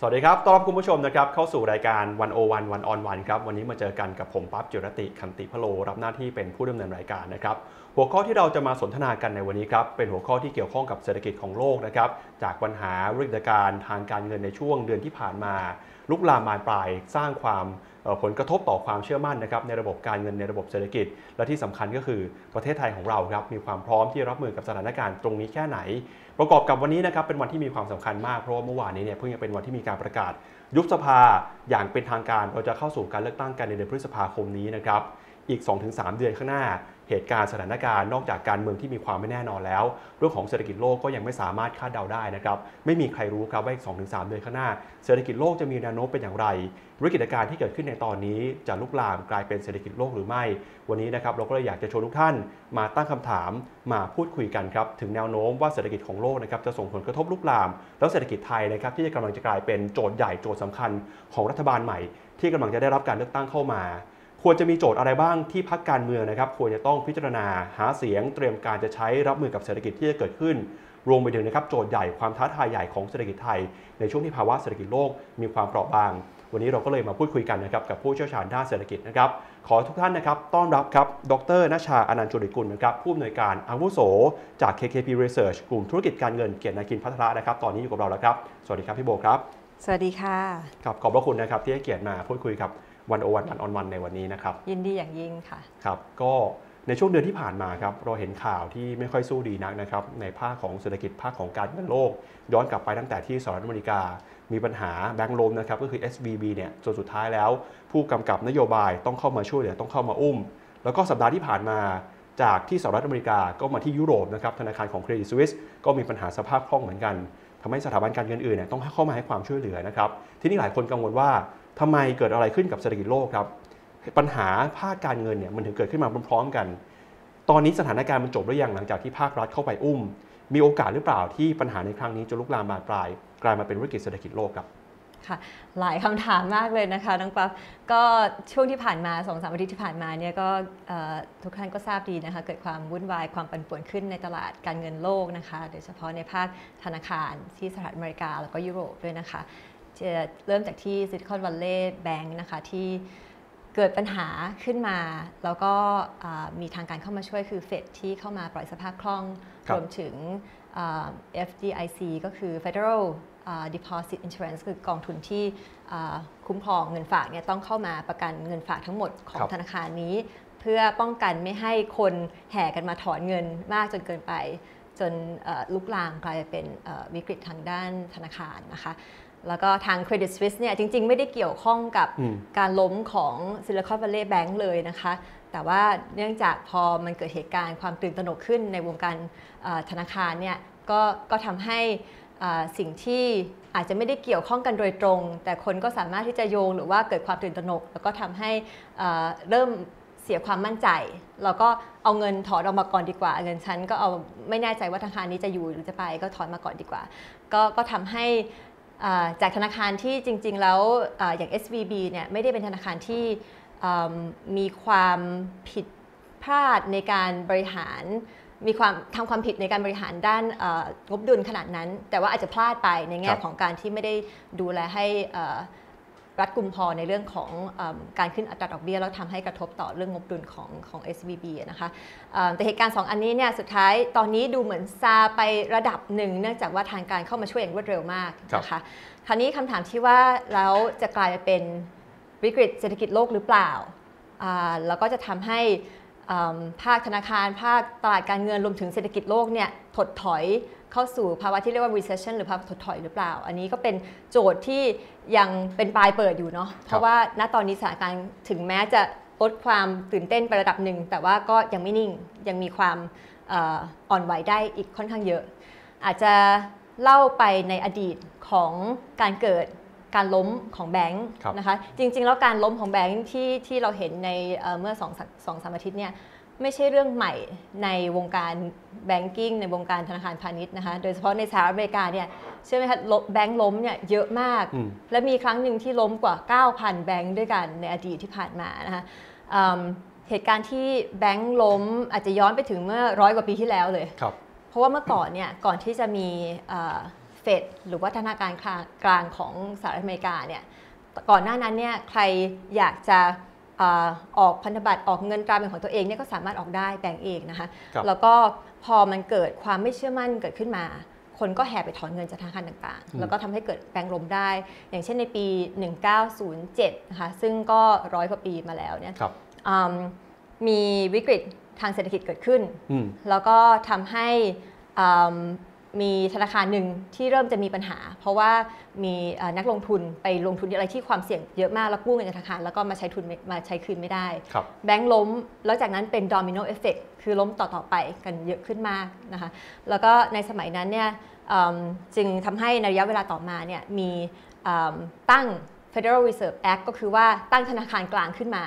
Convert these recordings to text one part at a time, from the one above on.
สวัสดีครับ ต้อนรับคุณผู้ชมนะครับเข้าสู่รายการวันโอวันวันออนวันครับ วันนี้มาเจอกันกับผมปั๊บจิรติคันติพะโล รับหน้าที่เป็นผู้ดำเนินรายการนะครับ หัวข้อที่เราจะมาสนทนากันในวันนี้ครับ เป็นหัวข้อที่เกี่ยวข้องกับเศรษฐกิจของโลกนะครับ จากปัญหาวิกฤตการทางการเงินในช่วงเดือนที่ผ่านมา ลุกลามมาปลาย สร้างความ ผลกระทบต่อความเชื่อมั่นนะครับในระบบการเงินในระบบเศรษฐกิจ และที่สำคัญก็คือประเทศไทยของเราครับมีความพร้อมที่รับมือกับสถานการณ์ตรงนี้แค่ไหน ประกอบกับวันนี้นะครับเป็นวันที่มีความสำคัญมากเพราะว่าเมื่อวานนี้เนี่ยเพิ่งจะเป็นวันที่มีการประกาศ ยุบสภาอย่างเป็นทางการเราจะเข้าสู่การเลือกตั้งกันในเดือนพฤษภาคมนี้นะครับอีก 2-3 เดือนข้างหน้า เหตุการณ์สถานการณ์นอกจากการเมืองที่มีความไม่แน่นอนแล้ว เรื่องของเศรษฐกิจโลกก็ยังไม่สามารถคาดเดาได้นะครับไม่มีใครรู้ครับว่าอีก2-3เดือนข้างหน้า เศรษฐกิจโลกจะมีแนวโน้มเป็นอย่างไรวิกฤตการณ์ที่เกิดขึ้นในตอนนี้จะลุกลามกลายเป็นเศรษฐกิจโลกหรือไม่ วันนี้นะครับเราก็เลยอยากจะชวนทุกท่านมาตั้งคำถามมาพูดคุยกันครับถึงแนวโน้มว่าเศรษฐกิจของโลกนะครับจะส่งผลกระทบลุกลาม แล้วเศรษฐกิจไทยนะครับที่จะกำลังจะกลายเป็นโจทย์ใหญ่โจทย์สำคัญของรัฐบาลใหม่ ที่กำลังจะได้รับการเลือกตั้งเข้ามา ควรจะมีโจทย์อะไรบ้างที่พักการเมืองนะครับควรจะต้องพิจารณาหาเสียงเตรียมการจะใช้รับมือกับเศรษฐกิจที่จะเกิดขึ้น รวมไปถึงนะครับโจทย์ใหญ่ความท้าทายใหญ่ของเศรษฐกิจไทย ในช่วงที่ภาวะเศรษฐกิจโลกมีความเปราะบาง วันนี้เราก็เลยมาพูดคุยกันนะครับกับผู้เชี่ยวชาญด้านเศรษฐกิจนะครับขอทุกท่านนะครับต้อนรับครับดรนชาอนันต์จุริกุลนะครับผู้อำนวยการอาวุโส จาก KKP Research กลุ่มธุรกิจการเงินเกียรตินาคินพัทระนะครับตอนนี้อยู่กับเราแล้วครับ สวัสดีครับพี่โบครับ สวัสดีค่ะ ครับขอบพระคุณนะครับที่ให้เกียรติมาพูดคุยกับ วันโอวันวันออนวันในวันนี้นะครับ ยินดีอย่างยิ่งค่ะครับก็ในช่วงเดือนที่ผ่านมาครับเราเห็นข่าวที่ไม่ค่อยสู้ดีนักนะครับในภาคของเศรษฐกิจภาคของการเงินโลก ย้อนกลับไปตั้งแต่ที่สหรัฐอเมริกา มีปัญหาแบงก์ล้มนะครับก็คือ SVB เนี่ยจนสุดท้ายแล้ว ผู้กำกับนโยบายต้องเข้ามาช่วยเหลือต้องเข้ามาอุ้ม แล้วก็สัปดาห์ที่ผ่านมาจากที่สหรัฐอเมริกาก็มาที่ยุโรปนะครับธนาคารของเครดิตสวิสก็มีปัญหาสภาพคล่องเหมือนกันทำให้สถาบันการเงินอื่นเนี่ยต้องเข้ามาให้ความช่วยเหลือนะครับ ทีนี้หลายคนกังวลว่า ทำไมเกิดอะไรขึ้นกับเศรษฐกิจโลกครับ ปัญหาภาคการเงินเนี่ยมันถึงเกิดขึ้นมาพร้อมๆกัน ตอนนี้สถานการณ์มันจบหรือยังหลังจากที่ภาครัฐเข้าไปอุ้ม มีโอกาสหรือเปล่าที่ปัญหาในครั้งนี้จะลุกลามบานปลาย กลายมาเป็นวิกฤตเศรษฐกิจโลกครับค่ะหลายคำถามมากเลยนะคะน้องปั๊บก็ช่วงที่ผ่านมาสองสามอาทิตย์ที่ผ่านมาเนี่ยก็ทุกท่านก็ทราบดีนะคะเกิดความวุ่นวายความปั่นป่วนขึ้นในตลาดการเงินโลกนะคะ โดยเฉพาะในภาคธนาคารที่สหรัฐอเมริกาแล้วก็ยุโรปด้วยนะคะ เริ่มจากที่ Silicon Valley Bank นะคะที่เกิดปัญหาขึ้นมา แล้วก็อ่ามีทางการเข้ามาช่วยคือเฟดที่เข้ามาปล่อยสภาพคล่องครับรวมถึงอ่า FDIC ก็คือ Federal อ่า Deposit Insurance คือกองทุนที่อ่าคุ้มครองเงินฝากเนี่ยต้องเข้ามาประกันเงินฝากทั้งหมดของครับธนาคารนี้ เพื่อป้องกันไม่ให้คนแห่กันมาถอนเงินมากจนเกินไป จนเอ่อลุกลามกลายเป็นเอ่อวิกฤตทางด้านธนาคารนะคะ แล้วก็ทาง Credit Suisse เนี่ยจริง ๆ ไม่ได้เกี่ยวข้องกับอืมการล้มของ Silicon Valley Bank เลยนะคะ แต่ว่าเนื่องจากพอมันเกิดเหตุการณ์ความตื่นตระหนกขึ้นในวงการเอ่อธนาคารเนี่ยก็ก็ทำให้เอ่อสิ่งที่อาจจะไม่ได้เกี่ยวข้องกันโดยตรง แต่คนก็สามารถที่จะโยงหรือว่าเกิดความตื่นตระหนก แล้วก็ทำให้เอ่อเริ่มเสียความมั่นใจ แล้วก็เอาเงินถอนออกมาก่อนดีกว่า เงินฉันก็เอาไม่แน่ใจว่าธนาคารนี้จะอยู่หรือจะไปก็ถอนมาก่อนดีกว่า ก็ก็ทำให้อ่า จากธนาคารที่จริง ๆ แล้วอาอย่าง SVB เนี่ยไม่ได้เป็นธนาคารที่อืมมีความผิดพลาดในการบริหารมีความทำความผิดในการบริหารด้านเอ่องบดุลขนาดนั้น แต่ว่าอาจจะพลาดไปในแง่ครับของการที่ไม่ได้ดูแลให้เอ่อ รัดกุมพอในเรื่องของเอมการขึ้นอัตราดอกเบี้ยแล้วทำให้กระทบต่อเรื่องงบดุลของของ SVB อะนะคะเอ่อแต่เหตุการณ์ 2 อันนี้เนี่ยสุดท้ายตอนนี้ดูเหมือนซาไประดับหนึ่ง เนื่องจากว่าทางการเข้ามาช่วยอย่างรวดเร็วมากนะคะคราวนี้คำถามที่ว่าแล้วจะกลายมาเป็นวิกฤตเศรษฐกิจโลกหรือเปล่าอ่าแล้วก็จะทำให้อืมภาคธนาคาร ภาคตลาดการเงินรวมถึงเศรษฐกิจโลกเนี่ยถดถอย เข้าสู่ภาวะที่เรียกว่า recession หรือภาวะถดถอยหรือเปล่า อันนี้ก็เป็นโจทย์ที่ยังเป็นปลายเปิดอยู่เนาะเพราะว่าณตอนนี้สถานการณ์ถึงแม้จะลดความตื่นเต้นไประดับหนึ่ง แต่ว่าก็ยังไม่นิ่งยังมีความเอ่ออ่อนไหวได้อีกค่อนข้างเยอะ อาจจะเล่าไปในอดีตของการเกิดการล้มของแบงค์ครับนะคะจริง ๆ แล้วการล้มของแบงค์ที่ที่เราเห็นในเอ่อเมื่อสองสองสามอาทิตย์เนี่ย ไม่ใช่เรื่องใหม่ในวงการ banking ในวงการธนาคารพาณิชย์นะคะ โดยเฉพาะในสหรัฐอเมริกาเนี่ยเชื่อไหมคะล้มแบงค์ล้มเนี่ยเยอะมากอืมและมีครั้งหนึ่งที่ล้มกว่า 9,000 แบงค์ด้วยกันในอดีตที่ผ่านมานะคะอืมเหตุการณ์ที่แบงค์ล้มอาจจะย้อนไปถึงเมื่อร้อยกว่าปีที่แล้วเลยครับเพราะว่าเมื่อก่อนเนี่ยก่อนที่จะมีเฟดหรือว่าธนาคารกลางของสหรัฐอเมริกาเนี่ยก่อนหน้านั้นเนี่ยใครอยากจะเอ่อออกพันธบัตรออกเงินตราเป็นของตัวเองเนี่ยก็สามารถออกได้แบ่งเองนะคะครับแล้วก็พอมันเกิดความไม่เชื่อมั่นเกิดขึ้นมา คนก็แห่ไปถอนเงินจากธนาคารต่างอืมๆแล้วก็ทำให้เกิดแบงก์ล้มได้ อย่างเช่นในปี 1907นะคะซึ่งก็ร้อยกว่าปีมาแล้วเนี่ยครับอืมมีวิกฤตทางเศรษฐกิจเกิดขึ้นอืมแล้วก็ทำให้อื มมีธนาคารหนึ่งที่เริ่มจะมีปัญหา เพราะว่ามีเอ่อนักลงทุนไปลงทุนอะไรที่ความเสี่ยงเยอะมาก แล้วกู้เงินจากธนาคารแล้วก็มาใช้ทุนไม่มาใช้คืนไม่ได้ครับแบงก์ล้ม แล้วจากนั้นเป็น domino effect คือล้มต่อ ๆ ไปกันเยอะขึ้นมากนะคะแล้วก็ในสมัยนั้นเนี่ยอืมจึงทำให้ในระยะเวลาต่อมาเนี่ยมีอืมตั้ง Federal Reserve Act ก็คือว่าตั้งธนาคารกลางขึ้นมา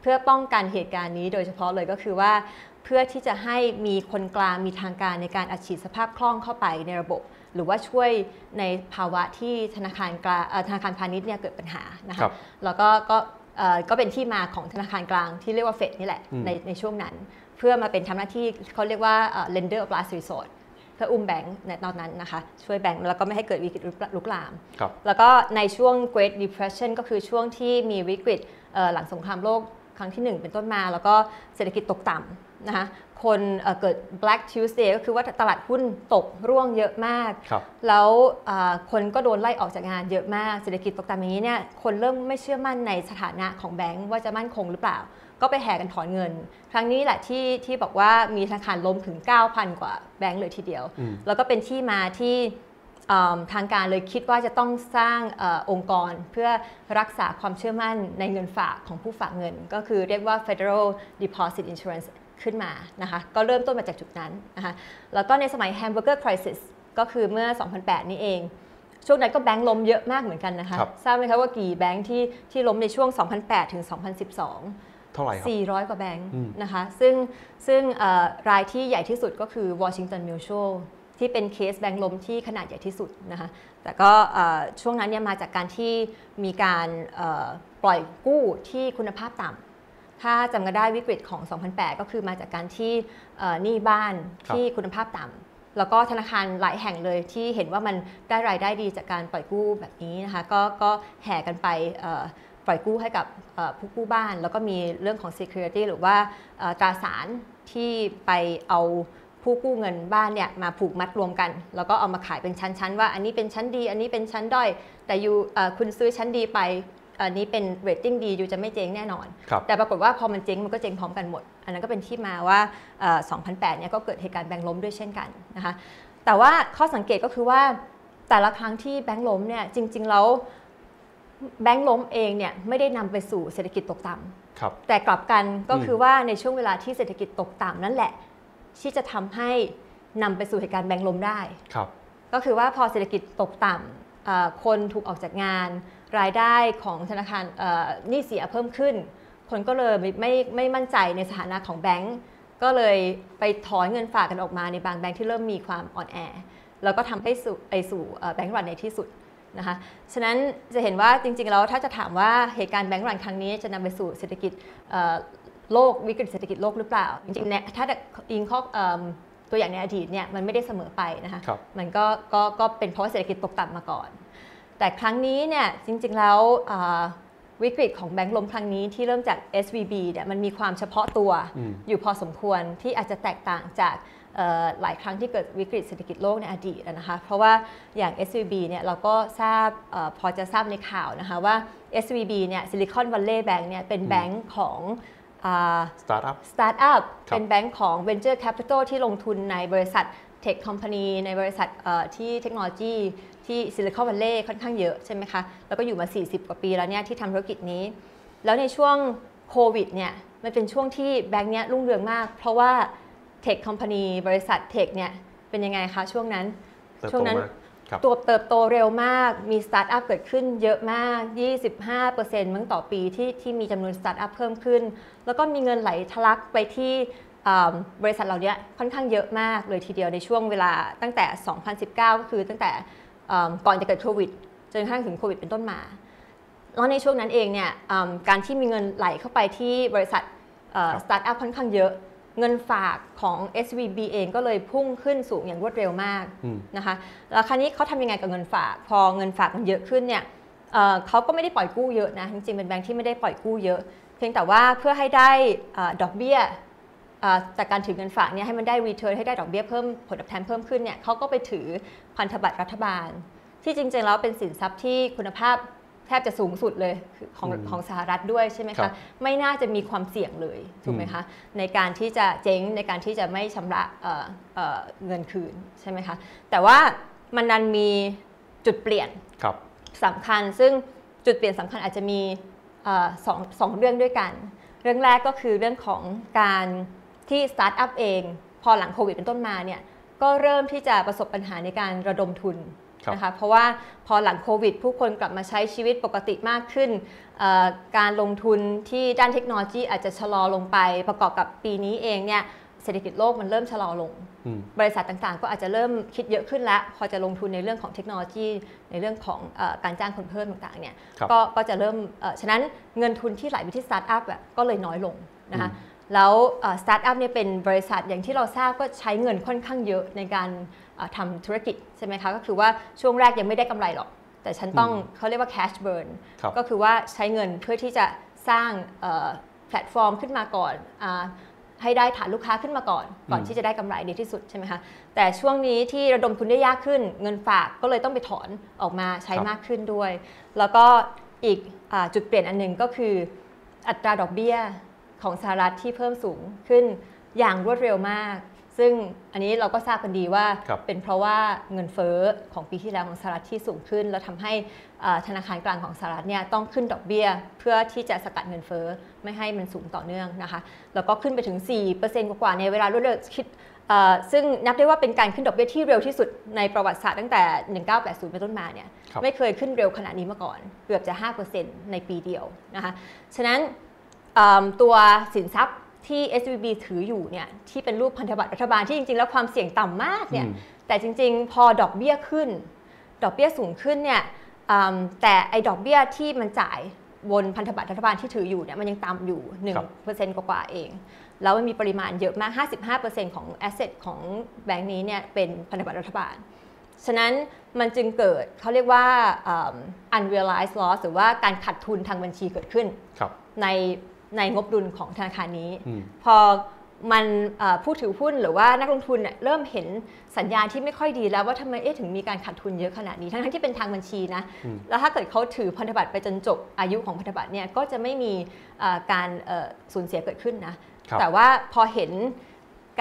เพื่อป้องกันเหตุการณ์นี้โดยเฉพาะเลยก็คือว่าเพื่อที่จะให้มีคนกลางมีทางการในการอัดฉีดสภาพคล่องเข้าไปในระบบ หรือว่าช่วยในภาวะที่ธนาคารกลางเอ่อธนาคารพาณิชย์เนี่ยเกิดปัญหานะครัคะบแล้วก็ก็เอ่อก็เป็นที่มาของธนาคารกลางที่เรียกว่าเฟดนี่แหละอืมในในช่วงนั้น เพื่อมาเป็นทำหน้าที่เขาเรียกว่าเอ่อ lender of last resort เพื่ออุ้มแบงก์ในตอนนั้นนะคะ ช่วยแบงก์แล้วก็ไม่ให้เกิดวิกฤตลุกลามครับแล้วก็ในช่วง Great Depression ก็คือช่วงที่มีวิกฤตเอ่อหลังสงครามโลกครั้งที่ 1 เป็นต้นมา แล้วก็เศรษฐกิจตกต่ำ นะคะคนเอ่อเกิด Black Tuesday ก็คือว่าตลาดหุ้นตกร่วงเยอะมากครับแล้วเอ่อคนก็โดนไล่ออกจากงานเยอะมากเศรษฐกิจตกต่ำอย่างนี้เนี่ยคนเริ่มไม่เชื่อมั่นในสถานะของแบงก์ว่าจะมั่นคงหรือเปล่า ก็ไปแห่กันถอนเงิน ครั้งนี้แหละที่ที่บอกว่ามีธนาคารล้มถึง 9,000 กว่าแบงก์เลยทีเดียวอืมแล้วก็เป็นที่มาที่เอิ่มทางการเลยคิดว่าจะต้องสร้างเออองค์กรเพื่อรักษาความเชื่อมั่นในเงินฝากของผู้ฝากเงิน ก็คือเรียกว่า Federal Deposit Insurance ขึ้นมานะคะก็เริ่มต้นมาจากจุดนั้นนะคะแล้วก็ในสมัย Hamburger Crisis ก็คือเมื่อ 2008 นี้เอง ช่วงนั้นก็แบงก์ล้มเยอะมากเหมือนกันนะคะครับทราบไหมคะว่ากี่แบงก์ที่ที่ล้มในช่วง 2008 ถึง 2012 เท่าไหร่ครับ 400 กว่าแบงค์อืมนะคะซึ่งซึ่งเอ่อรายที่ใหญ่ที่สุดก็คือ Washington Mutual ที่เป็นเคสแบงค์ล้มที่ขนาดใหญ่ที่สุดนะคะแต่ก็เอ่อช่วงนั้นเนี่ยมาจากการที่มีการเอ่อปล่อยกู้ที่คุณภาพต่ำ ถ้าจำกันได้วิกฤตของ 2008 ก็คือมาจากการที่เอ่อหนี้บ้านครับที่คุณภาพต่ำแล้วก็ธนาคารหลายแห่งเลยที่เห็นว่ามันได้รายได้ดีจากการปล่อยกู้แบบนี้นะคะก็ก็แห่กันไปเอ่อปล่อยกู้ให้กับเอ่อผู้กู้บ้าน แล้วก็มีเรื่องของ security หรือว่าเอ่อตราสารที่ไปเอาผู้กู้เงินบ้านเนี่ยมาผูกมัดรวมกัน แล้วก็เอามาขายเป็นชั้นๆ ว่าอันนี้เป็นชั้นดี อันนี้เป็นชั้นด้อย แต่ยูเอ่อคุณซื้อชั้นดีไป อันนี้เป็น rating ดียูจะไม่เจ๊งแน่นอนครับแต่ปรากฏว่าพอมันเจ๊งมันก็เจ๊งพร้อมกันหมด อันนั้นก็เป็นที่มาว่าเอ่อ2008เนี่ยก็เกิดเหตุการณ์แบงก์ล้มด้วยเช่นกันนะคะแต่ว่าข้อสังเกตก็คือว่าแต่ละครั้งที่แบงก์ล้มเนี่ยจริงๆแล้วแบงก์ล้มเองเนี่ยไม่ได้นำไปสู่เศรษฐกิจตกต่ำครับแต่กลับกันก็อืมคือว่าในช่วงเวลาที่เศรษฐกิจตกต่ำนั่นแหละ ที่จะทำให้นำไปสู่เหตุการณ์แบงก์ล้มได้ครับก็คือว่าพอเศรษฐกิจตกต่ำเอ่อคนถูกออกจากงาน รายได้ของธนาคารเอ่อหนี้เสียเพิ่มขึ้น คนก็เลยไม่ไม่ไม่มั่นใจในสถานะของแบงก์ก็เลยไปถอนเงินฝากกันออกมาในบางแบงก์ที่เริ่มมีความอ่อนแอ แล้วก็ทำให้สู่ไปสู่เอ่อแบงก์รันในที่สุดนะคะ ฉะนั้นจะเห็นว่าจริงๆแล้วถ้าจะถามว่าเหตุการณ์แบงก์รันครั้งนี้จะนำไปสู่เศรษฐกิจเอ่อโลกวิกฤตเศรษฐกิจโลกหรือเปล่า จริงๆเนี่ยถ้าอิงข้อเอิ่มตัวอย่างในอดีตเนี่ยมันไม่ได้เสมอไปนะคะครับมันก็ก็ก็เป็นเพราะว่าเศรษฐกิจตกต่ำมาก่อน แต่ครั้งนี้เนี่ยจริงๆแล้วอ่าวิกฤตของแบงก์ล้มครั้งนี้ที่เริ่มจาก SVB เนี่ยมันมีความเฉพาะตัวอืมอยู่พอสมควรที่อาจจะแตกต่างจากเอ่อหลายครั้งที่เกิดวิกฤตเศรษฐกิจโลกในอดีตอะนะคะ เพราะว่าอย่าง SVB เนี่ยเราก็ทราบเออพอจะทราบในข่าวนะคะว่า SVB เนี่ย Silicon Valley Bank เนี่ยเป็นแบงก์ของอ่า startup startup ครับเป็นแบงก์ของ Venture Capital ที่ลงทุนในบริษัทtech company ในบริษัทเอ่อที่เทคโนโลยี ที่ Silicon Valley ค่อนข้างเยอะใช่ไหมคะ แล้วก็อยู่มา 40 กว่าปีแล้วเนี่ยที่ทำธุรกิจนี้ แล้วในช่วงโควิดเนี่ยมันเป็นช่วงที่แบงก์เนี้ยรุ่งเรืองมาก เพราะว่า tech company บริษัท tech เนี่ยเป็นยังไงคะช่วงนั้นเติบโตช่วงนั้นมากครับตัวเติบโตเร็วมาก มีสตาร์ทอัพเกิดขึ้นเยอะมาก 25%มั้งต่อปีที่ที่มีจำนวนสตาร์ทอัพเพิ่มขึ้น แล้วก็มีเงินไหลทะลักไปที่อ่าบริษัทเหล่านี้ค่อนข้างเยอะมากเลยทีเดียวในช่วงเวลาตั้งแต่ 2019 ก็คือตั้งแต่อ่า ก่อนจะเกิดโควิดจนกระทั่งถึงโควิดเป็นต้นมาแล้วในช่วงนั้นเองเนี่ยอ่าการที่มีเงินไหลเข้าไปที่บริษัทครับสตาร์ทอัพค่อนข้างเยอะเงินฝากของ SVB เองก็เลยพุ่งขึ้นสูงอย่างรวดเร็วมากอืมนะคะ แล้วคราวนี้เขาทำยังไงกับเงินฝาก พอเงินฝากมันเยอะขึ้นเนี่ยเอ่อเขาก็ไม่ได้ปล่อยกู้เยอะนะ จริงๆ เป็นแบงค์ที่ไม่ได้ปล่อยกู้เยอะ เพียงแต่ว่าเพื่อให้ได้เอ่อดอกเบี้ยเอ่อ จากการถือเงินฝากเนี่ยให้มันได้ return ให้ได้ดอกเบี้ยเพิ่มผลตอบแทนเพิ่มขึ้นเนี่ยเขาก็ไปถือพันธบัตรรัฐบาล ที่จริงๆแล้วเป็นสินทรัพย์ที่คุณภาพแทบจะสูงสุดเลยคือของอืมของสหรัฐด้วยใช่ไหมครัคะบไม่น่าจะมีความเสี่ยงเลยถูกไหมอืมคะในการที่จะเจ๊งในการที่จะไม่ชำระเอ่อเอ่อเงินคืนใช่ไหมคะแต่ว่ามันนันมีจุดเปลี่ยนครับสำคัญ ซึ่งจุดเปลี่ยนสำคัญอาจจะมีเอ่อสองสองเรื่องด้วยกัน เรื่องแรกก็คือเรื่องของการ ที่สตาร์ทอัพเอง พอหลังโควิดเป็นต้นมาเนี่ยก็เริ่มที่จะประสบปัญหาในการระดมทุนครับนะคะเพราะว่าพอหลังโควิด ผู้คนกลับมาใช้ชีวิตปกติมากขึ้นเอ่อการลงทุนที่ด้านเทคโนโลยีอาจจะชะลอลงไป ประกอบกับปีนี้เองเนี่ยเศรษฐกิจโลกมันเริ่มชะลอลงอืมบริษัทต่างๆ ก็อาจจะเริ่มคิดเยอะขึ้นแล้ว พอจะลงทุนในเรื่องของเทคโนโลยี ในเรื่องของเออการจ้างคนเพิ่มต่างๆเนี่ยครับก็ก็จะเริ่มเอ่อฉะนั้นเงินทุนที่ไหลไปที่สตาร์ทอัพอะก็เลยน้อยลงนะคะอืม แล้วสตาร์ทอัพเนี่ยเป็นบริษัทอย่างที่เราทราบก็ใช้เงินค่อนข้างเยอะในการเอ่อทำธุรกิจใช่ไหมคะก็คือว่าช่วงแรกยังไม่ได้กำไรหรอก แต่ฉันต้องเขาเรียกว่า cash burn ครับก็คือว่าใช้เงินเพื่อที่จะสร้างเอ่อแพลตฟอร์มขึ้นมาก่อนอาให้ได้ฐานลูกค้าขึ้นมาก่อน ก่อนอืมที่จะได้กำไรดีที่สุดใช่ไหมคะแต่ช่วงนี้ที่ระดมทุนได้ยากขึ้น เงินฝากก็เลยต้องไปถอนออกมาใช้มากขึ้นด้วย แล้วก็อีกอาจุดเปลี่ยนอันหนึ่งก็คืออัตราดอกเบี้ย ของสหรัฐที่เพิ่มสูงขึ้นอย่างรวดเร็วมาก ซึ่งอันนี้เราก็ทราบกันดีว่าครับเป็นเพราะว่าเงินเฟ้อของปีที่แล้วของสหรัฐที่สูงขึ้น แล้วทำให้อ่าธนาคารกลางของสหรัฐเนี่ยต้องขึ้นดอกเบี้ย เพื่อที่จะสกัดเงินเฟ้อไม่ให้มันสูงต่อเนื่องนะคะแล้วก็ขึ้นไปถึง 4%กว่าๆในเวลารวดเร็วคิดเอ่อซึ่งนับได้ว่าเป็นการขึ้นดอกเบี้ยที่เร็วที่สุดในประวัติศาสตร์ตั้งแต่ 1980 เป็นต้นมาเนี่ยครับไม่เคยขึ้นเร็วขนาดนี้มาก่อน เกือบจะ 5%ในปีเดียวนะคะ ฉะนั้นเอิ่ม ตัวสินทรัพย์ที่ SVB ถืออยู่เนี่ยที่เป็นรูปพันธบัตรรัฐบาลที่จริงๆ แล้วความเสี่ยงต่ำมากเนี่ยอืมแต่จริงๆ พอดอกเบี้ยขึ้น ดอกเบี้ยสูงขึ้นเนี่ยอืมแต่ไอ้ดอกเบี้ยที่มันจ่ายบนพันธบัตรรัฐบาลที่ถืออยู่เนี่ยมันยังต่ำอยู่ครับ1%กว่าๆเอง แล้วมันมีปริมาณเยอะมาก 55%ของ asset ของแบงก์นี้เนี่ยเป็นพันธบัตรรัฐบาล ฉะนั้นมันจึงเกิดเขาเรียกว่าอืม unrealized loss หรือว่าการขาดทุนทางบัญชีเกิดขึ้นครับใน ในงบดุลของธนาคารนี้อืมพอมันเอ่อผู้ถือหุ้นหรือว่านักลงทุนเนี่ยเริ่มเห็นสัญญาณที่ไม่ค่อยดีแล้วว่าทำไมเอ๊ะถึงมีการขาดทุนเยอะขนาดนี้ทั้งๆที่เป็นทางบัญชีนะอืมแล้วถ้าเกิดเขาถือพันธบัตรไปจนจบอายุของพันธบัตรเนี่ยก็จะไม่มีเอ่อการเอ่อสูญเสียเกิดขึ้นนะครับแต่ว่าพอเห็น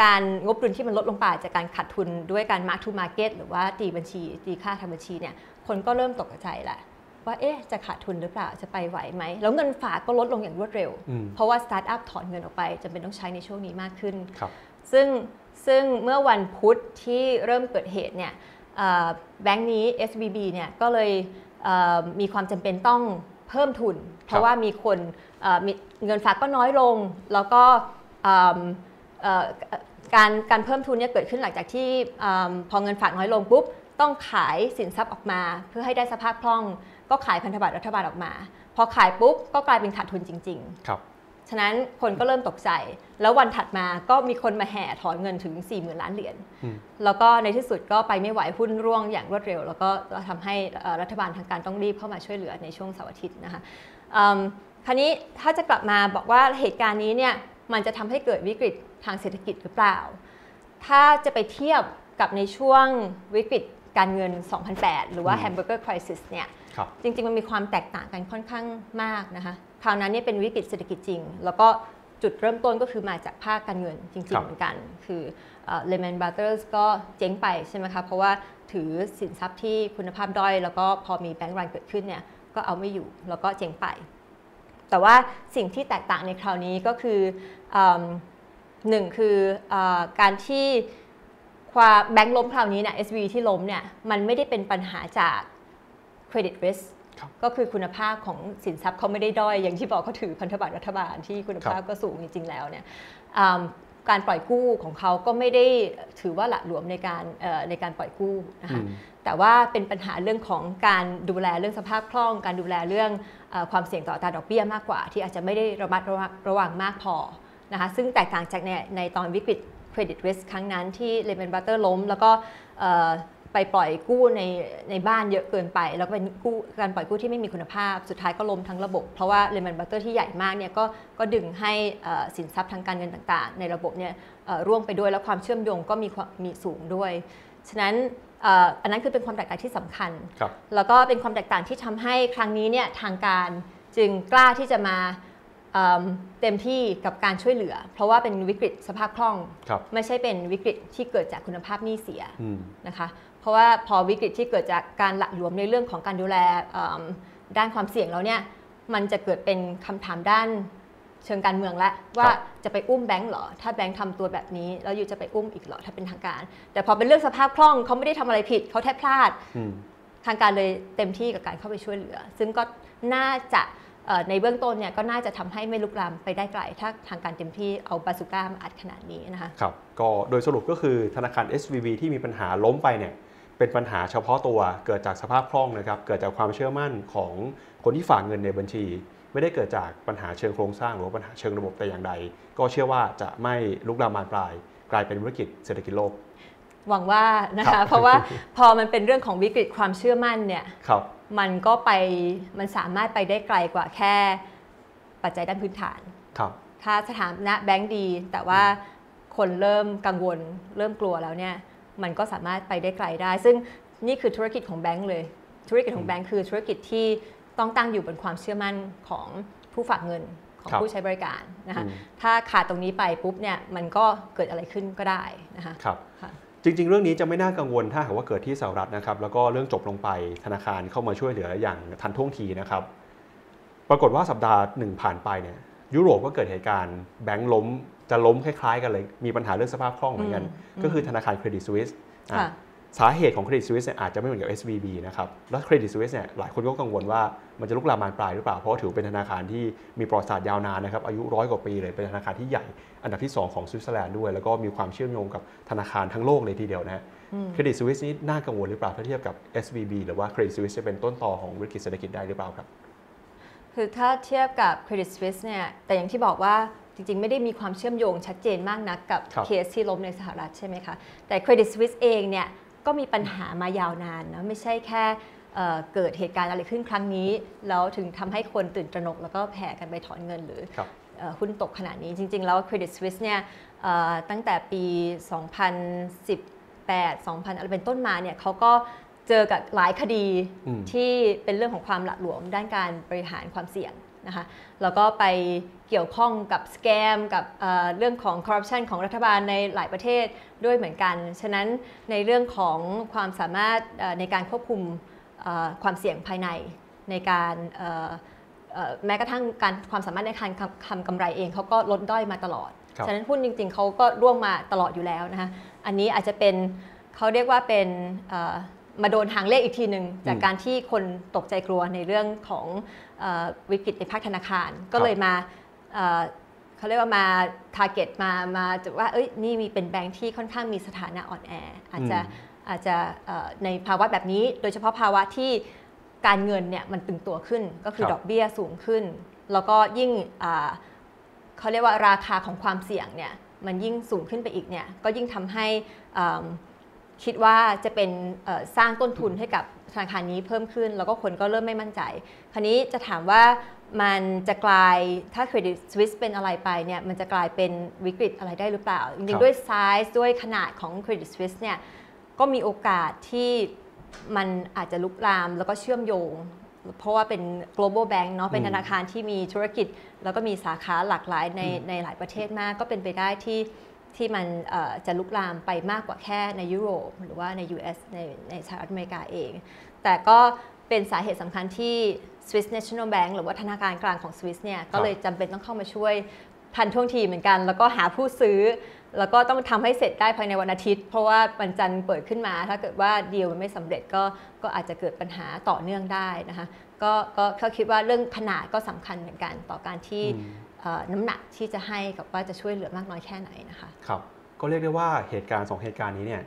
การงบดุลที่มันลดลงไปจากการขาดทุนด้วยการ mark to market หรือว่าตีบัญชีตีค่าทางบัญชีเนี่ยคนก็เริ่มตกใจแหละ ว่าเอ๊ะจะขาดทุนหรือเปล่าจะไปไหวไหมแล้วเงินฝากก็ลดลงอย่างรวดเร็วอืมเพราะว่าสตาร์ทอัพถอนเงินออกไปจำเป็นต้องใช้ในช่วงนี้มากขึ้นครับซึ่งซึ่งเมื่อวันพุธที่เริ่มเกิดเหตุเนี่ยเอ่อแบงก์นี้ SBB เนี่ยก็เลยเอ่อมีความจำเป็นต้องเพิ่มทุน เพราะว่ามีคนเอ่อมีเงินฝากก็น้อยลง แล้วก็เอิ่มเอ่อการการเพิ่มทุนเนี่ยเกิดขึ้นหลังจากที่เอิ่มพอเงินฝากน้อยลงปุ๊บต้องขายสินทรัพย์ออกมา เพื่อให้ได้สภาพคล่อง ก็ขายพันธบัตรรัฐบาลออกมา พอขายปุ๊บก็กลายเป็นขาดทุนจริง ๆ ครับ ฉะนั้นคนก็เริ่มตกใจ แล้ววันถัดมาก็มีคนมาแห่ถอนเงินถึง 4 0,000 ล้านเหรียญอืมแล้วก็ในที่สุดก็ไปไม่ไหวหุ้นร่วงอย่างรวดเร็ว แล้วก็ทำให้เอ่อรัฐบาลทางการต้องรีบเข้ามาช่วยเหลือในช่วงเสาร์อาทิตย์นะคะอืมคราวนี้ถ้าจะกลับมาบอกว่าเหตุการณ์นี้เนี่ยมันจะทำให้เกิดวิกฤตทางเศรษฐกิจหรือเปล่า ถ้าจะไปเทียบกับในช่วงวิกฤตการเงิน 2008 หรือว่าอืม Hamburger Crisis เนี่ยครับ จริงๆมันมีความแตกต่างกันค่อนข้างมากนะคะคราวนั้นเนี่ยเป็นวิกฤตเศรษฐกิจจริง แล้วก็จุดเริ่มต้นก็คือมาจากภาคการเงินจริง ๆ เหมือนกัน คือเลม a นบ r เ t อร์สก็เจ๊งไปใช่ไหมคะ เพราะว่าถือสินทรัพย์ที่คุณภาพด้อย แล้วก็พอมีแบงก์รันเกิดขึ้นเนี่ยก็เอาไม่อยู่แล้วก็เจ๊งไป แต่ว่าสิ่งที่แตกต่างในคราวนี้ก็คืออหนึ่งคืออการที่ความแบงก์ล้มคราวนี้เนี่ย SV ที่ล้มเนี่ยมันไม่ได้เป็นปัญหาจาก credit risk ครับก็คือคุณภาพของสินทรัพย์เขาไม่ได้ด้อย อย่างที่บอกเขาถือพันธบัตรรัฐบาลที่คุณภาพก็สูงจริงๆแล้วเนี่ยอืมการปล่อยกู้ของเขาก็ไม่ได้ถือว่าหละหลวมในการเอ่อในการปล่อยกู้นะคะอืมแต่ว่าเป็นปัญหาเรื่องของการดูแลเรื่องสภาพคล่อง การดูแลเรื่องเออความเสี่ยงต่ออัตราดอกเบี้ยมากกว่า ที่อาจจะไม่ได้ระมัดระวังระวังมากพอนะคะซึ่งแตกต่างจากในในตอนวิกฤตcredit risk ครั้งนั้นที่ Lehman Brothers ล้ม แล้วก็เอ่อ ไปปล่อยกู้ในในบ้านเยอะเกินไป แล้วก็เป็นกู้การปล่อยกู้ที่ไม่มีคุณภาพ สุดท้ายก็ล้มทั้งระบบ เพราะว่า Lehman Brothers ที่ใหญ่มากเนี่ยก็ก็ดึงให้เอ่อสินทรัพย์ทางการเงินต่างๆ ในระบบเนี่ยเอ่อร่วงไปด้วยแล้วความเชื่อมโยงก็มีความมีสูงด้วย ฉะนั้นเอ่ออันนั้นคือเป็นความแตกต่างที่สำคัญครับแล้วก็เป็นความแตกต่างที่ทำให้ครั้งนี้เนี่ยทางการจึงกล้าที่จะมาเอิ่มเต็มที่กับการช่วยเหลือ เพราะว่าเป็นวิกฤตสภาพคล่องครับไม่ใช่เป็นวิกฤตที่เกิดจากคุณภาพหนี้เสียอืมนะคะเพ ราะว่าพอวิกฤตที่เกิดจากการหละหลวมในเรื่องของการดูแลเอิ่มด้านความเสี่ยงแล้วเนี่ยมันจะเกิดเป็นคำถามด้านเชิงการเมืองและว่าจะไปอุ้มแบงก์เหรอ ถ้าแบงก์ทำตัวแบบนี้ แล้วอยู่จะไปอุ้มอีกเหรอ ถ้าเป็นทางการ แต่พอเป็นเรื่องสภาพคล่องเขาไม่ได้ทำอะไรผิดเขาแค่พลาดอืมทางการเลยเต็มที่กับการเข้าไปช่วยเหลือ ซึ่งก็น่าจะเอ่อในเบื้องต้นเนี่ยก็น่าจะทำให้ไม่ลุกลามไปได้ไกล ถ้าทางการเต็มที่เอาบาซูก้ามาอัดขนาดนี้นะคะครับก็โดยสรุปก็คือธนาคาร SVB ที่มีปัญหาล้มไปเนี่ย เป็นปัญหาเฉพาะตัวเกิดจากสภาพคล่องนะครับเกิดจากความเชื่อมั่นของคนที่ฝากเงินในบัญชี ไม่ได้เกิดจากปัญหาเชิงโครงสร้างหรือว่าปัญหาเชิงระบบแต่อย่างใด ก็เชื่อว่าจะไม่ลุกลามบานปลาย กลายเป็นวิกฤตเศรษฐกิจโลกหวังว่านะครัคะบเพราะว่าพอมันเป็นเรื่องของวิกฤตความเชื่อมั่นเนี่ยครับมันก็ไปมันสามารถไปได้ไกลกว่าแค่ปัจจัยด้านพื้นฐานครับถ้าสถานะแบงก์ดี แต่ว่าคนเริ่มกังวลเริ่มกลัวแล้วเนี่ย มันก็สามารถไปได้ไกลได้ ซึ่งนี่คือธุรกิจของแบงก์เลย ธุรกิจของแบงก์คือธุรกิจที่ต้องตั้งอยู่บนความเชื่อมั่นของผู้ฝากเงินของครับผู้ใช้บริการนะคะอืมถ้าขาดตรงนี้ไปปุ๊บเนี่ยมันก็เกิดอะไรขึ้นก็ได้นะคะครับค่ะจริง ๆ เรื่องนี้จะไม่น่ากังวลถ้าหากว่าเกิดที่สหรัฐนะครับแล้วก็เรื่องจบลงไปธนาคารเข้ามาช่วยเหลืออย่างทันท่วงทีนะครับ ปรากฏว่าสัปดาห์หนึ่งผ่านไปเนี่ยยุโรปก็เกิดเหตุการณ์แบงก์ล้ม จะล้มคล้ายๆกันเลย มีปัญหาเรื่องสภาพคล่องเหมือนกันอืมก็คือธนาคารเครดิตสวิสค่ะสาเหตุของเครดิตสวิสเนี่ยอาจจะไม่เหมือนกับ SVB นะครับ แล้วเครดิตสวิสเนี่ยหลายคนก็กังวลว่ามันจะลุกลามบานปลายหรือเปล่า เพราะว่าถือเป็นธนาคารที่มีประวัติศาสตร์ยาวนานนะครับ อายุร้อยกว่าปีเลย เป็นธนาคารที่ใหญ่อันดับที่สองของสวิตเซอร์แลนด์ด้วย แล้วก็มีความเชื่อมโยงกับธนาคารทั้งโลกเลยทีเดียวนะฮะอืม Credit Suisse นี่น่ากังวลหรือเปล่าถ้าเทียบกับ SVB หรือว่า Credit Suisse จะเป็นต้นตอของวิกฤตเศรษฐกิจได้หรือเปล่าครับ คือถ้าเทียบกับ Credit Suisse เนี่ยแต่อย่างที่บอกว่า จริงๆ ไม่ได้มีความเชื่อมโยงชัดเจนมากนักกับครับเคสที่ล้มในสหรัฐใช่ไหมคะ แต่ Credit Suisse เองเนี่ยก็มีปัญหามายาวนานนะไม่ใช่แค่เอ่อเกิดเหตุการณ์อะไรขึ้นครั้งนี้ แล้วถึงทำให้คนตื่นตระหนก แล้วก็แผ่กันไปถอนเงินหรือครับเอ่อหุ้นตกขนาดนี้จริง ๆ แล้ว Credit Suisse เนี่ยเอ่อตั้งแต่ปี 2018 2000 อะไรเป็นต้นมาเนี่ยเขาก็เจอกับหลายคดีอืมที่เป็นเรื่องของความหละหลวมด้านการบริหารความเสี่ยงนะคะแล้วก็ไป เกี่ยวข้องกับสแกมกับเอ่อเรื่องของคอร์รัปชันของรัฐบาลในหลายประเทศด้วยเหมือนกัน ฉะนั้นในเรื่องของความสามารถเอ่อในการควบคุมเอ่อความเสี่ยงภายในในการเอ่อเอ่อแม้กระทั่งการความสามารถในการทำกำไรเองเขาก็ลดด้อยมาตลอดครับฉะนั้นหุ้นจริงๆเขาก็ร่วงมาตลอดอยู่แล้วนะคะอันนี้อาจจะเป็นเขาเรียกว่าเป็นเอ่อมาโดนหางเลขอีกทีหนึ่งจากการที่คนตกใจกลัวในเรื่องของเออวิกฤตในภาคธนาคารก็เลยมา เอ่อเขาเรียกว่ามา t a r g e t มามาจะว่าเอ้ยนี่มีเป็นแบงค์ที่ค่อนข้างมีสถานะอ่อนแออาจจะอืมอาจจะเอ่อในภาวะแบบนี้ โดยเฉพาะภาวะที่การเงินเนี่ยมันตึงตัวขึ้นก็คือครับดอกเบี้ยสูงขึ้น แล้วก็ยิ่งอ่าเขาเรียกว่าราคาของความเสี่ยงเนี่ยมันยิ่งสูงขึ้นไปอีกเนี่ยก็ยิ่งทำให้อ่า คิดว่าจะเป็นเอ่อสร้างต้นทุนให้กับธนาคารนี้เพิ่มขึ้น แล้วก็คนก็เริ่มไม่มั่นใจ คราวนี้จะถามว่ามันจะกลายถ้า Credit Suisse เป็นอะไรไปเนี่ยมันจะกลายเป็นวิกฤตอะไรได้หรือเปล่าครัริงๆด้วยไซส์ด้วยขนาดของ Credit Suisse เนี่ยก็มีโอกาสที่มันอาจจะลุกลามแล้วก็เชื่อมโยง เพราะว่าเป็น global bank เนาะเป็นอืมธนาคารที่มีธุรกิจ แล้วก็มีสาขาหลากหลายในอืมในหลายประเทศมาก ก็เป็นไปได้ที่ ที่มันเอ่อจะลุกลามไปมากกว่าแค่ในยุโรป หรือว่าใน US ในในสหรัฐอเมริกาเอง แต่ก็เป็นสาเหตุสำคัญที่ Swiss National Bank หรือว่าธนาคารกลางของสวิสเนี่ยก็เลยจำเป็นต้องเข้ามาช่วยทันท่วงทีเหมือนกัน แล้วก็หาผู้ซื้อ แล้วก็ต้องทำให้เสร็จได้ภายในวันอาทิตย์ เพราะว่าวันจันทร์เปิดขึ้นมา ถ้าเกิดว่าดีลมันไม่สำเร็จก็ก็อาจจะเกิดปัญหาต่อเนื่องได้นะคะก็ก็เขาคิดว่าเรื่องขนาดก็สำคัญเหมือนกันต่อการที่อืมเอ่อ น้ำหนักที่จะให้กับว่าจะช่วยเหลือมากน้อยแค่ไหนนะคะครับก็เรียกได้ว่าเหตุการณ์สองเหตุการณ์นี้เนี่ย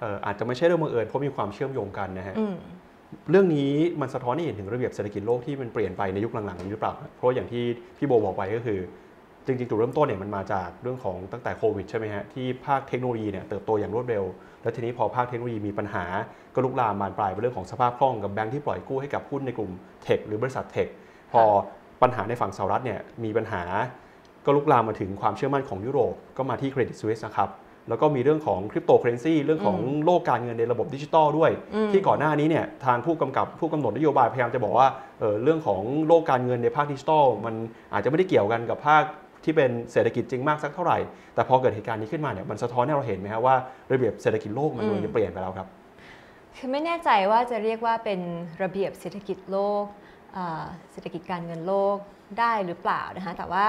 เอ่ออาจจะไม่ใช่เรื่องบังเอิญเพราะมีความเชื่อมโยงกันนะฮะอืมเรื่องนี้มันสะท้อนให้เห็นถึงระเบียบเศรษฐกิจโลกที่มันเปลี่ยนไปในยุคหลังๆนี้หรือเปล่าครับเพราะอย่างที่พี่โบบอกไปก็คือ จริงๆจุดเริ่มต้นเนี่ยมันมาจากเรื่องของตั้งแต่โควิดใช่ไหมฮะที่ภาคเทคโนโลยีเนี่ยเติบโตอย่างรวดเร็ว แล้วทีนี้พอภาคเทคโนโลยีมีปัญหาก็ลุกลามบานปลายไปเรื่องของสภาพคล่องกับแบงค์ที่ปล่อยกู้ให้กับหุ้นในกลุ่มเทคหรือบริษัทเทคพอ ปัญหาในฝั่งสหรัฐเนี่ยมีปัญหาก็ลุกลามมาถึงความเชื่อมั่นของยุโรปก็มาที่ Credit Suisse นะครับแล้วก็มีเรื่องของคริปโตเคอเรนซีเรื่องของโลกการเงินในระบบดิจิตอลด้วยอืมที่ก่อนหน้านี้เนี่ยทางผู้กำกับผู้กำหนดนโยบายพยายามจะบอกว่าเอ่อเรื่องของโลกการเงินในภาคดิจิตอลมันอาจจะไม่ได้เกี่ยวกันกับภาคที่เป็นเศรษฐกิจจริงมากสักเท่าไหร่ แต่พอเกิดเหตุการณ์นี้ขึ้นมาเนี่ยมันสะท้อนให้เราเห็นไหมครับว่าระเบียบเศรษฐกิจโลกมันกำลังจะเปลี่ยนไปแล้วครับ คือไม่แน่ใจว่าจะเรียกว่าเป็นระเบียบเศรษฐกิจโลกอ่า เศรษฐกิจการเงินโลกได้หรือเปล่านะคะแต่ว่า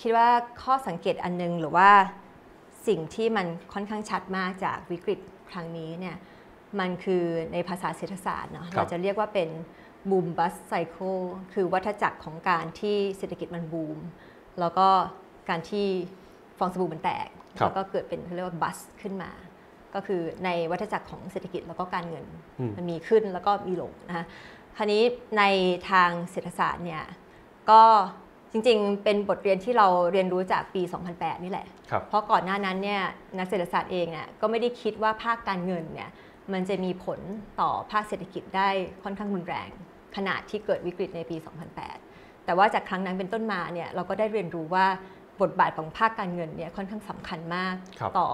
คิดว่าข้อสังเกตอันนึงหรือว่าสิ่งที่มันค่อนข้างชัดมากจากวิกฤตครั้งนี้เนี่ยมันคือในภาษาเศรษฐศาสตร์เนาะครับเราจะเรียกว่าเป็นบูมบัสไซเคิลคือวัฏจักรของการที่เศรษฐกิจมันบูม แล้วก็การที่ฟองสบู่มันแตกครับแล้วก็เกิดเป็นเขาเรียกว่าบัสขึ้นมา ก็คือในวัฏจักรของเศรษฐกิจแล้วก็การเงินอืมมันมีขึ้นแล้วก็มีลงนะคะ คราวนี้ในทางเศรษฐศาสตร์เนี่ยก็จริงๆ เป็นบทเรียนที่เราเรียนรู้จากปี 2008 นี่แหละครับเพราะก่อนหน้านั้นเนี่ยนักเศรษฐศาสตร์เองเนี่ยก็ไม่ได้คิดว่าภาคการเงินเนี่ยมันจะมีผลต่อภาคเศรษฐกิจได้ค่อนข้างรุนแรง ขนาดที่เกิดวิกฤตในปี 2008 แต่ว่าจากครั้งนั้นเป็นต้นมาเนี่ยเราก็ได้เรียนรู้ว่าบทบาทของภาคการเงินเนี่ยค่อนข้างสำคัญมากครับต่อ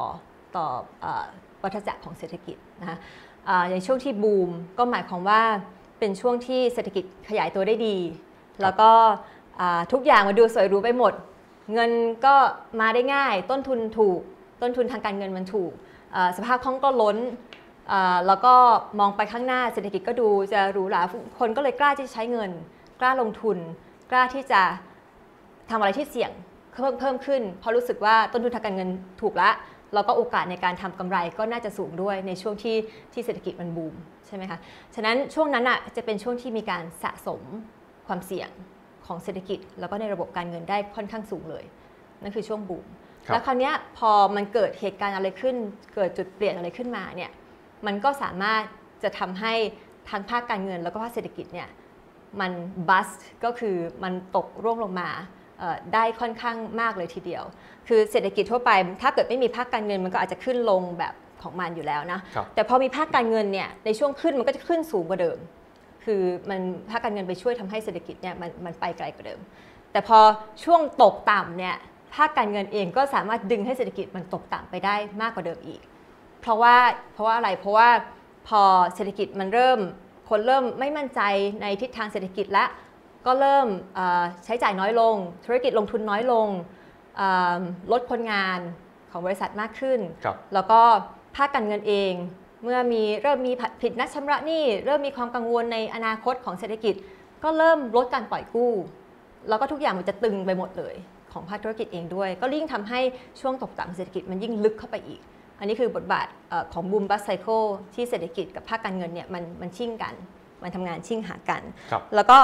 ต่อเอ่อวัฏจักรของเศรษฐกิจนะคะอ่าอย่างช่วงที่บูมก็หมายความว่า เป็นช่วงที่เศรษฐกิจขยายตัวได้ดี แล้วก็อ่าทุกอย่างมาดูสวยหรูไปหมด เงินก็มาได้ง่าย ต้นทุนถูก ต้นทุนทางการเงินมันถูกอ่าสภาพคล่องก็ล้นอ่าแล้วก็มองไปข้างหน้าเศรษฐกิจก็ดูจะหรูหราคนก็เลยกล้าที่จะใช้เงิน กล้าลงทุน กล้าที่จะทำอะไรที่เสี่ยงเพิ่มเพิ่มขึ้น เพราะรู้สึกว่าต้นทุนทางการเงินถูกละแล้วก็โอกาสในการทำกำไรก็น่าจะสูงด้วยในช่วงที่ที่เศรษฐกิจมันบูม ใช่ไหมคะ ฉะนั้นช่วงนั้นอะจะเป็นช่วงที่มีการสะสมความเสี่ยงของเศรษฐกิจ แล้วก็ในระบบการเงินได้ค่อนข้างสูงเลย นั่นคือช่วงบูมครับแล้วคราวเนี้ยพอมันเกิดเหตุการณ์อะไรขึ้น เกิดจุดเปลี่ยนอะไรขึ้นมาเนี่ยมันก็สามารถจะทำให้ทางภาคการเงินแล้วก็ภาคเศรษฐกิจเนี่ยมันบัสก็คือมันตกร่วงลงมาเอ่อได้ค่อนข้างมากเลยทีเดียว คือเศรษฐกิจทั่วไป ถ้าเกิดไม่มีภาคการเงินมันก็อาจจะขึ้นลงแบบ ของมันอยู่แล้วนะครับแต่พอมีภาคการเงินเนี่ยในช่วงขึ้นมันก็จะขึ้นสูงกว่าเดิม คือมันภาคการเงินไปช่วยทำให้เศรษฐกิจเนี่ยมันมันไปไกลกว่าเดิม แต่พอช่วงตกต่ำเนี่ยภาคการเงินเองก็สามารถดึงให้เศรษฐกิจมันตกต่ำไปได้มากกว่าเดิมอีก เพราะว่าเพราะว่าอะไรเพราะว่าพอเศรษฐกิจมันเริ่มคนเริ่มไม่มั่นใจในทิศทางเศรษฐกิจและก็เริ่มเอ่อใช้จ่ายน้อยลง ธุรกิจลงทุนน้อยลงเอ่อลดคนงานของบริษัทมากขึ้นครับแล้วก็ ภาคการเงินเอง เมื่อมีเริ่มมีผิดนัดชำระหนี้เริ่มมีความกังวลในอนาคตของเศรษฐกิจ ก็เริ่มลดการปล่อยกู้ แล้วก็ทุกอย่างมันจะตึงไปหมดเลยของภาคธุรกิจเองด้วย ก็ยิ่งทำให้ช่วงตกต่ำเศรษฐกิจมันยิ่งลึกเข้าไปอีก อันนี้คือบทบาทเอ่อของบูมบัสไซเคิลที่เศรษฐกิจกับภาคการเงินเนี่ยมันมันชิ่งกัน มันทำงานชิ่งหากันครับแล้วก็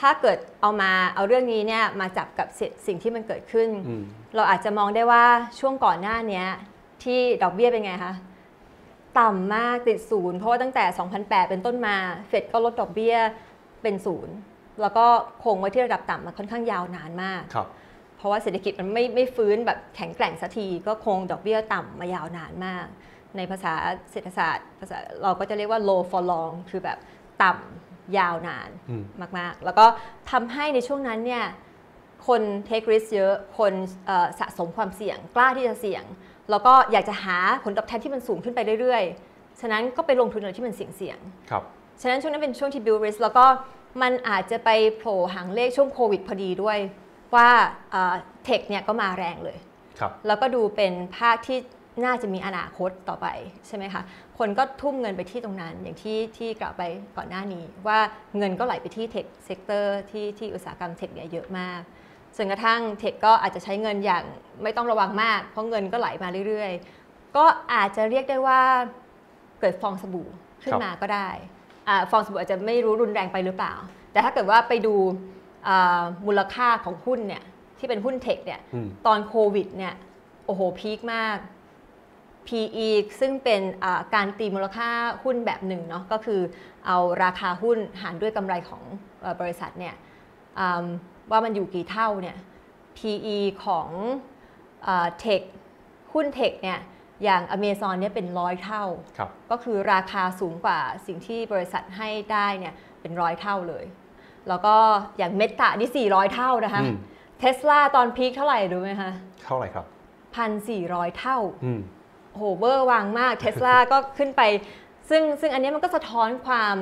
ถ้าเกิดเอามาเอาเรื่องนี้เนี่ยมาจับกับสิ่งสิ่งที่มันเกิดขึ้นอืมเราอาจจะมองได้ว่าช่วงก่อนหน้าเนี้ย ที่ดอกเบี้ยเป็นไงคะต่ำมากติดศูนย์เพราะว่าตั้งแต่ 2008 เป็นต้นมาเฟดก็ลดดอกเบี้ยเป็นศูนย์แล้วก็คงไว้ที่ระดับต่ำมาค่อนข้างยาวนานมากครับเพราะว่าเศรษฐกิจมันไม่ไม่ฟื้นแบบแข็งแกร่งสักทีก็คงดอกเบี้ยต่ำมายาวนานมาก ในภาษาเศรษฐศาสตร์ภาษาเราก็จะเรียกว่า low for long คือแบบต่ำยาวนานอืมมากๆ แล้วก็ทำให้ในช่วงนั้นเนี่ยคน take risk เยอะคนเอ่อสะสมความเสี่ยงกล้าที่จะเสี่ยง แล้วก็อยากจะหาผลตอบแทนที่มันสูงขึ้นไปเรื่อยๆ ฉะนั้นก็ไปลงทุนอะไรที่มันเสี่ยงครับๆฉะนั้นช่วงนั้นเป็นช่วงที่ build risk แล้วก็มันอาจจะไปโผล่หางเลขช่วงโควิดพอดีด้วย ว่า tech เนี่ยก็มาแรงเลยครับแล้วก็ดูเป็นภาคที่น่าจะมีอนาคตต่อไปใช่ไหมคะ คนก็ทุ่มเงินไปที่ตรงนั้น อย่างที่ที่กล่าวไปก่อนหน้านี้ ว่าเงินก็ไหลไปที่ tech sector ที่ที่อุตสาหกรรม tech เนี่ยเยอะมาก จนกระทั่ง tech ก็อาจจะใช้เงินอย่างไม่ต้องระวังมาก เพราะเงินก็ไหลมาเรื่อยๆ ก็อาจจะเรียกได้ว่าเกิดฟองสบู่ขึ้นครับมาก็ได้อ่าฟองสบู่อาจจะไม่รู้รุนแรงไปหรือเปล่า แต่ถ้าเกิดว่าไปดูอ่ามูลค่าของหุ้นเนี่ยที่เป็นหุ้นเทคเนี่ยอืมตอนโควิดเนี่ยโอ้โหพีคมาก PE ซึ่งเป็นอ่าการตีมูลค่าหุ้นแบบหนึ่งเนาะก็คือเอาราคาหุ้นหารด้วยกำไรของเออบริษัทเนี่ยอืม ว่ามันอยู่กี่เท่าเนี่ย PE ของเทคหุ้นเทคเนี่ยอย่าง Amazon เนี่ยเป็นร้อยเท่าครับก็คือราคาสูงกว่าสิ่งที่บริษัทให้ได้เนี่ยเป็นร้อยเท่าเลย แล้วก็อย่างเมตานี่ 400 เท่านะคะอืมเทสลาตอนพีคเท่าไหร่รู้ไหมคะเท่าไหร่ครับพันสี่ร้อยเท่าอืมโอ้โหเบอร์วางมากเทสลาก็ขึ้นไป ซึ่งซึ่งอันเนี้ยมันก็สะท้อนความ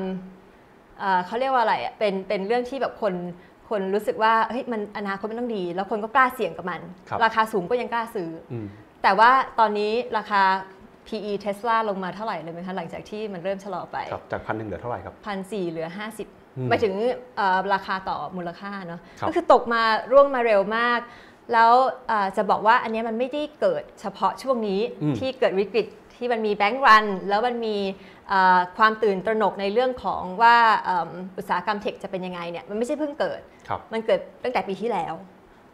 เอ่อเขาเรียกว่าอะไรอะเป็นเป็นเรื่องที่แบบคน คนรู้สึกว่าเฮ้ยมันอนาคตมันต้องดี แล้วคนก็กล้าเสี่ยงกับมันครับราคาสูงก็ยังกล้าซื้ออืมแต่ว่าตอนนี้ราคา PE Tesla ลงมาเท่าไหร่เลยไหมคะหลังจากที่มันเริ่มชะลอไปครับจากพันหนึ่งเหลือเท่าไหร่ครับพันสี่เหลืออืม50หมายถึงเอ่อราคาต่อมูลค่าเนาะครับก็คือตกมาร่วงมาเร็วมาก แล้วเอ่อจะบอกว่าอันเนี้ยมันไม่ได้เกิดเฉพาะช่วงนี้อืมที่เกิดวิกฤตที่มันมีแบงก์รัน แล้วมันมีเอ่อ ความตื่นตระหนกในเรื่องของว่าเอิ่มอุตสาหกรรมเทคจะเป็นยังไงเนี่ยมันไม่ใช่เพิ่งเกิดครับมันเกิดตั้งแต่ปีที่แล้ว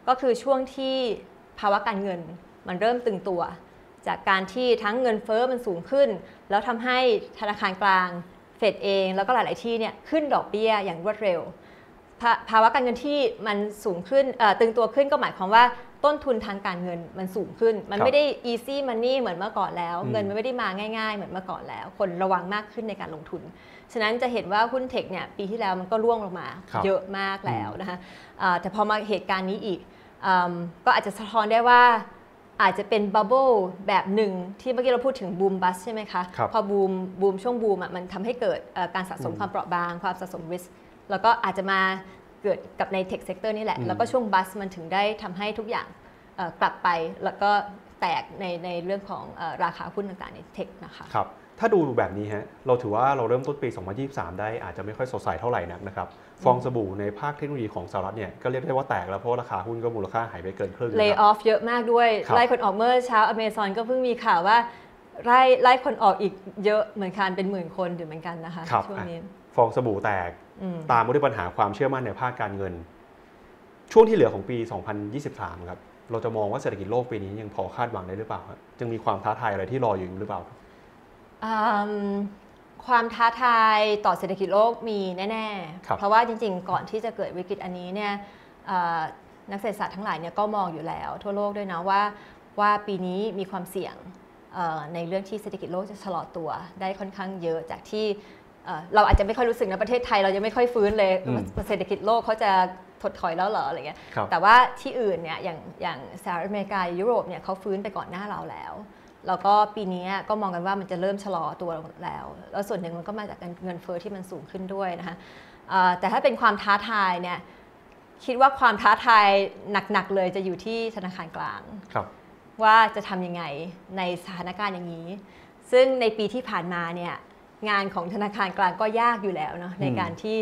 ก็คือช่วงที่ภาวะการเงินมันเริ่มตึงตัว จากการที่ทั้งเงินเฟอ้อมันสูงขึ้น แล้วทำให้ธนาคารกลางเฟดเอง แล้วก็หลาย ๆ ที่เนี่ยขึ้นดอกเบี้ยอย่างรวดเร็วภาภาวะการเงินที่มันสูงขึ้นเอ่อตึงตัวขึ้นก็หมายความว่า ต้นทุนทางการเงินมันสูงขึ้น มันครับไม่ได้ easy money เหมือนเมื่อก่อนแล้วอืมเงินมันไม่ได้มาง่าย ๆ เหมือนเมื่อก่อนแล้ว คนระวังมากขึ้นในการลงทุน ฉะนั้นจะเห็นว่าหุ้นเทคเนี่ยปีที่แล้วมันก็ร่วงลงมาครับเยอะมากแล้วนะคะอ่าแต่พอมาเหตุการณ์นี้อีกอมก็อาจจะสะท้อนได้ว่าอาจจะเป็นบับเบิลแบบหนึ่งที่เมื่อกี้เราพูดถึงบูมบัสใช่ไหมคะครับพอบูมบูมช่วงบูมอะมันทำให้เกิดเอ่อการสะสมอืมความเปราะบาง ความสะสม risk แล้วก็อาจจะมา เกิดกับใน tech sector นี่แหละอืมแล้วก็ช่วงบัสมันถึงได้ทำให้ทุกอย่างเอ่อกลับไปแล้วก็แตกในในเรื่องของเอ่อราคาหุ้นต่างๆในเทคนะคะครับถ้าดูแบบนี้ฮะเราถือว่าเราเริ่มต้นปี 2023 ได้อาจจะไม่ค่อยสดใสเท่าไหร่นักนะครับฟองสบู่ในภาคเทคโนโลยีของสหรัฐเนี่ยก็เรียกได้ว่าแตกแล้วเพราะว่าราคาหุ้นก็มูลค่าหายไปเกินครึ่งนะเลิคกรับออฟเยอะมากด้วยครับไล่คนออกเมื่อเช้าอเมซอนก็เพิ่งมีข่าวว่าไล่ไล่คนออกอีกเยอะเหมือนกันเป็นหมื่นคนอยู่เหมือนกันนะคะครับช่วงนี้ฟองสบู่แตกอืม ตามมาด้วยปัญหาความเชื่อมั่นในภาคการเงิน ช่วงที่เหลือของปี 2023 ครับ เราจะมองว่าเศรษฐกิจโลกปีนี้ยังพอคาดหวังได้หรือเปล่าครับยังมีความท้าทายอะไรที่รออยู่หรือเปล่าอืมความท้าทายต่อเศรษฐกิจโลกมีแน่ครับๆเพราะว่าจริงๆ ก่อนที่จะเกิดวิกฤตอันนี้เนี่ยเอ่อนักเศรษฐศาสตร์ทั้งหลายเนี่ยก็มองอยู่แล้ว ทั่วโลกด้วยนะว่าว่าปีนี้มีความเสี่ยงเอ่อในเรื่องที่เศรษฐกิจโลกจะชะลอตัวได้ค่อนข้างเยอะจากที่ เอ่อเราอาจจะไม่ค่อยรู้สึกนะประเทศไทยเรายังไม่ค่อยฟื้นเลยอืมเศรษฐกิจโลกเขาจะถดถอยแล้วเหรออะไรเงี้ยครับแต่ว่าที่อื่นเนี่ยอย่างอย่างสหรัฐอเมริกายุโรปเนี่ยเขาฟื้นไปก่อนหน้าเราแล้วแล้วก็ปีนี้ก็มองกันว่ามันจะเริ่มชะลอตัวลงแล้ว แล้วส่วนหนึ่งมันก็มาจากเงินเฟ้อที่มันสูงขึ้นด้วยนะคะเอ่อแต่ถ้าเป็นความท้าทายเนี่ยคิดว่าความท้าทายหนักๆเลยจะอยู่ที่ธนาคารกลางครับว่าจะทำยังไงในสถานการณ์อย่างนี้ ซึ่งในปีที่ผ่านมาเนี่ย งานของธนาคารกลางก็ยากอยู่แล้วเนาะในการที่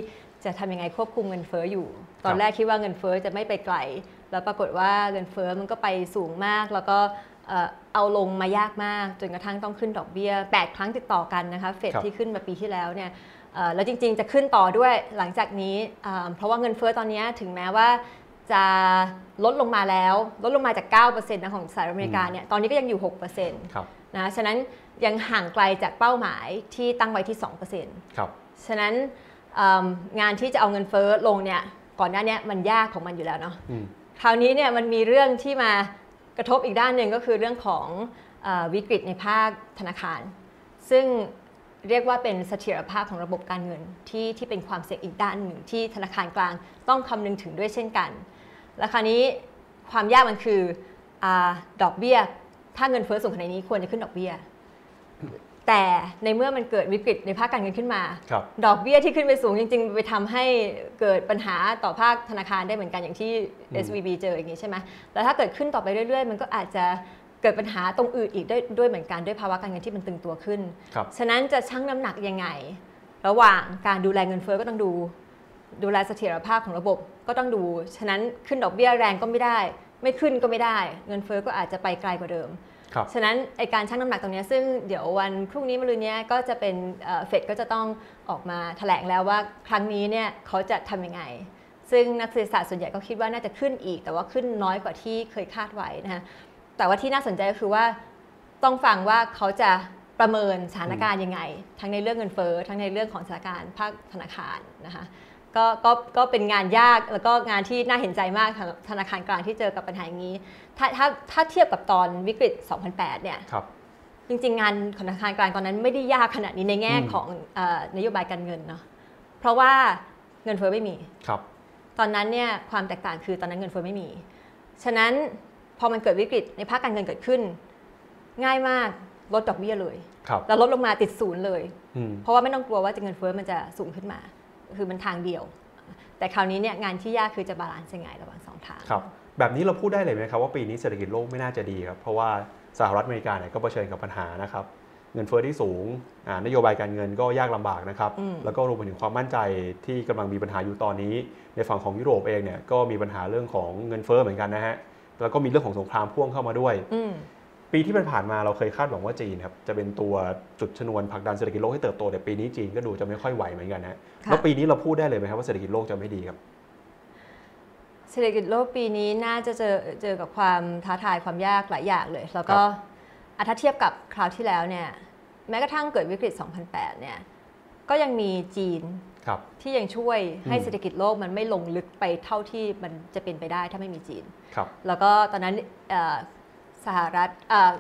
จะทำยังไงควบคุมเงินเฟ้ออยู่ ตอนแรกคิดว่าเงินเฟ้อจะไม่ไปไกล แล้วปรากฏว่าเงินเฟ้อมันก็ไปสูงมาก แล้วก็เอ่อเอาลงมายากมาก จนกระทั่งต้องขึ้นดอกเบี้ยแปดครั้งติดต่อกันนะคะ เฟดครับที่ขึ้นมาปีที่แล้วเนี่ยเอ่อแล้วจริงๆจะขึ้นต่อด้วยหลังจากนี้เอ่อเพราะว่าเงินเฟ้อตอนนี้ถึงแม้ว่าจะลดลงมาแล้ว ลดลงมาจาก 9%นะของสหรัฐอเมริกาเนี่ย ตอนนี้ก็ยังอยู่6%ครับนะ ฉะนั้น ยังห่างไกลจากเป้าหมายที่ตั้งไว้ที่ 2%ครับ ฉะนั้นเอิ่มงานที่จะเอาเงินเฟ้อลงเนี่ยก่อนหน้าเนี้มันยากของมันอยู่แล้วเนาะอืมคราวนี้เนี่ยมันมีเรื่องที่มากระทบอีกด้านหนึ่งก็คือเรื่องของเออวิกฤตในภาคธนาคาร ซึ่งเรียกว่าเป็นเสถียรภาพของระบบการเงินที่ที่เป็นความเสี่ยงอีกด้านหนึ่งที่ธนาคารกลางต้องคำนึงถึงด้วยเช่นกัน และคราวนี้ความยากมันคืออาดอกเบี้ย ถ้าเงินเฟ้อสูงขนาดนี้ควรจะขึ้นดอกเบี้ย แต่ในเมื่อมันเกิดวิกฤตในภาคการเงินขึ้นมาครับดอกเบี้ยที่ขึ้นไปสูงจริง ๆ ไปทำให้เกิดปัญหาต่อภาคธนาคารได้เหมือนกันอย่างที่อืม SVB เจออย่างนี้ใช่ไหมแล้วถ้าเกิดขึ้นต่อไปเรื่อย ๆ มันก็อาจจะเกิดปัญหาตรงอื่นอีกด้วยด้วยเหมือนกันด้วยภาวะการเงินที่มันตึงตัวขึ้นครับฉะนั้นจะชั่งน้ำหนักยังไง ระหว่างการดูแลเงินเฟ้อก็ต้องดู ดูแลเสถียรภาพของระบบก็ต้องดู ฉะนั้นขึ้นดอกเบี้ยแรงก็ไม่ได้ ไม่ขึ้นก็ไม่ได้ เงินเฟ้อก็อาจจะไปไกลกว่าเดิมครับ ฉะนั้นไอการชั่งน้ำหนักตรงนี้ซึ่งเดี๋ยววันพรุ่งนี้มะรืนนี้ก็จะเป็นเฟดก็จะต้องออกมาแถลงแล้วว่าครั้งนี้เนี่ยเขาจะทำยังไง ซึ่งนักเศรษฐศาสตร์ส่วนใหญ่ก็คิดว่าน่าจะขึ้นอีก แต่ว่าขึ้นน้อยกว่าที่เคยคาดไว้นะคะแต่ว่าที่น่าสนใจก็คือว่าต้องฟังว่าเขาจะประเมินสถานการณ์ยังไง ทั้งในเรื่องเงินเฟ้อทั้งในเรื่องของสถานการณ์ภาคธนาคารนะคะ ก็ก็ก็เป็นงานยากแล้วก็งานที่น่าเห็นใจมากสำหรับธนาคารกลางที่เจอกับปัญหาอย่างนี้ ถ้าถ้าถ้าเทียบกับตอนวิกฤต 2008 เนี่ยครับจริงๆ งานของธนาคารกลางตอนนั้นไม่ได้ยากขนาดนี้ในแง่อืมของเออนโยบายการเงินเนาะเพราะว่าเงินเฟ้อไม่มีครับ ตอนนั้นเนี่ยความแตกต่างคือตอนนั้นเงินเฟ้อไม่มี ฉะนั้นพอมันเกิดวิกฤตในภาคการเงินเกิดขึ้น ง่ายมากลดดอกเบี้ยเลยครับแล้วลดลงมาติดศูนย์เลยอืมเพราะว่าไม่ต้องกลัวว่าจะเงินเฟ้อมันจะสูงขึ้นมา คือมันทางเดียว แต่คราวนี้เนี่ยงานที่ยากคือจะ balance ยังไงระหว่างสองทางงทางครับแบบนี้เราพูดได้เลยไหมครับว่าปีนี้เศรษฐกิจโลกไม่น่าจะดีครับเพราะว่าสหรัฐอเมริกาเนี่ยก็เผชิญกับปัญหานะครับเงินเฟ้อที่สูงอ่านโยบายการเงินก็ยากลำบากนะครับอืมแล้วก็รวมไปถึงความมั่นใจที่กำลังมีปัญหาอยู่ตอนนี้ ในฝั่งของยุโรปเองเนี่ยก็มีปัญหาเรื่องของเงินเฟ้อเหมือนกันนะฮะ แล้วก็มีเรื่องของสงครามพ่วงเข้ามาด้วยอืม ปีที่ผ่านๆมาเราเคยคาดหวังว่าจีนครับจะเป็นตัวจุดชนวนผลักดันเศรษฐกิจโลกให้เติบโตแต่ปีนี้จีนก็ดูจะไม่ค่อยไหวเหมือนกันนะค่ะแล้วปีนี้เราพูดได้เลยไหมครับว่าเศรษฐกิจโลกจะไม่ดีครับเศรษฐกิจโลกปีนี้น่าจะเจอเจอกับความท้าทายความยากหลายอย่างเลย แล้วก็ครับอะถ้าเทียบกับคราวที่แล้วเนี่ยแม้กระทั่งเกิดวิกฤต 2008 เนี่ยก็ยังมีจีนครับที่ยังช่วยให้อืมเศรษฐกิจโลกมันไม่ลงลึกไปเท่าที่มันจะเป็นไปได้ถ้าไม่มีจีนครับแล้วก็ตอนนั้นเอ่อ สหรัฐเอ่อ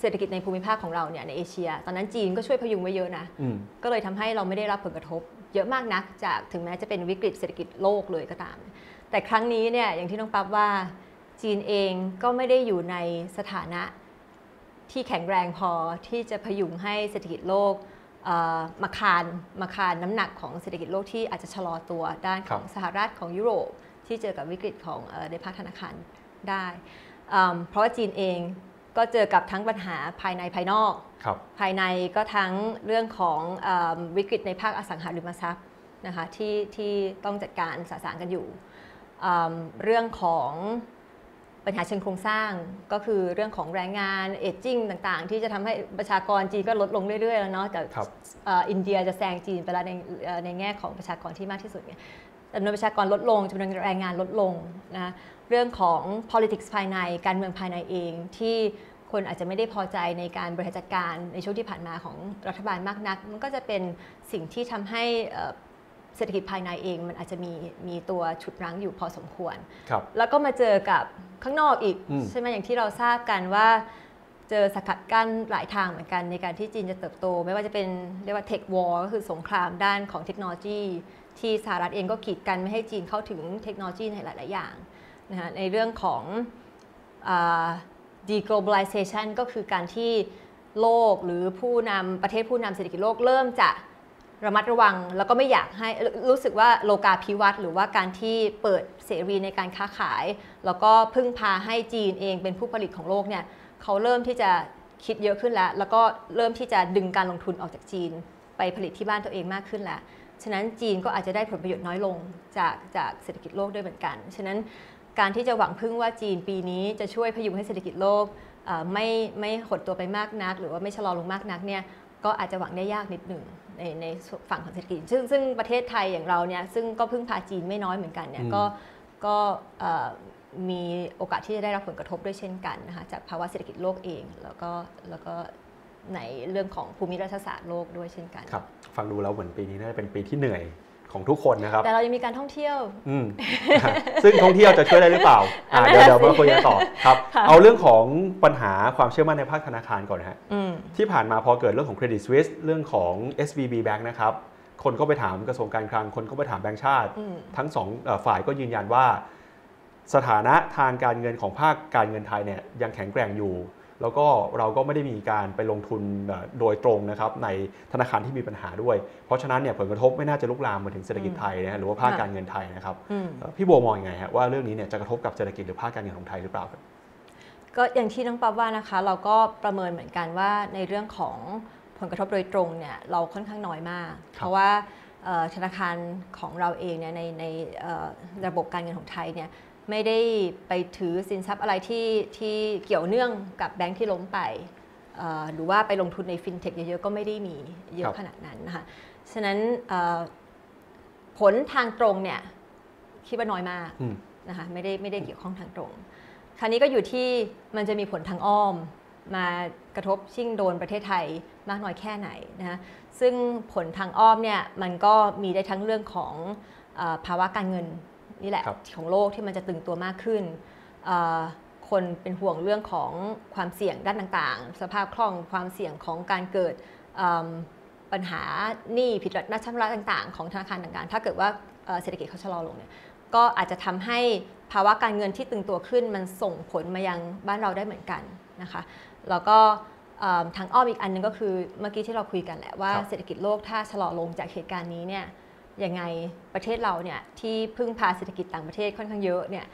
เศรษฐกิจในภูมิภาคของเราเนี่ยในเอเชีย ตอนนั้นจีนก็ช่วยพยุงไว้เยอะนะอืมก็เลยทำให้เราไม่ได้รับผลกระทบ เยอะมากนักจากถึงแม้จะเป็นวิกฤตเศรษฐกิจโลกเลยก็ตาม แต่ครั้งนี้เนี่ยอย่างที่น้องปั๊บว่าจีนเองก็ไม่ได้อยู่ในสถานะที่แข็งแรงพอที่จะพยุงให้เศรษฐกิจโลกเอ่อมาคานมาคานน้ำหนักของเศรษฐกิจโลกที่อาจจะชะลอตัวด้านของครับสหรัฐของยุโรปที่เจอกับวิกฤตของเออในภาคธนาคารได้อืม เพราะว่าจีนเองก็เจอกับทั้งปัญหาภายในภายนอกครับภายในก็ทั้งเรื่องของเอมวิกฤตในภาคอสังหาริมทรัพย์นะคะที่ที่ต้องจัดการสะสางกันอยู่อืมเรื่องของปัญหาเชิงโครงสร้างก็คือเรื่องของแรงงานเอจจิ้งต่างๆ ที่จะทำให้ประชากรจีนก็ลดลงเรื่อยๆ แล้วเนาะแต่ครับเอ่ออินเดียจะแซงจีนไปแล้วในเอ่อในแง่ของประชากรที่มากที่สุดเนี่ย จำนวนประชากรลดลงจำนวนแรงงานลดลงนะเรื่องของ politics ภายในการเมืองภายในเองที่คนอาจจะไม่ได้พอใจในการบริหารจัดการในช่วงที่ผ่านมาของรัฐบาลมากนัก มันก็จะเป็นสิ่งที่ทำให้เอ่อเศรษฐกิจภายในเอง มันอาจจะมีมีตัวฉุดรั้งอยู่พอสมควรครับแล้วก็มาเจอกับข้างนอกอีกอืมใช่ไหมอย่างที่เราทราบกันว่าเจอสกัดกั้นหลายทางเหมือนกันในการที่จีนจะเติบโต ไม่ว่าจะเป็นเรียกว่าเทควอ r ก็คือสงครามด้านของเทคโนโลยี ที่สหรัฐเองก็กีดกันไม่ให้จีนเข้าถึงเทคโนโลยีในหลาย ๆ อย่างนะคะในเรื่องของอ deglobalization ก็คือการที่โลกหรือผู้นำประเทศผู้นำเศรษฐกิจโลกเริ่มจะระมัดระวังแล้วก็ไม่อยากให้รู้สึกว่าโลกาภิวัตน์หรือว่าการที่เปิดเสรีในการค้าขาย แล้วก็พึ่งพาให้จีนเองเป็นผู้ผลิตของโลกเนี่ยเขาเริ่มที่จะคิดเยอะขึ้นแล้ว แล้วก็เริ่มที่จะดึงการลงทุนออกจากจีน ไปผลิตที่บ้านตัวเองมากขึ้นแล้ว ฉะนั้นจีนก็อาจจะได้ผลประโยชน์น้อยลงจากจากเศรษฐกิจโลกด้วยเหมือนกัน ฉะนั้นการที่จะหวังพึ่งว่าจีนปีนี้จะช่วยพยุงให้เศรษฐกิจโลกเอ่อไม่ไม่หดตัวไปมากนัก หรือว่าไม่ชะลอลงมากนักเนี่ยก็อาจจะหวังได้ยากนิดหนึ่งในในฝั่งของเศรษฐกิจ ซึ่งซึ่งประเทศไทยอย่างเราเนี่ยซึ่งก็พึ่งพาจีนไม่น้อยเหมือนกันเนี่ยอืมก็ก็เอ่อมีโอกาสที่จะได้รับผลกระทบด้วยเช่นกันนะคะจากภาวะเศรษฐกิจโลกเอง แล้วก็แล้วก็ในเรื่องของภูมิรัฐศาสตร์โลกด้วยเช่นกันครับ ฟังดูแล้วเหมือนปีนี้น่าจะเป็นปีที่เหนื่อยของทุกคนนะครับ แต่เรายังมีการท่องเที่ยว อืมซึ่งท่องเที่ยวจะช่วยได้หรือเปล่าอ่าอะเดี๋ยวเดี๋ยวนั่นมาน่ะสิคุยกันต่อครับค่ะเอาเรื่องของปัญหาความเชื่อมั่นในภาคธนาคารก่อนนะฮะอืมที่ผ่านมาพอเกิดเรื่องของ Credit Suisse เรื่องของ SVB Bank นะครับ คนก็ไปถามกระทรวงการคลัง คนก็ไปถามแบงก์ชาติอืมทั้งสองเอ่อฝ่ายก็ยืนยันว่า สถานะทางการเงินของภาคการเงินไทยเนี่ยยังแข็งแกร่งอยู่ แล้วก็เราก็ไม่ได้มีการไปลงทุนเอ่อโดยตรงนะครับในธนาคารที่มีปัญหาด้วย เพราะฉะนั้นเนี่ยผลกระทบไม่น่าจะลุกลามมาถึงเศรษฐกิจไทยนะฮะหรือว่าภาคการเงินไทยนะครับอืมเอ่อพี่บัวมองยังไงฮะว่าเรื่องนี้เนี่ยจะกระทบกับเศรษฐกิจหรือภาคการเงินของไทยหรือเปล่าครับก็อย่างที่น้องป๊อบว่านะคะ เราก็ประเมินเหมือนกันว่าในเรื่องของผลกระทบโดยตรงเนี่ยเราค่อนข้างน้อยมากครับเพราะว่าเอ่อธนาคารของเราเองเนี่ยในในเอ่อระบบการเงินของไทยเนี่ย ไม่ได้ไปถือสินทรัพย์อะไรที่ที่เกี่ยวเนื่องกับแบงค์ที่ล้มไปเอ่อหรือว่าไปลงทุนในฟินเทคเยอะๆ ก็ไม่ได้มีเยครัอะบขนาดนั้นนะคะ ฉะนั้นเอ่อผลทางตรงเนี่ยคิดว่าน้อยมากอืมนะคะไม่ได้ไม่ได้เกี่ยวข้องทางตรง คราวนี้ก็อยู่ที่มันจะมีผลทางอ้อมมากระทบชิ่งโดนประเทศไทยมากน้อยแค่ไหนนะคะซึ่งผลทางอ้อมเนี่ยมันก็มีได้ทั้งเรื่องของเเอ่อภาวะการเงิน นี่แหละครับของโลกที่มันจะตึงตัวมากขึ้นเอ่อคนเป็นห่วงเรื่องของความเสี่ยงด้านต่างๆ สภาพคล่องความเสี่ยงของการเกิดเอิ่มปัญหาหนี้ผิดนัดชำระต่างๆ ของธนาคารต่างๆ ถ้าเกิดว่าเอ่อเศรษฐกิจเขาชะลอลงเนี่ยก็อาจจะทำให้ภาวะการเงินที่ตึงตัวขึ้น มันส่งผลมายังบ้านเราได้เหมือนกันนะคะแล้วก็เอิ่มทางอ้อมอีกอันหนึงก็คือเมื่อกี้ที่เราคุยกันแหละว่าครับเศรษฐกิจโลกถ้าชะลอลงจากเหตุการณ์นี้เนี่ย ยังไงประเทศเราเนี่ยที่พึ่งพาเศรษฐกิจต่างประเทศค่อนข้างเยอะเนี่ย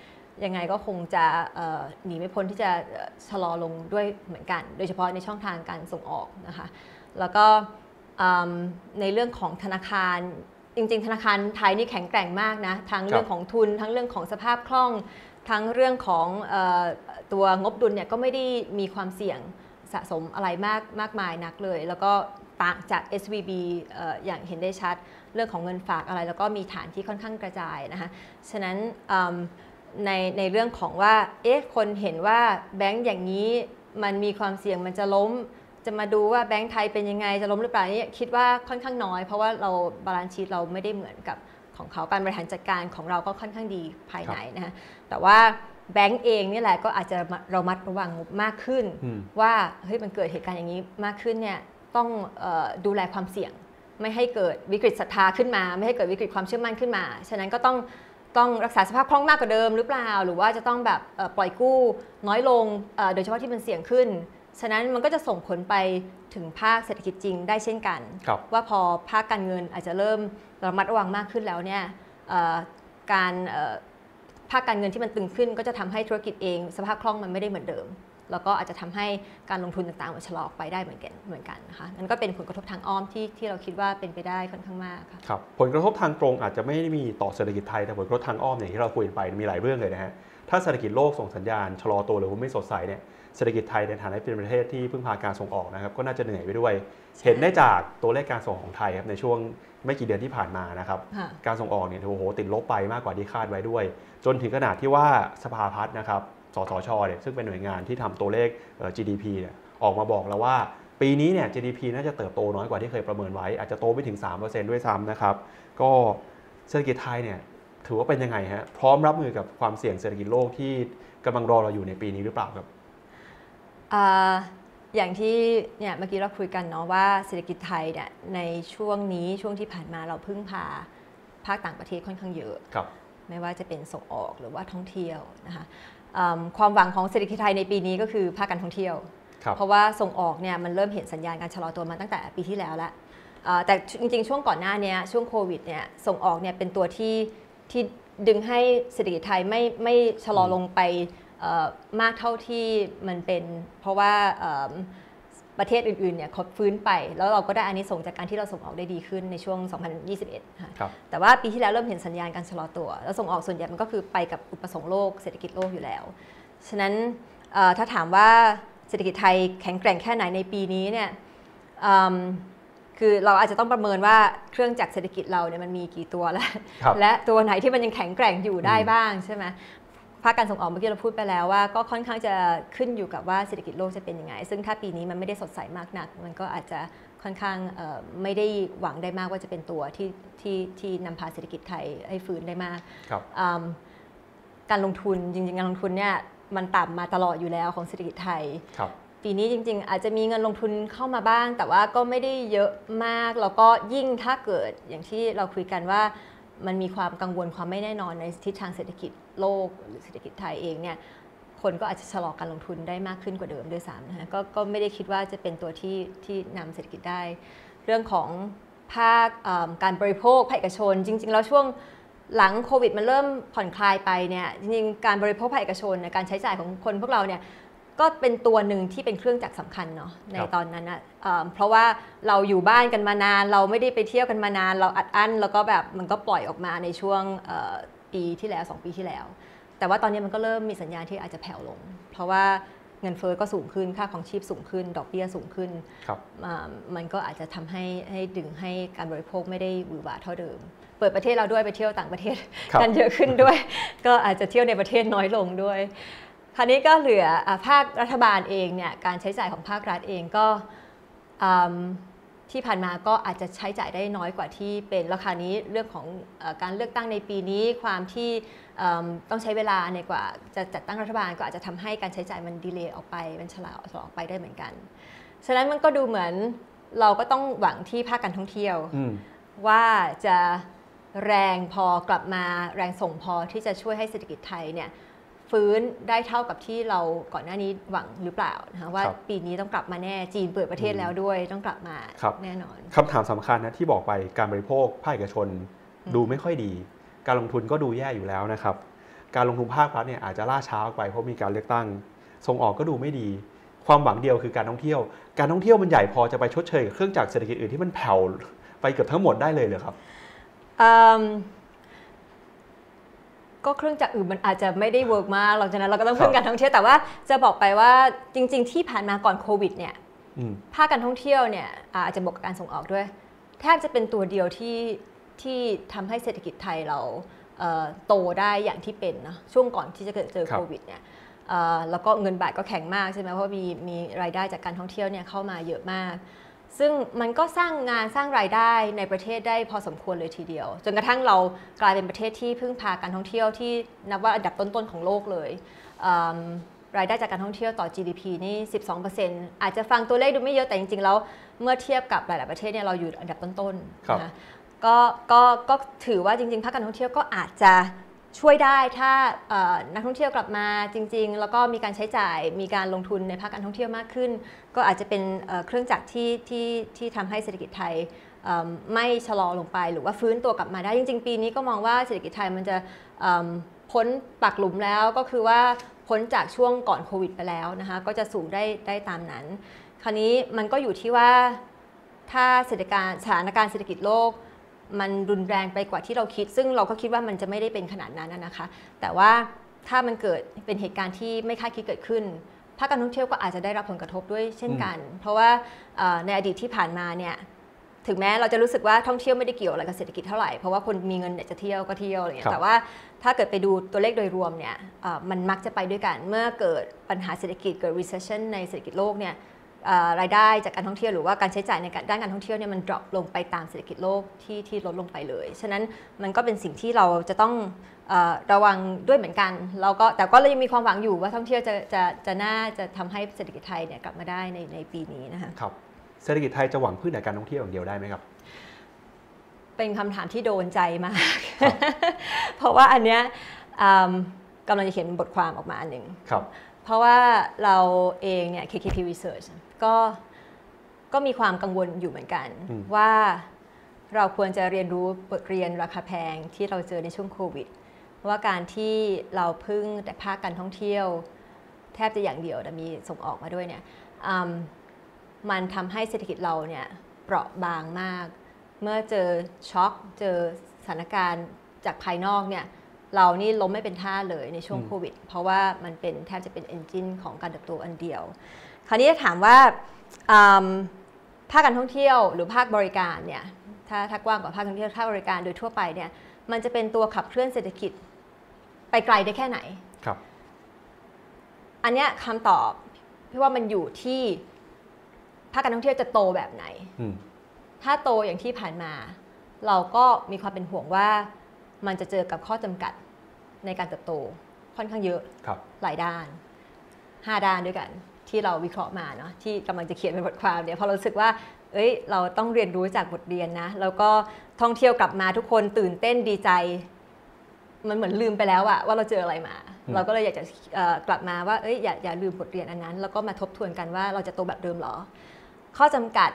ยังไงก็คงจะเอ่อหนีไม่พ้นที่จะเอ่อชะลอลงด้วยเหมือนกัน โดยเฉพาะในช่องทางการส่งออกนะคะแล้วก็อืมในเรื่องของธนาคารจริง ๆ ธนาคารไทยนี่แข็งแกร่งมากนะทั้งเรื่องของทุน ทั้งเรื่องของสภาพคล่อง ทั้งเรื่องของเออตัวงบดุลเนี่ยก็ไม่ได้มีความเสี่ยงสะสมอะไรมากมากมายนักเลย แล้วก็ต่างจาก SVB เอ่ออย่างเห็นได้ชัด เรื่องของเงินฝากอะไร แล้วก็มีฐานที่ค่อนข้างกระจายนะคะฉะนั้นอืมในในเรื่องของว่าเอ๊ะคนเห็นว่าแบงก์อย่างนี้มันมีความเสี่ยงมันจะล้ม จะมาดูว่าแบงก์ไทยเป็นยังไงจะล้มหรือเปล่านี่คิดว่าค่อนข้างน้อย เพราะว่าเรา balance sheet เราไม่ได้เหมือนกับของเขาการบริหารจัดการของเราก็ค่อนข้างดีภายในนะคะแต่ว่าแบงก์เองนี่แหละก็อาจจะระมัดระวังมากขึ้นอืมว่าเฮ้ยมันเกิดเหตุการณ์อย่างนี้มากขึ้นเนี่ยต้องเออดูแลความเสี่ยง ไม่ให้เกิดวิกฤตศรัทธาขึ้นมา ไม่ให้เกิดวิกฤตความเชื่อมั่นขึ้นมา ฉะนั้นก็ต้องต้องรักษาสภาพคล่องมากกว่าเดิมหรือเปล่า หรือว่าจะต้องแบบเอ่อปล่อยกู้น้อยลงเอ่อโดยเฉพาะที่มันเสี่ยงขึ้น ฉะนั้นมันก็จะส่งผลไปถึงภาคเศรษฐกิจจริงได้เช่นกันครับว่าพอภาคการเงินอาจจะเริ่มระมัดระวังมากขึ้นแล้วเนี่ยเอ่อการเอ่อภาคการเงินที่มันตึงขึ้น ก็จะทำให้ธุรกิจเอง สภาพคล่องมันไม่ได้เหมือนเดิม แล้วก็อาจจะทำให้การลงทุนต่างๆมันชะลอออกไปได้เหมือนกันเหมือนกันนะคะนั่นก็เป็นผลกระทบทางอ้อมที่ที่เราคิดว่าเป็นไปได้ค่อนข้างมากค่ะครับผลกระทบทางตรงอาจจะไม่ได้มีต่อเศรษฐกิจไทยแต่ผลกระทบทางอ้อมอย่างที่เราคุยกันไปมีหลายเรื่องเลยนะฮะถ้าเศรษฐกิจโลกส่งสัญญาณชะลอตัวหรือว่าไม่สดใสเนี่ยเศรษฐกิจไทยในฐานะเป็นประเทศที่พึ่งพาการส่งออกนะครับก็น่าจะเหนื่อยไปด้วย เห็นได้จากตัวเลขการส่งของไทยครับในช่วงไม่กี่เดือนที่ผ่านมานะครับค่ะการส่งออกเนี่ยโอ้โหติดลบไปมากกว่าที่คาดไว้ด้วย จนถึงขนาดที่ว่าสภาพัฒน์นะครับ สสชเนี่ยซึ่งเป็นหน่วยงานที่ทำตัวเลขเอ่อ GDP เนี่ยออกมาบอกแล้วว่า ปีนี้เนี่ย GDP น่าจะเติบโตน้อยกว่าที่เคยประเมินไว้ อาจจะโตไม่ถึง 3%ด้วยซ้ำนะครับก็เศรษฐกิจไทยเนี่ยถือว่าเป็นยังไงฮะพร้อมรับมือกับความเสี่ยงเศรษฐกิจโลกที่กำลังรอเราอยู่ในปีนี้หรือเปล่าครับอ่าอย่างที่เนี่ยเมื่อกี้เราคุยกันเนาะว่าเศรษฐกิจไทยเนี่ยในช่วงนี้ช่วงที่ผ่านมาเราพึ่งพาภาคต่างประเทศค่อนข้างเยอะครับไม่ว่าจะเป็นส่งออกหรือว่าท่องเที่ยวนะคะอืม ความหวังของเศรษฐกิจไทยในปีนี้ก็คือภาคการท่องเที่ยวครับเพราะว่าส่งออกเนี่ยมันเริ่มเห็นสัญญาณการชะลอตัวมาตั้งแต่ปีที่แล้วแล้วเอ่อแต่จริงๆ ช่วงก่อนหน้าเนี้ยช่วงโควิดเนี่ยส่งออกเนี่ยเป็นตัวที่ที่ดึงให้เศรษฐกิจไทยไม่ไม่ชะลอลงไปเอ่อมากเท่าที่มันเป็น เพราะว่าเอิ่ม ประเทศอื่นๆเนี่ยเขาฟื้นไป แล้วเราก็ได้อานิสงส์จากการที่เราส่งออกได้ดีขึ้นในช่วง 2021 ค่ะครับแต่ว่าปีที่แล้วเริ่มเห็นสัญญาณการชะลอตัว แล้วส่งออกส่วนใหญ่มันก็คือไปกับอุปสงค์โลกเศรษฐกิจโลกอยู่แล้ว ฉะนั้นเอ่อถ้าถามว่าเศรษฐกิจไทยแข็งแกร่งแค่ไหนในปีนี้เนี่ยอืมคือเราอาจจะต้องประเมินว่าเครื่องจักรเศรษฐกิจเราเนี่ยมันมีกี่ตัวแล้วครับและตัวไหนที่มันยังแข็งแกร่งอยู่ได้อืมบ้างใช่ไหม ภาคการส่งออกเมื่อกี้เราพูดไปแล้วว่าก็ค่อนข้างจะขึ้นอยู่กับว่าเศรษฐกิจโลกจะเป็นยังไง ซึ่งถ้าปีนี้มันไม่ได้สดใสมากนัก มันก็อาจจะค่อนข้างเอ่อไม่ได้หวังได้มากว่าจะเป็นตัวที่ที่ที่นำพาเศรษฐกิจไทยให้ฟื้นได้มากครับอืมการลงทุนจริงๆการลงทุนเนี่ยมันต่ำมาตลอดอยู่แล้วของเศรษฐกิจไทยครับปีนี้จริง ๆ อาจจะมีเงินลงทุนเข้ามาบ้าง แต่ว่าก็ไม่ได้เยอะมากแล้วก็ยิ่งถ้าเกิดอย่างที่เราคุยกันว่า มันมีความกังวลความไม่แน่นอนในทิศทางเศรษฐกิจโลกหรือเศรษฐกิจไทยเองเนี่ยคนก็อาจจะชะลอการลงทุนได้มากขึ้นกว่าเดิมด้วยซ้ำนะคะกก็ไม่ได้คิดว่าจะเป็นตัวที่ที่นำเศรษฐกิจได้ เรื่องของภาคการบริโภคภาคเอกชน จริง ๆ แล้วช่วงหลังโควิดมันเริ่มผ่อนคลายไปเนี่ยจริงๆการบริโภคภาคเอกชนนการใช้จ่ายของคนพวกเราเนี่ย ก็เป็นตัวหนึ่งที่เป็นเครื่องจักรสำคัญเนาะในครับตอนนั้นนะเอิ่มเพราะว่าเราอยู่บ้านกันมานาน เราไม่ได้ไปเที่ยวกันมานาน เราอัดอั้นแล้วก็แบบมันก็ปล่อยออกมาในช่วงเอ่อปีที่แล้ว 2 ปีที่แล้ว แต่ว่าตอนนี้มันก็เริ่มมีสัญญาณที่อาจจะแผ่วลง เพราะว่าเงินเฟ้อก็สูงขึ้นค่าของชีพสูงขึ้น ดอกเบี้ยสูงขึ้นครับอ่ามันก็อาจจะทำให้ให้ดึงให้การบริโภคไม่ได้หวือหวาเท่าเดิม เปิดประเทศเราด้วยไปเที่ยวต่างประเทศครับกันเยอะขึ้นด้วย ก็อาจจะเที่ยวในประเทศน้อยลงด้วย คราวนี้ก็เหลืออาภาครัฐบาลเองเนี่ยการใช้จ่ายของภาครัฐเองก็อืมที่ผ่านมาก็อาจจะใช้จ่ายได้น้อยกว่าที่เป็นราคราวนี้เรื่องของเออการเลือกตั้งในปีนี้ความที่เอิ่มต้องใช้เวลาในกว่าจะจัดตั้งรัฐบาลก็อาจจะทำให้การใช้จ่ายมันดีเลย์ออกไปมันชะลาออกไปได้เหมือนกันฉะนั้นมันก็ดูเหมือนเราก็ต้องหวังที่ภาคการท่องเที่ยวอืมว่าจะแรงพอกลับมาแรงส่งพอที่จะช่วยให้เศรษฐกิจไทยเนี่ย ฟื้นได้เท่ากับที่เราก่อนหน้านี้หวังหรือเปล่านะคะว่าครับปีนี้ต้องกลับมาแน่จีนเปิดประเทศแล้วด้วยต้องกลับมาครับแน่นอนคำถามสำคัญนะที่บอกไปการบริโภคภาคเอกชนดูไม่ค่อยดี การลงทุนก็ดูแย่อยู่แล้วนะครับ การลงทุนภาครัฐเนี่ยอาจจะล่าช้าออกไปเพราะมีการเลือกตั้ง ส่งออกก็ดูไม่ดี ความหวังเดียวคือการท่องเที่ยว การท่องเที่ยวมันใหญ่พอจะไปชดเชยกับเครื่องจักรเศรษฐกิจอื่นที่มันแผ่วไปเกือบทั้งหมดได้เลยเหรอครับอืม ก็เครื่องจักรอื่นมันอาจจะไม่ได้ work มากหลังจากนั้นเราก็ต้องพึ่งการท่องเที่ยวแต่ว่าจะบอกไปว่าจริง ๆ ที่ผ่านมาก่อนโควิดเนี่ยอืมภาคการท่องเที่ยวเนี่ยอ่าอาจจะบวกกับการส่งออกด้วย แทบจะเป็นตัวเดียวที่ที่ทำให้เศรษฐกิจไทยเราเอ่อโตได้อย่างที่เป็นนะช่วงก่อนที่จะเกิดเจอครับโควิดเนี่ยเอ่อแล้วก็เงินบาทก็แข็งมากใช่ไหมเพราะมีมีรายได้จากการท่องเที่ยวเนี่ยเข้ามาเยอะมาก ซึ่งมันก็สร้างงานสร้างรายได้ในประเทศได้พอสมควรเลยทีเดียว จนกระทั่งเรากลายเป็นประเทศที่พึ่งพาการท่องเที่ยวที่นับว่าอันดับต้นๆของโลกเลยอืมรายได้จากการท่องเที่ยวต่อ GDP นี่ 12%อาจจะฟังตัวเลขดูไม่เยอะแต่จริงๆ แล้ว เมื่อเทียบกับหลายๆประเทศเนี่ยเราอยู่อันดับต้นครับๆนะคะก็ก็ก็ถือว่าจริงๆภาคการท่องเที่ยวก็อาจจะ ช่วยได้ถ้านักท่องเที่ยวกลับมาจริง ๆ แล้วก็มีการใช้จ่ายมีการลงทุนในภาคการท่องเที่ยวมากขึ้น ก็อาจจะเป็นเครื่องจักรที่ที่ที่ทำให้เศรษฐกิจไทยไม่ชะลอลงไป หรือว่าฟื้นตัวกลับมาได้จริง ๆ ปีนี้ก็มองว่าเศรษฐกิจไทยมันจะพ้นปากหลุมแล้วก็คือว่าพ้นจากช่วงก่อนโควิดไปแล้วนะคะก็จะสูงได้ได้ตามนั้น คราวนี้มันก็อยู่ที่ว่าถ้าเศรษฐการสถานการณ์เศรษฐกิจโลก มันรุนแรงไปกว่าที่เราคิด ซึ่งเราก็คิดว่ามันจะไม่ได้เป็นขนาดนั้นนะนะคะ แต่ว่าถ้ามันเกิดเป็นเหตุการณ์ที่ไม่คาดคิดเกิดขึ้นภาคการท่องเที่ยวก็อาจจะได้รับผลกระทบด้วยเช่นกัน เพราะว่าเอ่อในอดีตที่ผ่านมาเนี่ยถึงแม้เราจะรู้สึกว่าท่องเที่ยวไม่ได้เกี่ยวอะไรกับเศรษฐกิจเท่าไหร่ เพราะว่าคนมีเงินเนี่ยจะเที่ยวก็เที่ยวอะไรเงี้ครัยบแต่ว่าถ้าเกิดไปดูตัวเลขโดยรวมเนี่ยเอ่อมันมักจะไปด้วยกัน เมื่อเกิดปัญหาเศรษฐกิจเกิด recession ในเศรษฐกิจโลกเนี่ยเอ่อ รายได้จากการท่องเที่ยวหรือว่าการใช้จ่ายในการด้านการท่องเที่ยวเนี่ยมัน drop ลงไปตามเศรษฐกิจโลกที่ที่ลดลงไปเลย ฉะนั้นมันก็เป็นสิ่งที่เราจะต้องเอ่อระวังด้วยเหมือนกันเราก็แต่ก็เรายังมีความหวังอยู่ว่าท่องเที่ยวจะจะจะน่าจะทำให้เศรษฐกิจไทยเนี่ยกลับมาได้ในในปีนี้นะคะครับเศรษฐกิจไทยจะหวังพึ่งแต่การท่องเที่ยวอย่างเดียวได้ไหมครับเป็นคำถามที่โดนใจมาก เพราะว่าอันเนี้ยอืมกำลังจะเขียนบทความออกมาอันหนึ่งครับเพราะว่าเราเองเนี่ย KKP Research ก็ก็มีความกังวลอยู่เหมือนกันอืมว่าเราควรจะเรียนรู้บทเรียนราคาแพงที่เราเจอในช่วงโควิด ว่าการที่เราพึ่งแต่ภาคการท่องเที่ยว แทบจะอย่างเดียวแต่มีส่งออกมาด้วยเนี่ยอืมมันทำให้เศรษฐกิจเราเนี่ยเปราะบางมาก เมื่อเจอช็อคเจอสถานการณ์จากภายนอกเนี่ยเรานี่ล้มไม่เป็นท่าเลยในช่วงอืมโควิด เพราะว่ามันเป็นแทบจะเป็นเอนจินของการเติบโตอันเดียว คราวนี้จะถามว่าอืมภาคการท่องเที่ยวหรือภาคบริการเนี่ยถ้าถ้ากว้างกว่าภาคท่องเที่ยวภาคบริการโดยทั่วไปเนี่ยมันจะเป็นตัวขับเคลื่อนเศรษฐกิจไปไกลได้แค่ไหนครับ อันเนี้ยคำตอบพี่ว่ามันอยู่ที่ภาคการท่องเที่ยวจะโตแบบไหนอืมถ้าโตอย่างที่ผ่านมา เราก็มีความเป็นห่วงว่ามันจะเจอกับข้อจำกัดในการเติบโตค่อนข้างเยอะครับหลายด้าน 5 ด้านด้วยกัน ที่เราวิเคราะห์มาเนาะที่กำลังจะเขียนเป็นบทความเนี่ยเพราะเรารู้สึกว่าเอ้ยเราต้องเรียนรู้จากบทเรียนนะ แล้วก็ท่องเที่ยวกลับมาทุกคนตื่นเต้นดีใจ มันเหมือนลืมไปแล้วอะว่าเราเจออะไรมาอืมเราก็เลยอยากจะเอ่อกลับมาว่าเอ้ยอย่าอย่าลืมบทเรียนอันนั้น แล้วก็มาทบทวนกันว่าเราจะโตแบบเดิมเหรอ ข้อจำกัด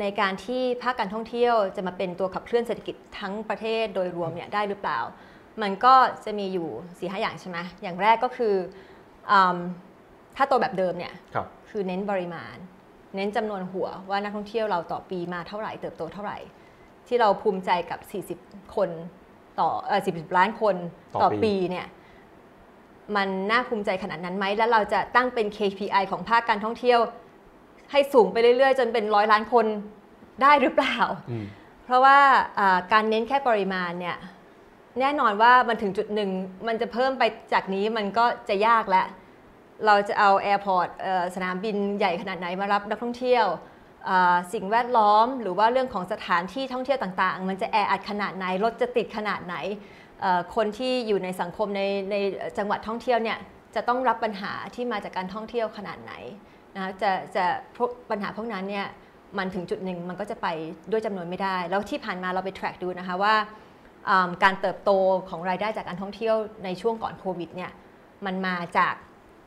ในการที่ภาคการท่องเที่ยวจะมาเป็นตัวขับเคลื่อนเศรษฐกิจทั้งประเทศโดยรวมเนี่ยได้หรือเปล่า มันก็จะมีอยู่4ีหอย่างใช่ไหมอย่างแรกก็คืออืม ถ้าโตแบบเดิมเนี่ยครับคือเน้นปริมาณ เน้นจำนวนหัวว่านักท่องเที่ยวเราต่อปีมาเท่าไหร่เติบโตเท่าไหร่ ที่เราภูมิใจกับ 40 คนต่อเออ40ล้านคนต่อต่อปีปีเนี่ยมันน่าภูมิใจขนาดนั้นไหม แล้วเราจะตั้งเป็น KPI ของภาคการท่องเที่ยว ให้สูงไปเรื่อย ๆ จนเป็นร้อยล้านคนได้หรือเปล่าอืมเพราะว่าอ่าการเน้นแค่ปริมาณเนี่ยแน่นอนว่ามันถึงจุดหนึ่ง มันจะเพิ่มไปจากนี้มันก็จะยากแล้ว เราจะเอา airport สนามบินใหญ่ขนาดไหนมารับนักท่องเที่ยวสิ่งแวดล้อม หรือว่าเรื่องของสถานที่ท่องเที่ยวต่างๆ มันจะแออัดขนาดไหนรถจะติดขนาดไหน คนที่อยู่ในสังคมในในจังหวัดท่องเที่ยวเนี่ยจะต้องรับปัญหาที่มาจากการท่องเที่ยวขนาดไหนนะจะจะพวกปัญหาพวกนั้นเนี่ยมันถึงจุดหนึ่งมันก็จะไปด้วยจำนวนไม่ได้ แล้วที่ผ่านมาเราไป track ดูนะคะว่าการเติบโตของรายได้จากการท่องเที่ยวในช่วงก่อนโควิดเนี่ยมันมาจาก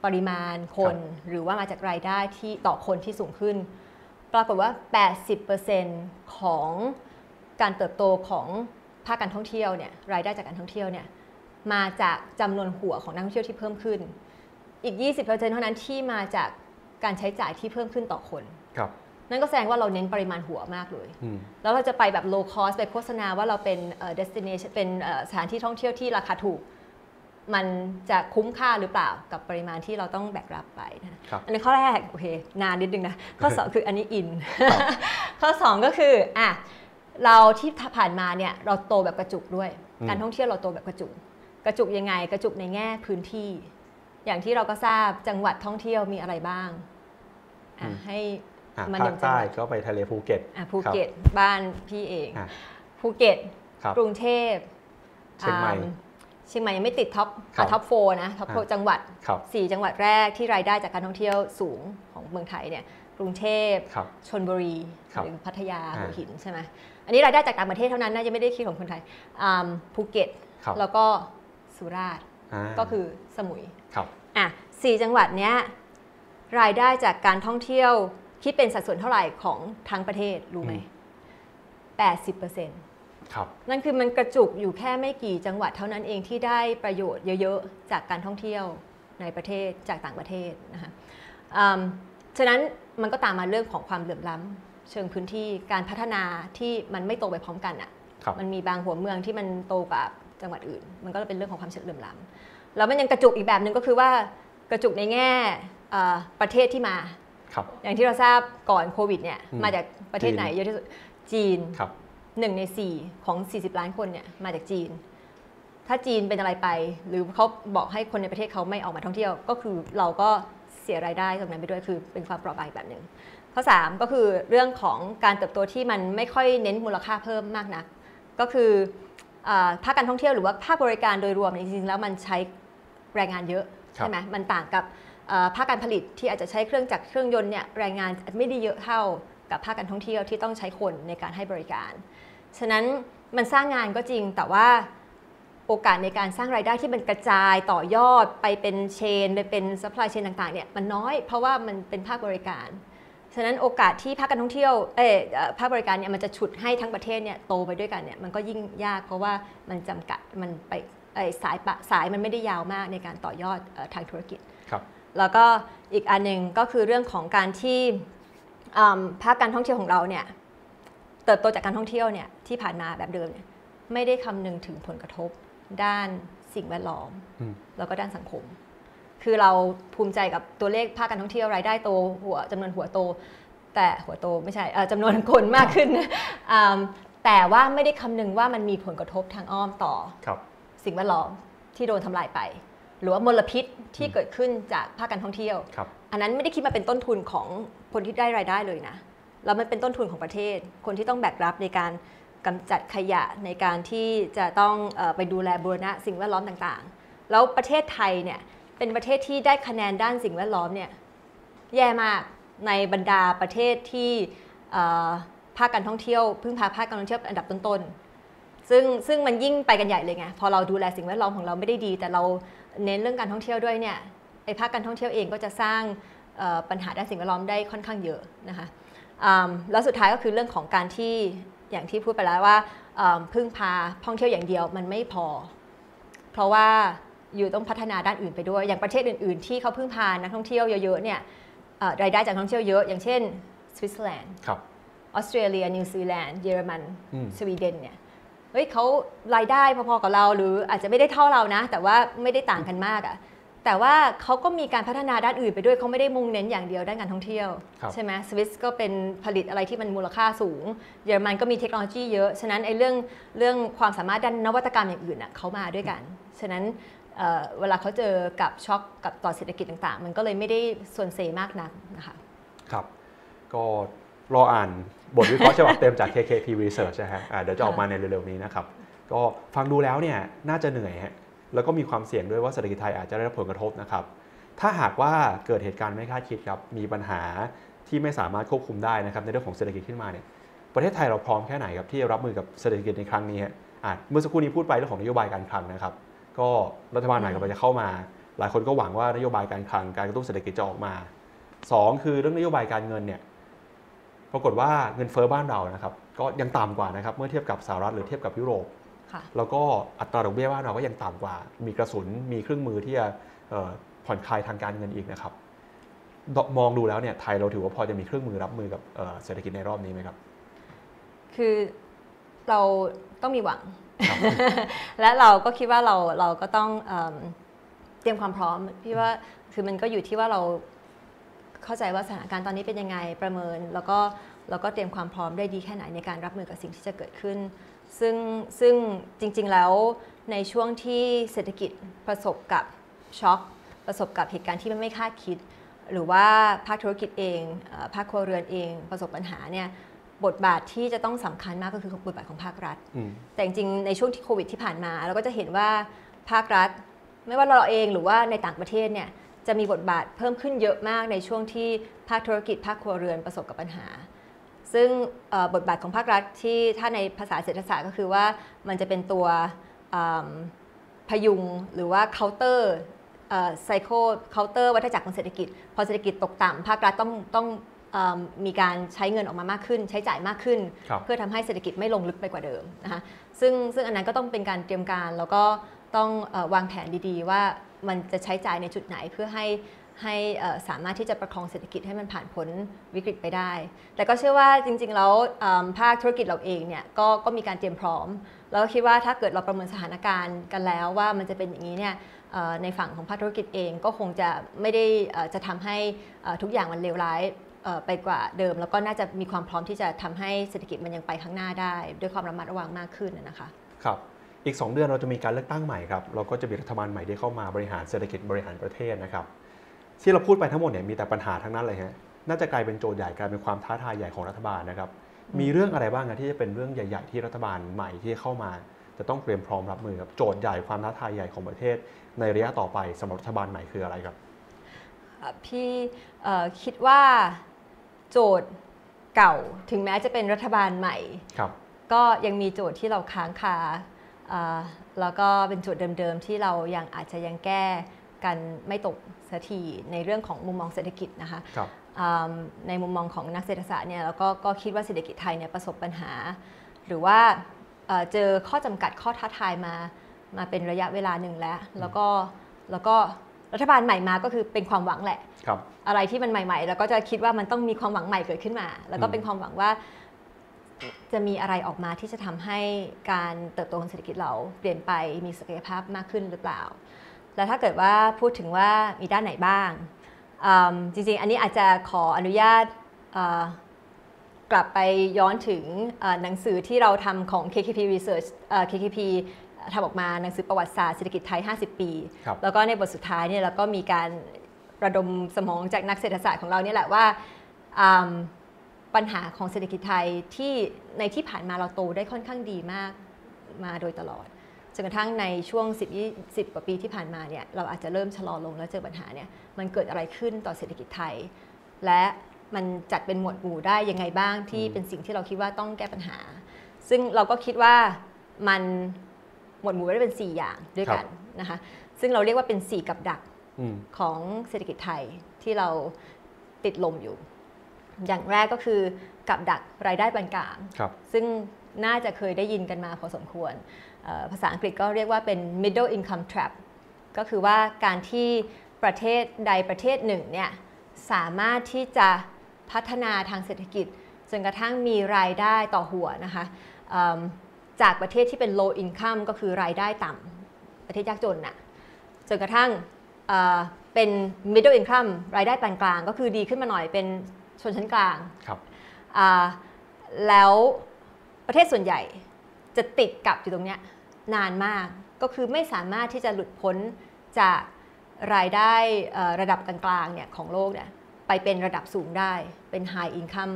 ปริมาณคนหรือว่ามาจากรายได้ที่ต่อคนที่สูงขึ้น ปรากฏว่า 80%ของการเติบโตของภาคการท่องเที่ยวเนี่ยรายได้จากการท่องเที่ยวเนี่ยมาจากจำนวนหัวของนักท่องเที่ยวที่เพิ่มขึ้น อีก 20%เท่านั้นที่มาจากการใช้จ่ายที่เพิ่มขึ้นต่อคนครับนั่นก็แสดงว่าเราเน้นปริมาณหัวมากเลยอืมแล้วเราจะไปแบบ low cost ไปโฆษณาว่าเราเป็นเอ่อ destination เป็นเอ่อสถานที่ท่องเที่ยวที่ราคาถูก มันจะคุ้มค่าหรือเปล่ากับปริมาณที่เราต้องแบกรับไปนะครับอันนี้ข้อแรกโอเคนานนิดนึงนะข้อ 2 คืออันนี้อิน ข้อ 2 ก็คืออะเราที่ผ่านมาเนี่ยเราโตแบบกระจุกด้วยอืมการท่องเที่ยวเราโตแบบกระจุก กระจุกยังไงกระจุกในแง่พื้นที่ อย่างที่เราก็ทราบจังหวัดท่องเที่ยวมีอะไรบ้างอะให้อะมาภาหนึ่คงจังหใต้วัดก็ไปทะเลภูเก็ตอะภูเก็ตบ้านพี่เองอะภูเก็ตครับกรุงเทพเชียงใหม่อ่า เชียงใหม่ยังไม่ติดท็อปครับท็อปโฟนะท็อปโฟอ่าจังหวัดครับ4จังหวัดแรกที่รายได้จากการท่องเที่ยวสูงของเมืองไทยเนี่ยกรุงเทพครับชนบุรีครับหรือพัทยาอ่าหัวหินใช่ไหมอันนี้รายได้จากต่างประเทศเท่านั้นน่าจะไม่ได้คิดของคนไทยอ่าภูเก็ตครับแล้วก็สุราษฎร์อ่าก็คือสมุยครับอะสี่จังหวัดเนี้ยรายได้จากการท่องเที่ยวคิดเป็นสัดส่วนเท่าไหร่ของทั้งประเทศรู้ไหมแปดสิบเปอร์เซ็นต์ครับ นั่นคือมันกระจุกอยู่แค่ไม่กี่จังหวัดเท่านั้นเองที่ได้ประโยชน์เยอะๆ จากการท่องเที่ยวในประเทศจากต่างประเทศนะคะอืมฉะนั้นมันก็ตามมาเรื่องของความเหลื่อมล้ำเชิงพื้นที่การพัฒนาที่มันไม่โตไปพร้อมกันอะครับมันมีบางหัวเมืองที่มันโตกว่าจังหวัดอื่น มันก็เป็นเรื่องของความเหลื่อมล้ำแล้วมันยังกระจุกอีกแบบหนึ่งก็คือว่ากระจุกในแง่เอ่อประเทศที่มาครับอย่างที่เราทราบก่อนโควิดเนี่ยอืมมาจากประเทศจีนไหนเยอะที่สุดจีน ครับหนึ่งใน 4 ของ 40 ล้านคนเนี่ยมาจากจีน ถ้าจีนเป็นอะไรไป หรือเขาบอกให้คนในประเทศเขาไม่ออกมาท่องเที่ยว ก็คือเราก็เสียรายได้ตรงนั้นไปด้วยคือเป็นความเปราะบางอีกแบบหนึ่งข้อ 3 ก็คือเรื่องของการเติบโตที่มันไม่ค่อยเน้นมูลค่าเพิ่มมากนัก ก็คืออาภาคการท่องเที่ยวหรือว่าภาคบริการโดยรวมเนี่ยจริงๆแล้วมันใช้แรงงานเยอะครับใช่ไหมมันต่างกับเอ่อภาคการผลิตที่อาจจะใช้เครื่องจักรเครื่องยนต์เนี่ยแรงงานไม่ได้เยอะเท่ากับภาคการท่องเที่ยวที่ต้องใช้คนในการให้บริการ ฉะนั้นมันสร้างงานก็จริงแต่ว่าโอกาสในการสร้างรายได้ที่มันกระจายต่อยอดไปเป็น chain ไปเป็น supply chain ต่างๆเนี่ยมันน้อยเพราะว่ามันเป็นภาคบริการ ฉะนั้นโอกาสที่ภาคการท่องเที่ยวเออเอ่อภาคบริการเนี่ยมันจะฉุดให้ทั้งประเทศเนี่ยโตไปด้วยกันเนี่ยมันก็ยิ่งยากเพราะว่ามันจำกัดมันไปเอ่อสายป่านมันไม่ได้ยาวมากในการต่อยอดเอ่อทางธุรกิจครับแล้วก็อีกอันหนึ่งก็คือเรื่องของการที่อืมภาคการท่องเที่ยวของเราเนี่ย เติบโตจากการท่องเที่ยวเนี่ยที่ผ่านมาแบบเดิมเนี่ยไม่ได้คำนึงถึงผลกระทบ ด้านสิ่งแวดล้อมอืมแล้วก็ด้านสังคม คือเราภูมิใจกับตัวเลขภาคการท่องเที่ยวรายได้โตหัวจำนวนหัวโต แต่หัวโตไม่ใช่เอ่อจำนวนคนมากขึ้นอืมแต่ว่าไม่ได้คำนึงว่ามันมีผลกระทบทางอ้อมต่อครับสิ่งแวดล้อมที่โดนทำลายไป หรือว่ามลพิษที่เกิดขึ้นจากภาคการท่องเที่ยวครับอันนั้นไม่ได้คิดมาเป็นต้นทุนของคนที่ได้รายได้เลยนะ แล้วมันเป็นต้นทุนของประเทศ คนที่ต้องแบกรับในการกำจัดขยะในการที่จะต้องอไปดูแลบูรณะสิ่งแวดล้อมต่างๆ แล้วประเทศไทยเนี่ยเป็นประเทศที่ได้คะแนนด้านสิ่งแวดล้อมเนี่ยแย่มากในบรรดาประเทศที่ภาคการท่องเที่ยวพึ่งพาภาคการท่องเที่ยวอันดับต้นๆ ซึ่งซึ่งมันยิ่งไปกันใหญ่เลยไง พอเราดูแลสิ่งแวดล้อมของเราไม่ได้ดี แต่เราเน้นเรื่องการท่องเที่ยวด้วยเนี่ย ไอ้ภาคการท่องเที่ยวเองก็จะสร้างปัญหาด้านสิ่งแวดล้อมได้ค่อนข้างเยอะนะคะ แล้วสุดท้ายก็คือเรื่องของการที่อย่างที่พูดไปแล้วว่าอืมพึ่งพาท่องเที่ยวอย่างเดียวมันไม่พอ เพราะว่าอยู่ต้องพัฒนาด้านอื่นไปด้วย อย่างประเทศอื่น ๆ ที่เขาพึ่งพานักท่องเที่ยวเยอะๆเนี่ยเอ่อรายได้จากนักท่องเที่ยวเยอะ อย่างเช่นสวิตเซอร์แลนด์ครับออสเตรเลีย นิวซีแลนด์ เยอรมันอืมสวีเดนเนี่ยเฮ้ยเขารายได้พอๆกับเราหรืออาจจะไม่ได้เท่าเรานะ แต่ว่าไม่ได้ต่างกันมากอะ แต่ว่าเขาก็มีการพัฒนาด้านอื่นไปด้วยเขาไม่ได้มุ่งเน้นอย่างเดียวด้านการท่องเที่ยวครับใช่ไหมสวิสก็เป็นผลิตอะไรที่มันมูลค่าสูง เยอรมันก็มีเทคโนโลยีเยอะ ฉะนั้นไอ้เรื่องเรื่องความสามารถด้านนวัตกรรมอย่างอื่นน่ะเขามาด้วยกัน ฉะนั้นเอ่อเวลาเขาเจอกับช็อคกับต่อเศรษฐกิจต่างๆ มันก็เลยไม่ได้ส่วนเซมากนักนะคะครับ ก็รออ่านบทวิเคราะห์ฉบับเต็มจาก KKP Research นะฮะอ่าเดี๋ยวจะออกมาในเร็วๆนี้นะครับ ก็ฟังดูแล้วเนี่ยน่าจะเหนื่อยฮะ แล้วก็มีความเสี่ยงด้วยว่าเศรษฐกิจไทยอาจจะได้รับผลกระทบนะครับ ถ้าหากว่าเกิดเหตุการณ์ไม่คาดคิดครับ มีปัญหาที่ไม่สามารถควบคุมได้นะครับในเรื่องของเศรษฐกิจขึ้นมาเนี่ย ประเทศไทยเราพร้อมแค่ไหนครับที่จะรับมือกับเศรษฐกิจในครั้งนี้อะเมื่อสักครู่นี้พูดไปเรื่องของนโยบายการคลังนะครับ ก็รัฐบาลใหม่กำลังจะเข้ามา หลายคนก็หวังว่านโยบายการคลังการกระตุ้นเศรษฐกิจจะออกมาสองคือเรื่องนโยบายการเงินเนี่ย ปรากฏว่าเงินเฟ้อบ้านเรานะครับ ก็ยังต่ำกว่านะครับเมื่อเทียบกับสหรัฐหรือเทียบกับยุโรป แล้วก็อัตราดอกเบี้ยบ้านเราก็ยังต่ำกว่า มีกระสุนมีเครื่องมือที่จะเอ่อผ่อนคลายทางการเงินอีกนะครับดมองดูแล้วเนี่ยไทยเราถือว่าพอจะมีเครื่องมือรับมือกับเอ่อเศรษฐกิจในรอบนี้ไหมครับ คือเราต้องมีหวังครับและเราก็คิดว่าเราเราก็ต้องเอิ่มเตรียมความพร้อมพี่ว่าคือมันก็อยู่ที่ว่าเราเข้าใจว่าสถานการณ์ตอนนี้เป็นยังไงประเมิน แล้วก็แล้วก็เตรียมความพร้อมได้ดีแค่ไหนในการรับมือกับสิ่งที่จะเกิดขึ้น ซึ่งซึ่งจริงๆแล้วในช่วงที่เศรษฐกิจประสบกับช็อคประสบกับเหตุการณ์ที่มันไม่คาดคิด หรือว่าภาคธุรกิจเองเอ่อภาคครัวเรือนเองประสบปัญหาเนี่ยบทบาทที่จะต้องสำคัญมากก็คือบทบาทของภาครัฐอืมแต่จริงๆในช่วงที่โควิดที่ผ่านมา เราก็จะเห็นว่าภาครัฐ ไม่ว่าเราเองหรือว่าในต่างประเทศเนี่ยจะมีบทบาทเพิ่มขึ้นเยอะมากในช่วงที่ภาคธุรกิจภาคครัวเรือนประสบกับปัญหา ซึ่งเอ่อบทบาทของภาครัฐที่ถ้าในภาษาเศรษฐศาสตร์ก็คือว่ามันจะเป็นตัวอืมพยุงหรือว่า counter ไซโคเคาน์เตอร์วัฏจักรของเศรษฐกิจ พอเศรษฐกิจตกต่ำภาครัฐต้องต้องเอมมีการใช้เงินออกมามากขึ้น ใช้จ่ายมากขึ้นครับเพื่อทำให้เศรษฐกิจไม่ลงลึกไปกว่าเดิมนะคะซึ่งซึ่งอันนั้นก็ต้องเป็นการเตรียมการแล้วก็ต้องเอ่อวางแผนดีๆ ว่ามันจะใช้จ่ายในจุดไหนเพื่อให้ ให้สามารถที่จะประคองเศรษฐกิจให้มันผ่านพ้นวิกฤตไปได้ แต่ก็เชื่อว่าจริง ๆ แล้วภาคธุรกิจเราเองเนี่ยก็ก็มีการเตรียมพร้อม แล้วก็คิดว่าถ้าเกิดเราประเมินสถานการณ์กันแล้วว่ามันจะเป็นอย่างนี้เนี่ยในฝั่งของภาคธุรกิจเองก็คงจะไม่ได้จะทำให้ทุกอย่างมันเลวร้ายไปกว่าเดิม แล้วก็น่าจะมีความพร้อมที่จะทำให้เศรษฐกิจมันยังไปข้างหน้าได้ ด้วยความระมัดระวังมากขึ้นนะนะคะครับอีก 2 เดือนเราจะมีการเลือกตั้งใหม่ครับเราก็จะมีรัฐบาลใหม่ที่เข้ามาบริหารเศรษฐกิจบริหารประเทศนะครับ ที่เราพูดไปทั้งหมดเนี่ยมีแต่ปัญหาทั้งนั้นเลยฮะน่าจะกลายเป็นโจทย์ใหญ่กลายเป็นความท้าทายใหญ่ของรัฐบาลนะครับ มีเรื่องอะไรบ้างนะที่จะเป็นเรื่องใหญ่ ๆ ที่รัฐบาลใหม่ที่เข้ามา จะต้องเตรียมพร้อมรับมือครับโจทย์ใหญ่ความท้าทายใหญ่ของประเทศ ในระยะต่อไปสำหรับรัฐบาลใหม่คืออะไรครับเอ่อพี่เอ่อคิดว่าโจทย์เก่าถึงแม้จะเป็นรัฐบาลใหม่ครับก็ยังมีโจทย์ที่เราค้างคาเอ่อแล้วก็เป็นโจทย์เดิมๆที่เรายังอาจจะยังแก้ กันไม่ตกสักทีในเรื่องของมุมมองเศรษฐกิจนะคะครับอืมในมุมมองของนักเศรษฐศาสตร์เนี่ยเราก็ก็คิดว่าเศรษฐกิจไทยเนี่ยประสบปัญหา หรือว่าเอ่อเจอข้อจำกัดข้อท้าทายมามาเป็นระยะเวลาหนึ่งแล้ว แล้วก็แล้วก็รัฐบาลใหม่มาก็คือเป็นความหวังแหละครับอะไรที่มันใหม่ๆแล้วก็จะคิดว่ามันต้องมีความหวังใหม่เกิดขึ้นมา แล้วก็อืมเป็นความหวังว่าจะมีอะไรออกมาที่จะทำให้การเติบโตของเศรษฐกิจเราเปลี่ยนไปมีศักยภาพมากขึ้นหรือเปล่า แล้วถ้าเกิดว่าพูดถึงว่ามีด้านไหนบ้างอืมจริงๆ อันนี้อาจจะขออนุญาตเอ่อกลับไปย้อนถึงเอ่อหนังสือที่เราทำของ KKP Research เอ่อ KKP ทำออกมาหนังสือประวัติศาสตร์เศรษฐกิจไทย 50 ปีครับแล้วก็ในบทสุดท้ายเนี่ยเราก็มีการระดมสมองจากนักเศรษฐศาสตร์ของเราเนี่ยแหละว่าอืมปัญหาของเศรษฐกิจไทยที่ในที่ผ่านมาเราโตได้ค่อนข้างดีมากมาโดยตลอด จนกระทั่งในช่วง 10 20กว่าปีที่ผ่านมาเนี่ยเราอาจจะเริ่มชะลอลงแล้วเจอปัญหาเนี่ยมันเกิดอะไรขึ้นต่อเศรษฐกิจไทย และมันจัดเป็นหมวดหมู่ได้ยังไงบ้างที่อืมเป็นสิ่งที่เราคิดว่าต้องแก้ปัญหา ซึ่งเราก็คิดว่ามันหมวดหมู่ได้เป็น 4 อย่างด้วยกันนะคะซึ่งเราเรียกว่าเป็น 4 กับดักอืมของเศรษฐกิจไทยที่เราติดลมอยู่ อย่างแรกก็คือกับดักรายได้ปานกลางครับซึ่งน่าจะเคยได้ยินกันมาพอสมควรเอ่อ ภาษาอังกฤษก็เรียกว่าเป็น middle income trap ก็คือว่าการที่ประเทศใดประเทศหนึ่งเนี่ยสามารถที่จะพัฒนาทางเศรษฐกิจ จนกระทั่งมีรายได้ต่อหัวนะคะเอิ่มจากประเทศที่เป็น low income ก็คือรายได้ต่ำประเทศยากจนน่ะจนกระทั่งเอ่อเป็น middle income รายได้ปานกลาง ก็คือดีขึ้นมาหน่อยเป็นชนชั้นกลางครับอ่าแล้วประเทศส่วนใหญ่จะติดกับอยู่ตรงเนี้ย นานมาก ก็คือไม่สามารถที่จะหลุดพ้นจากรายได้เอ่อระดับกลางๆเนี่ยของโลกเนี่ยไปเป็นระดับสูงได้เป็น high income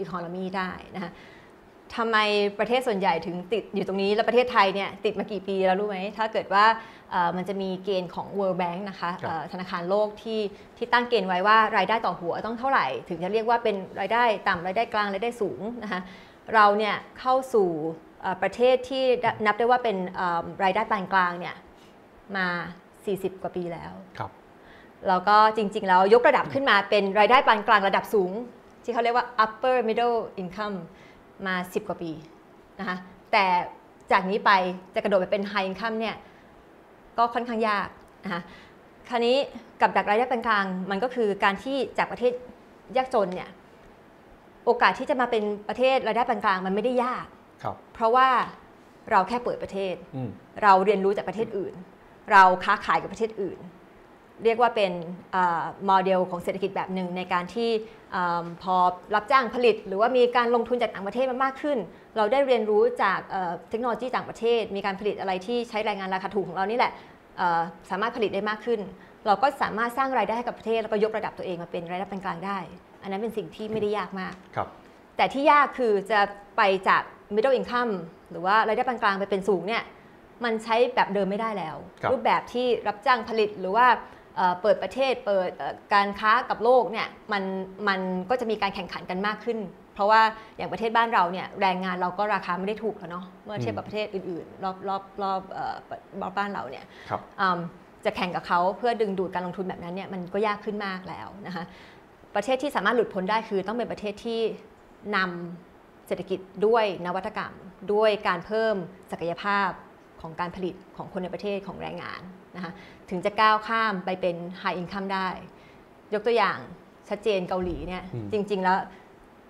อีโคโนมีได้นะคะทำไมประเทศส่วนใหญ่ถึงติดอยู่ตรงนี้ แล้วประเทศไทยเนี่ยติดมากี่ปีแล้วรู้ไหม ถ้าเกิดว่าเอ่อมันจะมีเกณฑ์ของ World Bank นะคะครับเอ่อธนาคารโลกที่ที่ตั้งเกณฑ์ไว้ว่ารายได้ต่อหัวต้องเท่าไหร่ ถึงจะเรียกว่าเป็นรายได้ต่ำรายได้กลางรายได้สูงนะคะเราเนี่ยเข้าสู่เอ่อ ประเทศที่นับได้ว่าเป็นเอ่อรายได้ปานกลางเนี่ยมา 40 กว่าปีแล้วครับแล้วก็จริง ๆ แล้วยกระดับขึ้นมาเป็นรายได้ปานกลางระดับสูง ที่เขาเรียกว่า upper middle income มา 10 กว่าปีนะคะแต่จากนี้ไปจะกระโดดไปเป็น high income เนี่ยก็ค่อนข้างยากนะคะคราวนี้กับดักรายได้ปานกลางมันก็คือการที่จากประเทศยากจนเนี่ยโอกาสที่จะมาเป็นประเทศรายได้ปานกลางมันไม่ได้ยากครับ เพราะว่าเราแค่เปิดประเทศอืมเราเรียนรู้จากประเทศอื่น เราค้าขายกับประเทศอื่น เรียกว่าเป็นโมเดลของเศรษฐกิจแบบหนึ่งในการที่เออพอรับจ้างผลิต หรือว่ามีการลงทุนจากต่างประเทศมามากขึ้น เราได้เรียนรู้จากเอ่อเทคโนโลยีต่างประเทศ มีการผลิตอะไรที่ใช้แรงงานราคาถูกของเรานี่แหละเอ่อสามารถผลิตได้มากขึ้น เราก็สามารถสร้างรายได้ให้กับประเทศแล้วก็ยกระดับตัวเองมาเป็นรายได้ปานกลางได้ อันนั้นเป็นสิ่งที่ไม่ได้ยากมากครับ แต่ที่ยากคือจะไปจาก middle income หรือว่ารายได้ปานกลางไปเป็นสูงเนี่ยมันใช้แบบเดิมไม่ได้แล้วครับรูปแบบที่รับจ้างผลิตหรือว่าเอ่อเปิดประเทศเปิดเอ่อการค้ากับโลกเนี่ยมันมันก็จะมีการแข่งขันกันมากขึ้น เพราะว่าอย่างประเทศบ้านเราเนี่ยแรงงานเราก็ราคาไม่ได้ถูกแล้วเนาะเมื่อเทียบกับประเทศอื่นๆ รอบรอบรอบเอ่อรอบบ้านเราเนี่ยครับอืมจะแข่งกับเขาเพื่อดึงดูดการลงทุนแบบนั้นเนี่ยมันก็ยากขึ้นมากแล้วนะคะประเทศที่สามารถหลุดพ้นได้คือต้องเป็นประเทศที่ นำเศรษฐกิจด้วยนวัตกรรม ด้วยการเพิ่มศักยภาพของการผลิตของคนในประเทศของแรงงานนะคะถึงจะก้าวข้ามไปเป็น high income ได้ ยกตัวอย่างชัดเจนเกาหลีเนี่ยอืมจริง ๆ แล้ว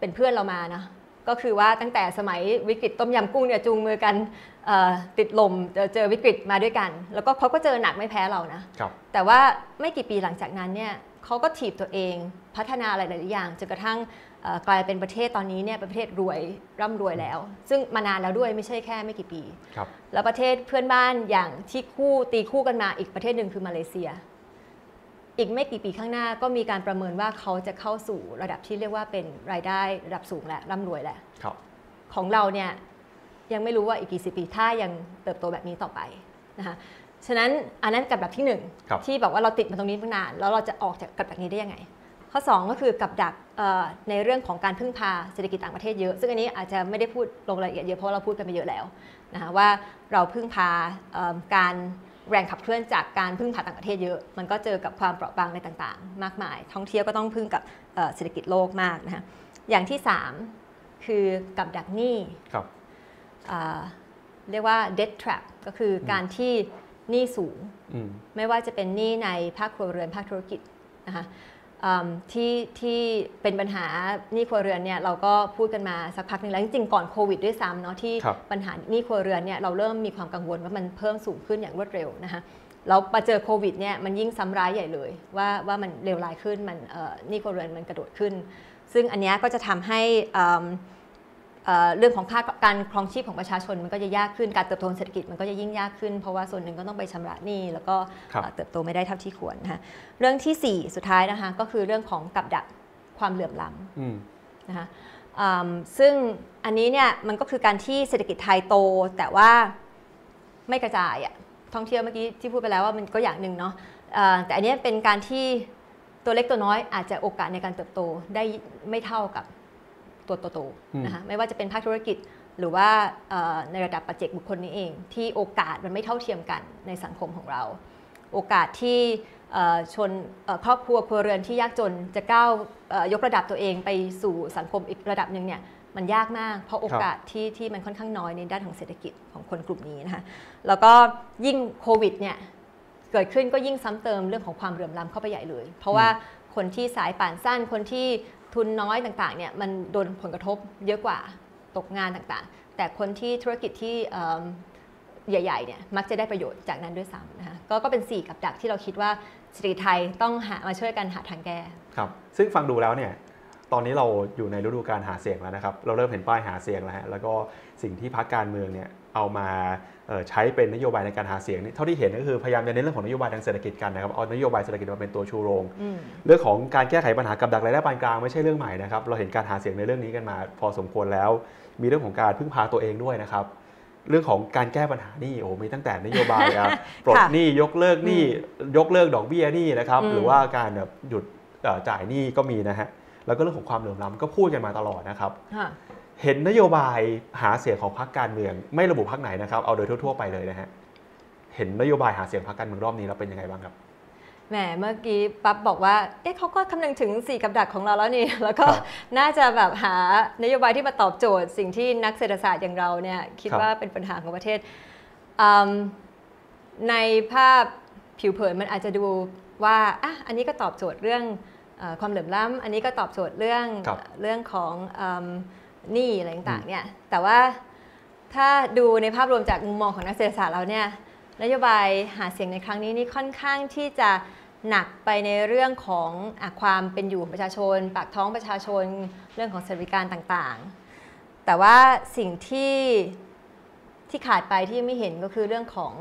เป็นเพื่อนเรามานะก็คือว่าตั้งแต่สมัยวิกฤตต้มยำกุ้งเนี่ยจูงมือกันเอ่อติดลมเจอเจอวิกฤตมาด้วยกัน แล้วก็เขาก็เจอหนักไม่แพ้เรานะครับแต่ว่าไม่กี่ปีหลังจากนั้นเนี่ยเขาก็ถีบตัวเองพัฒนาอะไรหลาย ๆ อย่างจนกระทั่งเอ่อ กลายเป็นประเทศตอนนี้เนี่ยเป็นประเทศรวยร่ำรวยแล้ว ซึ่งมานานแล้วด้วยไม่ใช่แค่ไม่กี่ปีครับแล้วประเทศเพื่อนบ้านอย่างที่คู่ตีคู่กันมาอีกประเทศหนึ่งคือมาเลเซีย อีกไม่กี่ปีข้างหน้าก็มีการประเมินว่าเขาจะเข้าสู่ระดับที่เรียกว่าเป็นรายได้ระดับสูงและร่ำรวยแหละครับของเราเนี่ยยังไม่รู้ว่าอีกกี่สิบปีถ้ายังเติบโตแบบนี้ต่อไปนะคะฉะนั้นอันนั้นกับดักที่หนึ่งครับที่บอกว่าเราติดมาตรงนี้ตั้งนานแล้วเราจะออกจากกับดักนี้ได้ยังไง ข้อ 2 ก็คือกับดักเอ่อในเรื่องของการพึ่งพาเศรษฐกิจต่างประเทศเยอะ ซึ่งอันนี้อาจจะไม่ได้พูดลงรายละเอียดเยอะเพราะเราพูดกันไปเยอะแล้วนะคะว่าเราพึ่งพาเอิ่มการแรงขับเคลื่อนจากการพึ่งพาต่างประเทศเยอะ มันก็เจอกับความเปราะบางในต่างๆ มากมาย ท่องเที่ยวก็ต้องพึ่งกับเอ่อเศรษฐกิจโลกมากนะคะอย่างที่ 3 คือกับดักหนี้ครับอ่าเรียกว่า debt trap ก็คือการที่หนี้สูงอืมไม่ว่าจะเป็นหนี้ในภาคครัวเรือนภาคธุรกิจนะคะอืม ที่ที่เป็นปัญหาหนี้ครัวเรือนเนี่ยเราก็พูดกันมาสักพักหนึงแล้วจริงๆก่อนโควิดด้วยซ้ำเนาะที่ครับปัญหาหนี้ครัวเรือนเนี่ยเราเริ่มมีความกังวลว่ามันเพิ่มสูงขึ้นอย่างรวดเร็วนะคะแล้วมาเจอโควิดเนี่ยมันยิ่งซ้ำร้ายใหญ่เลย ว่าว่ามันเลวร้ายขึ้นมันเอ่อหนี้ครัวเรือนมันกระโดดขึ้น ซึ่งอันเนี้ยก็จะทำให้อืม เอ่อเรื่องของค่าการครองชีพของประชาชนมันก็จะยากขึ้นการเติบโตของเศรษฐกิจมันก็จะยิ่งยากขึ้น เพราะว่าส่วนหนึ่งก็ต้องไปชำระหนี้แล้วก็ครับเอ่อเติบโตไม่ได้เท่าที่ควรนะคะเรื่องทีสี่ 4 สุดท้ายนะคะก็คือเรื่องของกับดักความเหลื่อมล้ำอืมนะคะอืมซึ่งอันนี้เนี่ยมันก็คือการที่เศรษฐกิจไทยโตแต่ว่าไม่กระจายอะท่องเที่ยวเมื่อกี้ที่พูดไปแล้วว่ามันก็อย่างหนึ่งเนาะเอ่อแต่อันเนี้ยเป็นการที่ตัวเล็กตัวน้อยอาจจะโอกาสในการเติบโตได้ไม่เท่ากับ ตัวโตอืมๆนะคะไม่ว่าจะเป็นภาคธุรกิจหรือว่าเอ่อในระดับปัจเจกบุคคลนี้เอง ที่โอกาสมันไม่เท่าเทียมกันในสังคมของเรา โอกาสที่เอ่อชนเอ่อครอบครัวครัวเรือนที่ยากจนจะก้าวเอ่อยกระดับตัวเองไปสู่สังคมอีกระดับหนึ่งเนี่ยมันยากมาก เพราะโอกาสที่ที่มันค่อนข้างน้อยในด้านของเศรษฐกิจของคนกลุ่มนี้นะคะแล้วก็ยิ่งโควิดเนี่ยเกิดขึ้นก็ยิ่งซ้ำเติมเรื่องของความเหลื่อมล้ำเข้าไปใหญ่เลย เพราะว่าคนที่สายป่านสั้นคนที่ ทุนน้อยต่างๆเนี่ยมันโดนผลกระทบเยอะกว่าตกงานต่างๆ แต่คนที่ธุรกิจที่ใหญ่ๆเนี่ยมักจะได้ประโยชน์จากนั้นด้วยซ้ำนะคะก็ก็เป็น 4 กับดักที่เราคิดว่าเศรษฐกิไทยต้องหามาช่วยกันหาทางแก้ครับซึ่งฟังดูแล้วเนี่ยตอนนี้เราอยู่ในฤดูการหาเสียงแล้วนะครับ เราเริ่มเห็นป้ายหาเสียงแล้วฮะแล้วก็สิ่งที่พรรคการเมืองเนี่ยเอามา ใช้เป็นนโยบายในการหาเสียงนี่เท่าที่เห็นก็คือพยายามจะเน้นเรื่องของนโยบายทางเศรษฐกิจกันนะครับเอานโยบายเศรษฐกิจมาเป็นตัวชูโรงอืมเรื่องของการแก้ไขปัญหากับดักรายได้ปานกลางไม่ใช่เรื่องใหม่นะครับเราเห็นการหาเสียงในเรื่องนี้กันมา พอสมควรแล้ว มีเรื่องของการพึ่งพาตัวเองด้วยนะครับเรื่องของการแก้ปัญหานี่โอ้มีตั้งแต่นโยบายอะปลดหนี้ยกเลิกหนี้ยกเลิกดอกเบี้ยหนี้นะครับอืมหรือว่าการแบบหยุดเอ่อจ่ายหนี้ก็มีนะฮะแล้วก็เรื่องของความเหลื่อมล้ำก็พูดกันมาตลอดนะครับค่ะ เห็นนโยบายหาเสียงของพรรคการเมือง ไม่ระบุพรรคไหนนะครับ เอาโดยทั่ว ๆ ไปเลยนะฮะเห็นนโยบายหาเสียงพรรคการเมืองรอบนี้แล้วเป็นยังไงบ้างครับแหมเมื่อกี้ปั๊บบอกว่า เอ๊ะเขาก็คำนึงถึง 4 กับดักของเราแล้วนี่ แล้วก็ครับน่าจะแบบหานโยบายที่มาตอบโจทย์ สิ่งที่นักเศรษฐศาสตร์อย่างเราเนี่ยคิดครับว่าเป็นปัญหาของประเทศอืมในภาพผิวเผินมันอาจจะดูว่าอะอันนี้ก็ตอบโจทย์เรื่องเออความเหลื่อมล้ำอันนี้ก็ตอบโจทย์เรื่องครับเรื่องของอืม หนี้อะไรต่างๆเนี่ยแต่ว่าถ้าดูในภาพรวมจากมุมมองของนักเศรษฐศาสตร์เราเนี่ยนโยบายหาเสียงในครั้งนี้นี่ค่อนข้างที่จะหนักไปในเรื่องของอะความเป็นอยู่ของประชาชน ปากท้องประชาชนเรื่องของสวัสดิการต่างๆ แต่ว่าสิ่งที่ที่ขาดไปที่ยังไม่เห็นก็คือเรื่องของ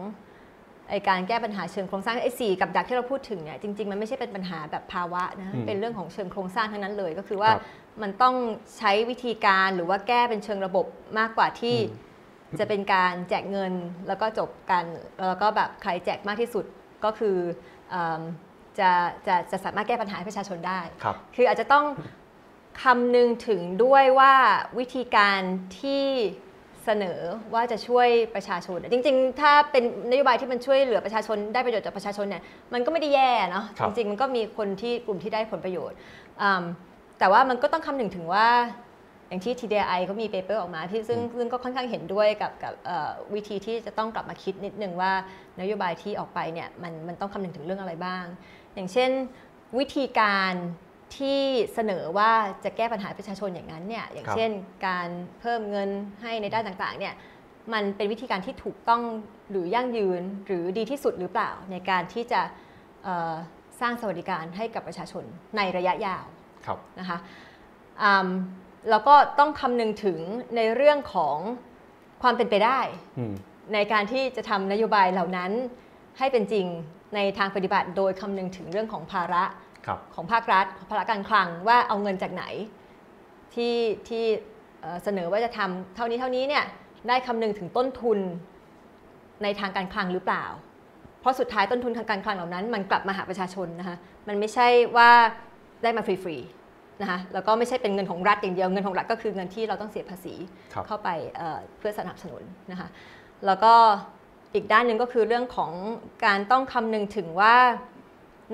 ไอการแก้ปัญหาเชิงโครงสร้างไอ้สี่กับดักที่เราพูดถึงเนี่ยจริงๆ มันไม่ใช่เป็นปัญหาแบบภาวะนะอืมเป็นเรื่องของเชิงโครงสร้างทั้งนั้นเลย ก็คือว่าครับ มันต้องใช้วิธีการหรือว่าแก้เป็นเชิงระบบมากกว่าที่อืมจะเป็นการแจกเงินแล้วก็จบกันแล้วก็แบบใครแจกมากที่สุดก็คือเอมจะจะจะสามารถแก้ปัญหาให้ประชาชนได้ครับคืออาจจะต้องคำนึงถึงด้วยว่าวิธีการที่เสนอว่าจะช่วยประชาชน จริง ๆ ถ้าเป็นนโยบายที่มันช่วยเหลือประชาชนได้ประโยชน์จากประชาชนเนี่ยมันก็ไม่ได้แย่เนาะครับจริง ๆ มันก็มีคนที่กลุ่มที่ได้ผลประโยชน์อืม แต่ว่ามันก็ต้องคำนึงถึงว่า อย่างที่ TDRI เขามี paper ออกมาที่ซึ่งซึ่งก็ค่อนข้างเห็นด้วยกับกับเอ่อวิธีที่จะต้องกลับมาคิดนิดนึงว่านโยบายที่ออกไปเนี่ยมันมันต้องคำนึงถึงเรื่องอะไรบ้าง อย่างเช่นวิธีการที่เสนอว่าจะแก้ปัญหาประชาชนอย่างนั้นเนี่ยอย่างครับเช่นการเพิ่มเงินให้ในด้านต่างๆเนี่ยมันเป็นวิธีการที่ถูกต้องหรือยั่งยืนหรือดีที่สุดหรือเปล่า ในการที่จะเอ่อสร้างสวัสดิการให้กับประชาชนในระยะยาวครับ นะคะอืมแล้วก็ต้องคำนึงถึงในเรื่องของความเป็นไปได้อืมในการที่จะทำนโยบายเหล่านั้นให้เป็นจริงในทางปฏิบัติโดยคำนึงถึงเรื่องของภาระครับของภาครัฐของภาระการคลังว่าเอาเงินจากไหน ที่ที่เอ่อเสนอว่าจะทำเท่านี้เท่านี้เนี่ยได้คำนึงถึงต้นทุนในทางการคลังหรือเปล่า เพราะสุดท้ายต้นทุนทางการคลังเหล่านั้น มันกลับมาหาประชาชนนะคะมันไม่ใช่ว่าได้มาฟรีๆ นะคะแล้วก็ไม่ใช่เป็นเงินของรัฐอย่างเดียวเงินของรัฐก็คือเงินที่เราต้องเสียภาษีครับเข้าไปเอ่อเพื่อสนับสนุนนะคะแล้วก็อีกด้านหนึ่งก็คือเรื่องของการต้องคำนึงถึงว่า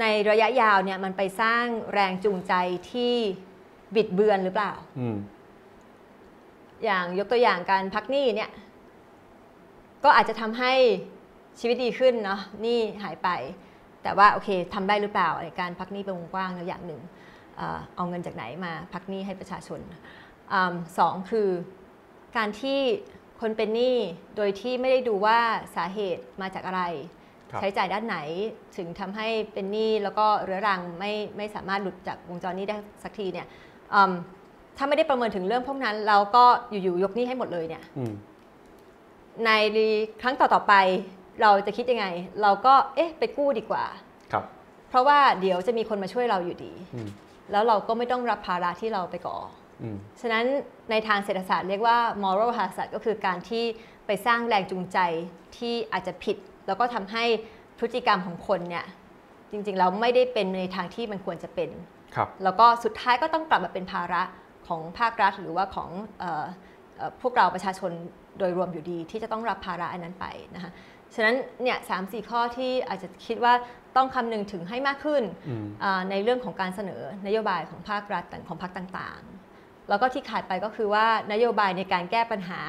ในระยะยาวเนี่ยมันไปสร้างแรงจูงใจที่บิดเบือนหรือเปล่าอืมอย่างยกตัวอย่างการพักหนี้เนี่ย ก็อาจจะทำให้ชีวิตดีขึ้นเนาะหนี้หายไป แต่ว่าโอเคทำได้หรือเปล่าในการพักหนี้เป็นวงกว้างนะอย่างหนึ่ง เอ่อเอาเงินจากไหนมาพักหนี้ให้ประชาชนอมสองคือการที่คนเป็นหนี้โดยที่ไม่ได้ดูว่าสาเหตุมาจากอะไรครับใช้จ่ายด้านไหนถึงทำให้เป็นหนี้แล้วก็เรื้อรังไม่ไม่สามารถหลุดจากวงจรนี้ได้สักทีเนี่ยอืมถ้าไม่ได้ประเมินถึงเรื่องพวกนั้น เราก็อยู่ๆยกหนี้ให้หมดเลยเนี่ยอืมในครั้งต่อๆไปเราจะคิดยังไง เราก็เอ๊ะไปกู้ดีกว่า ครับ เพราะว่าเดี๋ยวจะมีคนมาช่วยเราอยู่ดีอืม แล้วเราก็ไม่ต้องรับภาระที่เราไปก่ออืมฉะนั้นในทางเศรษฐศาสตร์เรียกว่า moral hazard ก็คือการที่ไปสร้างแรงจูงใจที่อาจจะผิด แล้วก็ทำให้พฤติกรรมของคนเนี่ยจริงๆเราไม่ได้เป็นในทางที่มันควรจะเป็นครับแล้วก็สุดท้ายก็ต้องกลับมาเป็นภาระของภาครัฐ หรือว่าของเออเอ่อพวกเราประชาชนโดยรวมอยู่ดี ที่จะต้องรับภาระอันนั้นไปนะคะฉะนั้นเนี่ยสามสี่ข้อที่อาจจะคิดว่า ต้องคำนึงถึงให้มากขึ้นอืมอ่าในเรื่องของการเสนอนโยบายของภาครัฐต่างของพรรคต่างๆ แล้วก็ที่ขาดไปก็คือว่านโยบายในการแก้ปัญหา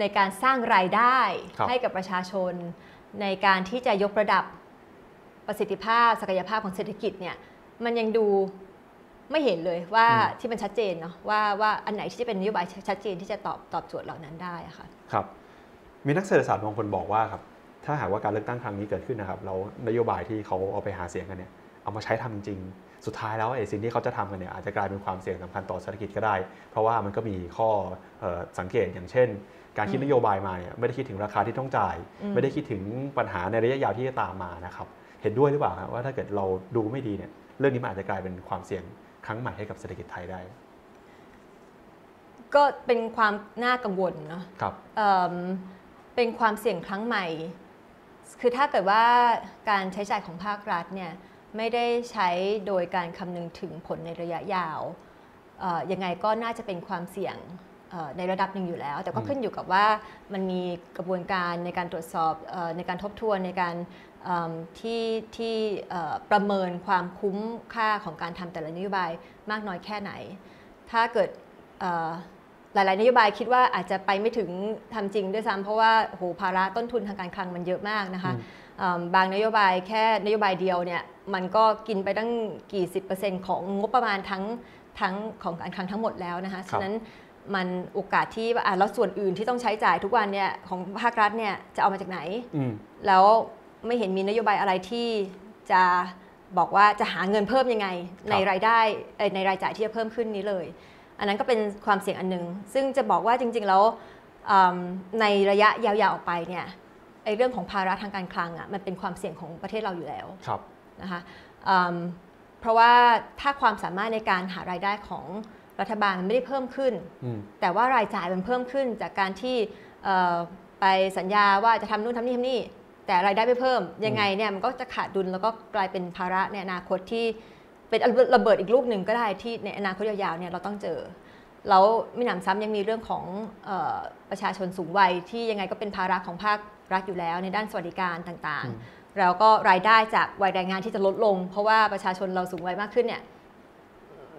ในการสร้างรายได้ครับให้กับประชาชน ในการที่จะยกระดับประสิทธิภาพ ศักยภาพของเศรษฐกิจเนี่ยมันยังดูไม่เห็นเลยว่าที่มันชัดเจนเนาะว่าว่าอันไหนที่จะเป็นนโยบายชัดเจนที่จะตอบตอบโจทย์เหล่านั้นได้อะค่ะครับ มีนักเศรษฐศาสตร์บางคนบอกว่าครับ ถ้าหากว่าการเลือกตั้งครั้งนี้เกิดขึ้นนะครับแล้วนโยบายที่เขาเอาไปหาเสียงกันเนี่ยเอามาใช้ทำจริงสุดท้ายแล้วไอ้สิ่งที่เขาจะทำกันเนี่ยอาจจะกลายเป็นความเสี่ยงสำคัญต่อเศรษฐกิจก็ได้ เพราะว่ามันก็มีข้อเออสังเกตอย่างเช่น การคิดนโยบายมาเนี่ยไม่ได้คิดถึงราคาที่ต้องจ่ายอืมไม่ได้คิดถึงปัญหาในระยะยาวที่จะตามมานะครับเห็นด้วยหรือเปล่าครับว่าถ้าเกิดเราดูไม่ดีเนี่ยเรื่องนี้มันอาจจะกลายเป็นความเสี่ยงครั้งใหม่ให้กับเศรษฐกิจไทยได้ ก็เป็นความน่ากังวลเนาะครับเอิ่มเป็นความเสี่ยงครั้งใหม่ คือถ้าเกิดว่าการใช้จ่ายของภาครัฐเนี่ยไม่ได้ใช้โดยการคำนึงถึงผลในระยะยาวเอ่อยังไงก็น่าจะเป็นความเสี่ยงในระดับหนึ่งอยู่แล้ว แต่ก็ขึ้นอยู่กับว่ามันมีกระบวนการในการตรวจสอบในการทบทวนในการที่ที่ประเมินความคุ้มค่าของการทำแต่ละนโยบายมากน้อยแค่ไหน ถ้าเกิด หลาย ๆ นโยบายคิดว่าอาจจะไปไม่ถึงทำจริงด้วยซ้ำเพราะว่าโอ้โหภาระต้นทุนทางการคลังมันเยอะมากนะคะอืมเอิ่มบางนโยบายแค่นโยบายเดียวเนี่ยมันก็กินไปตั้งกี่สิบเปอร์เซ็นต์ของงบประมาณทั้งทั้งของการคลังทั้งหมดแล้วนะคะฉะนั้นมันโอกาสที่ว่าอะแล้วส่วนอื่นที่ต้องใช้จ่ายทุกวันเนี่ยของภาครัฐเนี่ยจะเอามาจากไหนอืมแล้วไม่เห็นมีนโยบายอะไรที่จะบอกว่าจะหาเงินเพิ่มยังไง ในรายได้เอ่อในรายจ่ายที่จะเพิ่มขึ้นนี้เลย อันนั้นก็เป็นความเสี่ยงอันหนึง ซึ่งจะบอกว่าจริงๆแล้วอืมในระยะยาวๆออกไปเนี่ยไอ้เรื่องของภาระทางการคลังอะมันเป็นความเสี่ยงของประเทศเราอยู่แล้วครับนะคะอืมเพราะว่าถ้าความสามารถในการหารายได้ของรัฐบาลมันไม่ได้เพิ่มขึ้นอืมแต่ว่ารายจ่ายมันเพิ่มขึ้นจากการที่เอ่อไปสัญญาว่าจะทำนู่นทำนี่ทำนี่แต่รายได้ไม่เพิ่มยังไงเนี่ยมันก็จะขาดดุลแล้วก็กลายเป็นภาระในอนาคตที่ เป็นระเบิดอีกลูกหนึ่งก็ได้ที่ในอนาคตยาวๆเนี่ยเราต้องเจอ แล้วไม่หนำซ้ำยังมีเรื่องของเออประชาชนสูงวัยที่ยังไงก็เป็นภาระของภาครัฐอยู่แล้ว ในด้านสวัสดิการต่างอืมๆแล้วก็รายได้จากวัยแรงงานที่จะลดลง เพราะว่าประชาชนเราสูงวัยมากขึ้นเนี่ย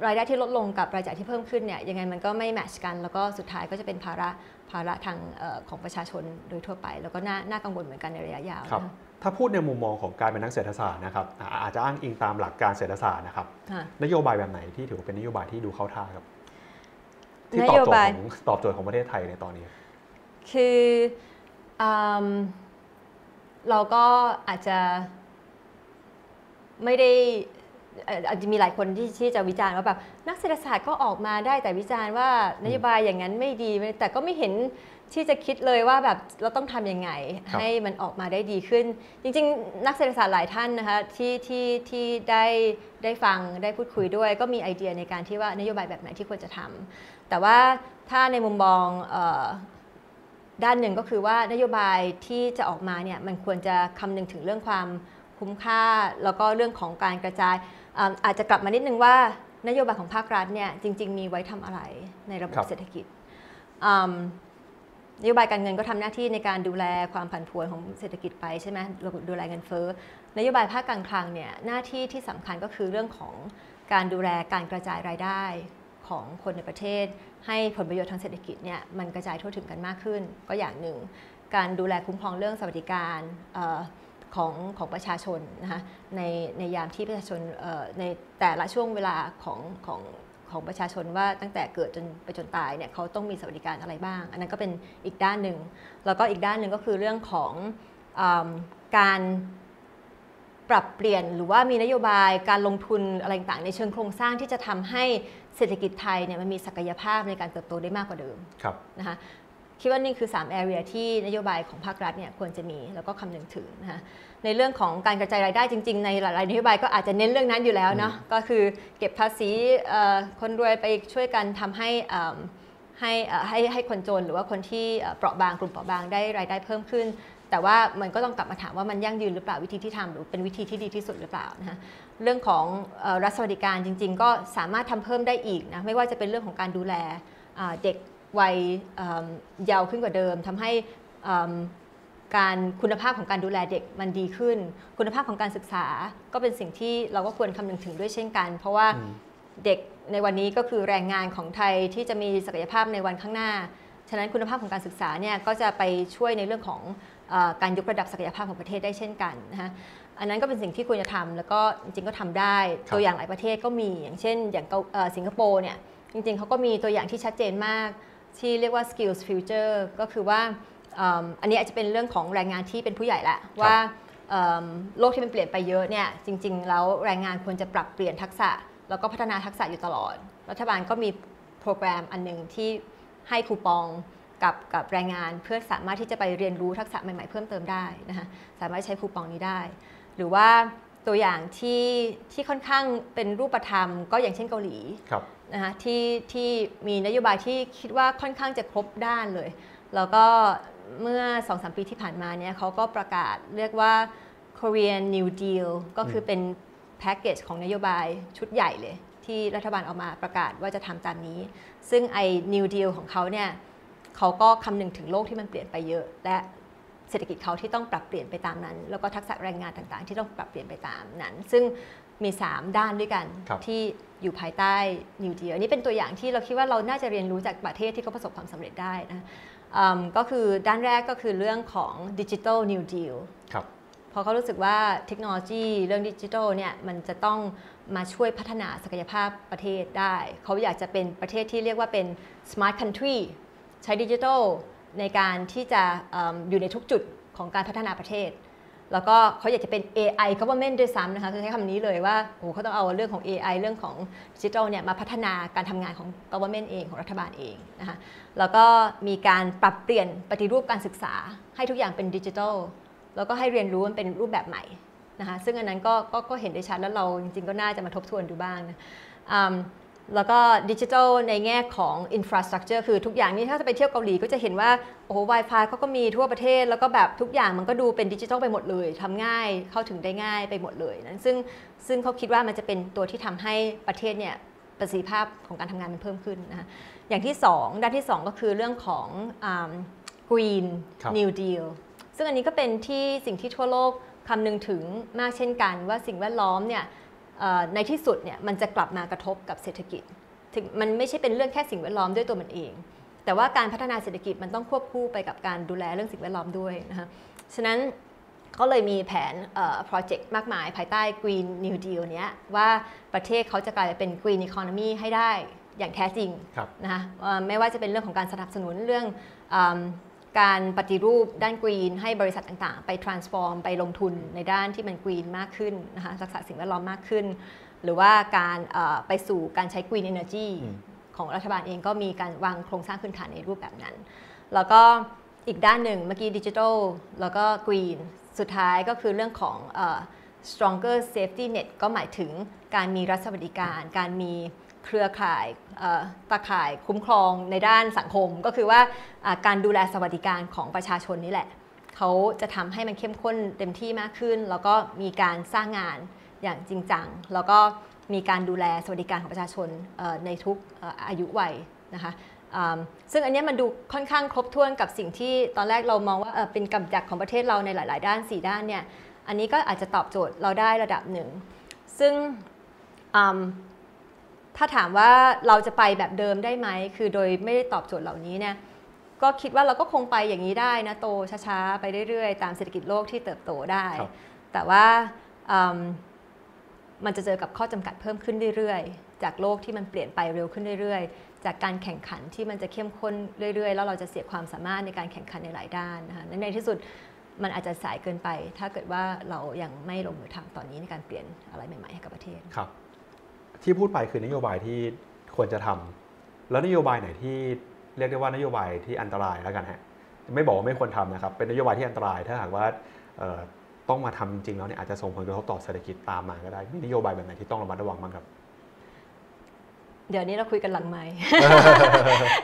รายได้ที่ลดลงกับรายจ่ายที่เพิ่มขึ้นเนี่ยยังไงมันก็ไม่แมทชกัน แล้วก็สุดท้ายก็จะเป็นภาระภาระทางเออของประชาชนโดยทั่วไป แล้วก็น่าน่ากังวลเหมือนกันในระยะยาวครับนะ ถ้าพูดในมุมมองของการเป็นนักเศรษฐศาสตร์นะครับอ่าอาจจะอ้างอิงตามหลักการเศรษฐศาสตร์นะครับค่ะนโยบายแบบไหนที่ถือว่าเป็นนโยบายที่ดูเข้าท่าครับที่นตอบโยโจทบายย์ของตอบโจทย์ของประเทศไทยในตอนนี้ คืออืมเราก็อาจจะไม่ได้เอ่ออาจจะมีหลายคนที่ที่จะวิจารณ์ว่าแบบนักเศรษฐศาสตร์ก็ออกมาได้แต่วิจารณ์ว่านโยบายอย่างนั้นไม่ดี แต่ก็ไม่เห็น ที่จะคิดเลยว่าแบบเราต้องทำยังไงครับให้มันออกมาได้ดีขึ้น จริง ๆ นักเศรษฐศาสตร์หลายท่านนะคะที่ที่ที่ได้ได้ฟังได้พูดคุยด้วย ก็มีไอเดียในการที่ว่านโยบายแบบไหนที่ควรจะทำแต่ว่าถ้าในมุมมองเอ่อด้านหนึ่งก็คือว่านโยบายที่จะออกมาเนี่ยมันควรจะคำนึงถึงเรื่องความคุ้มค่า แล้วก็เรื่องของการกระจายอ่าอาจจะกลับมานิดนึงว่านโยบายของภาครัฐเนี่ยจริง ๆ มีไว้ทำอะไรในระบบครับเศรษฐกิจอืม นโยบายการเงินก็ทำหน้าที่ในการดูแลความผันผวนของเศรษฐกิจไปใช่ไหมดูแลเงินเฟ้อนโยบายภาคการคลังเนี่ยหน้าที่ที่สำคัญก็คือเรื่องของการดูแลการกระจายรายได้ของคนในประเทศ ให้ผลประโยชน์ทางเศรษฐกิจเนี่ยมันกระจายทั่วถึงกันมากขึ้น ก็อย่างหนึ่ง การดูแลคุ้มครองเรื่องสวัสดิการออของของประชาชนนะคะในในยามที่ประชาชนในแต่ละช่วงเวลาของของ ของประชาชนว่าตั้งแต่เกิดจนไปจนตายเนี่ยเขาต้องมีสวัสดิการอะไรบ้าง อันนั้นก็เป็นอีกด้านหนึ่ง แล้วก็อีกด้านหนึ่งก็คือเรื่องของอมการปรับเปลี่ยนหรือว่ามีนโยบายการลงทุนอะไรต่างๆในเชิงโครงสร้างที่จะทำให้เศรษฐกิจไทยเนี่ยมันมีศักยภาพในการเติบโตได้มากกว่าเดิมครับนะคะคิดว่านี่คือ 3 area ที่นโยบายของภาครัฐเนี่ยควรจะมีแล้วก็คำนึงถึงนะคะ ในเรื่องของการกระจายรายได้จริง ๆ ในหลายๆนโยบายก็อาจจะเน้นเรื่องนั้นอยู่แล้วเนาะก็คือเก็บภาษีเอ่อคนรวยไปช่วยกันทำให้เอิ่มให้เอ่อให้ให้คนจนหรือว่าคนที่เอ่อเปราะบางกลุ่มเปราะบางได้รายได้เพิ่มขึ้น แต่ว่ามันก็ต้องกลับมาถามว่ามันยั่งยืนหรือเปล่าวิธีที่ทำหรือเป็นวิธีที่ดีที่สุดหรือเปล่านะคะเรื่องของเอ่อรัฐสวัสดิการจริง ๆ ก็สามารถทำเพิ่มได้อีกนะไม่ว่าจะเป็นเรื่องของการดูแลอ่าเด็กวัยเอิ่มเยาวขึ้นกว่าเดิมทำให้เอิ่ม การคุณภาพของการดูแลเด็กมันดีขึ้น คุณภาพของการศึกษาก็เป็นสิ่งที่เราก็ควรคำนึงถึงด้วยเช่นกัน เพราะว่าอืมเด็กในวันนี้ก็คือแรงงานของไทยที่จะมีศักยภาพในวันข้างหน้า ฉะนั้นคุณภาพของการศึกษาเนี่ยก็จะไปช่วยในเรื่องของเออการยกระดับศักยภาพของประเทศได้เช่นกันนะคะอันนั้นก็เป็นสิ่งที่ควรจะทำแล้วก็จริงๆก็ทำได้ครับตัวอย่างหลายประเทศก็มีอย่างเช่น อย่างเกาเอ่อสิงคโปร์เนี่ยจริงๆเขาก็มีตัวอย่างที่ชัดเจนมากที่เรียกว่า skills future ก็คือว่าเอิ่มอันนี้อาจจะเป็นเรื่องของแรงงานที่เป็นผู้ใหญ่ละว่าเอิ่มโลกที่มันเปลี่ยนไปเยอะเนี่ยจริง ๆ แล้วแรงงานควรจะปรับเปลี่ยนทักษะ แล้วก็พัฒนาทักษะอยู่ตลอด รัฐบาลก็มีโปรแกรมอันหนึ่งที่ให้คูปองกับกับแรงงานเพื่อสามารถที่จะไปเรียนรู้ทักษะใหม่ๆเพิ่มเติมได้นะคะสามารถใช้คูปองนี้ได้ หรือว่าตัวอย่างที่ที่ค่อนข้างเป็นรูปธรรม ก็อย่างเช่นเกาหลีครับนะคะที่ที่มีนโยบายที่คิดว่าค่อนข้างจะครบด้านเลย แล้วก็ เมื่อ 2-3 ปีที่ผ่านมาเนี่ยเขาก็ประกาศเรียกว่า Korean New Deal ก็คือเป็นแพ็กเกจของนโยบายชุดใหญ่เลย ที่รัฐบาลออกมาประกาศว่าจะทำตามนี้ ซึ่งไอ้ New Deal ของเขาเนี่ยเขาก็คำนึงถึงโลกที่มันเปลี่ยนไปเยอะ และเศรษฐกิจเขาที่ต้องปรับเปลี่ยนไปตามนั้น แล้วก็ทักษะแรงงานต่างๆ ที่ต้องปรับเปลี่ยนไปตามนั้น ซึ่งมี 3 ด้านด้วยกันครับที่อยู่ภายใต้ New Deal อันนี้เป็นตัวอย่างที่เราคิดว่าเราน่าจะเรียนรู้จากประเทศที่เขาประสบความสำเร็จได้นะอืม ก็คือด้านแรกก็คือเรื่องของ Digital New Deal ครับเพราะเขารู้สึกว่าเทคโนโลยีเรื่องดิจิทัลเนี่ยมันจะต้องมาช่วยพัฒนาศักยภาพประเทศได้ เขาอยากจะเป็นประเทศที่เรียกว่าเป็น smart country ใช้ดิจิทัลในการที่จะเอมอยู่ในทุกจุดของการพัฒนาประเทศ แล้วก็เขาอยากจะเป็น AI government ด้วยซ้ำนะคะคือใช้คำนี้เลยว่าโอ้โหเขาต้องเอาเรื่องของ AI เรื่องของดิจิทัลเนี่ยมาพัฒนาการทำงานของ government เองของรัฐบาลเองนะคะแล้วก็มีการปรับเปลี่ยนปฏิรูปการศึกษา ให้ทุกอย่างเป็นดิจิทัลแล้วก็ให้เรียนรู้มันเป็นรูปแบบใหม่นะคะซึ่งอันนั้นก็ก็ก็เห็นได้ชัดแล้วเราจริงๆก็น่าจะมาทบทวนดูบ้างนะ แล้วก็ดิจิทัลในแง่ของอินฟราสตรักเจอร์คือทุกอย่างนี้ถ้าจะไปเที่ยวเกาหลีก็จะเห็นว่า โอ้โห Wi-Fi เขาก็มีทั่วประเทศ แล้วก็แบบทุกอย่างมันก็ดูเป็นดิจิทัลไปหมดเลยทำง่ายเข้าถึงได้ง่ายไปหมดเลยนะซึ่งซึ่งเขาคิดว่ามันจะเป็นตัวที่ทำให้ประเทศเนี่ยประสิทธิภาพของการทำงานมันเพิ่มขึ้นนะคะอย่างที่สองด้านที่สองก็คือเรื่องของอืม Green ครับ New Deal ซึ่งอันนี้ก็เป็นที่สิ่งที่ทั่วโลกคำนึงถึงมากเช่นกัน ว่าสิ่งแวดล้อมเนี่ยเอ่อ ในที่สุดเนี่ยมันจะกลับมากระทบกับเศรษฐกิจ ถึงมันไม่ใช่เป็นเรื่องแค่สิ่งแวดล้อมด้วยตัวมันเอง แต่ว่าการพัฒนาเศรษฐกิจมันต้องควบคู่ไปกับการดูแลเรื่องสิ่งแวดล้อมด้วยนะคะฉะนั้นก็เลยมีแผนโปรเจกต์มากมายภายใต้ Green New Deal เนี้ยว่าประเทศเขาจะกลายเป็น Green Economy ให้ได้อย่างแท้จริงครับนะคะเอ่อไม่ว่าจะเป็นเรื่องของการสนับสนุนเรื่องอม การปฏิรูปด้านกรีน ให้บริษัทต่างๆ ไป transform ไปลงทุนในด้านที่มันกรีนมากขึ้นนะคะรักษาสิ่งแวดล้อมมากขึ้น หรือว่าการเอ่อไปสู่การใช้ green energy อืมของรัฐบาลเองก็มีการวางโครงสร้างพื้นฐานในรูปแบบนั้น แล้วก็อีกด้านหนึ่งเมื่อกี้ดิจิทัลแล้วก็กรีนสุดท้ายก็คือเรื่องของเอ่อ stronger safety net ก็หมายถึงการมีรัฐสวัสดิการ การมี เครือข่ายตาข่ายคุ้มครองในด้านสังคม ก็คือว่าการดูแลสวัสดิการของประชาชนนี่แหละเขาจะทำให้มันเข้มข้นเต็มที่มากขึ้น แล้วก็มีการสร้างงานอย่างจริงจัง แล้วก็มีการดูแลสวัสดิการของประชาชนในทุกอายุวัยนะคะซึ่งอันนี้มันดูค่อนข้างครบถ้วนกับสิ่งที่ตอนแรกเรามองว่าเป็นกำจัดของประเทศเราในหลาย ๆ ด้าน 4 ด้านเนี่ย อันนี้ก็อาจจะตอบโจทย์เราได้ระดับหนึ่ง ซึ่ง ถ้าถามว่าเราจะไปแบบเดิมได้ไหม คือโดยไม่ได้ตอบโจทย์เหล่านี้เนี่ยก็คิดว่าเราก็คงไปอย่างนี้ได้นะโตช้าๆ ไปเรื่อยๆ ตามเศรษฐกิจโลกที่เติบโตได้ครับแต่ว่าอืมมันจะเจอกับข้อจำกัดเพิ่มขึ้นเรื่อยๆ จากโลกที่มันเปลี่ยนไปเร็วขึ้นเรื่อยๆ จากการแข่งขันที่มันจะเข้มข้นเรื่อยๆ แล้วเราจะเสียความสามารถในการแข่งขันในหลายด้านนะคะและในที่สุดมันอาจจะสายเกินไป ถ้าเกิดว่าเรายังไม่ลงมือทำตอนนี้ในการเปลี่ยนอะไรใหม่ ๆ ให้กับประเทศครับ ที่พูดไปคือนโยบายที่ควรจะทำแล้วนโยบายไหนที่เรียกได้ว่านโยบายที่อันตรายแล้วกันฮะไม่บอกว่าไม่ควรทำนะครับ เป็นนโยบายที่อันตราย ถ้าหากว่าเอ่อต้องมาทำจริงๆแล้วเนี่ยอาจจะส่งผลกระทบต่อเศรษฐกิจตามมาก็ได้ มีนโยบายแบบไหนที่ต้องระมัดระวังบ้างครับ เดี๋ยวนี้เราคุยกันหลังไมค์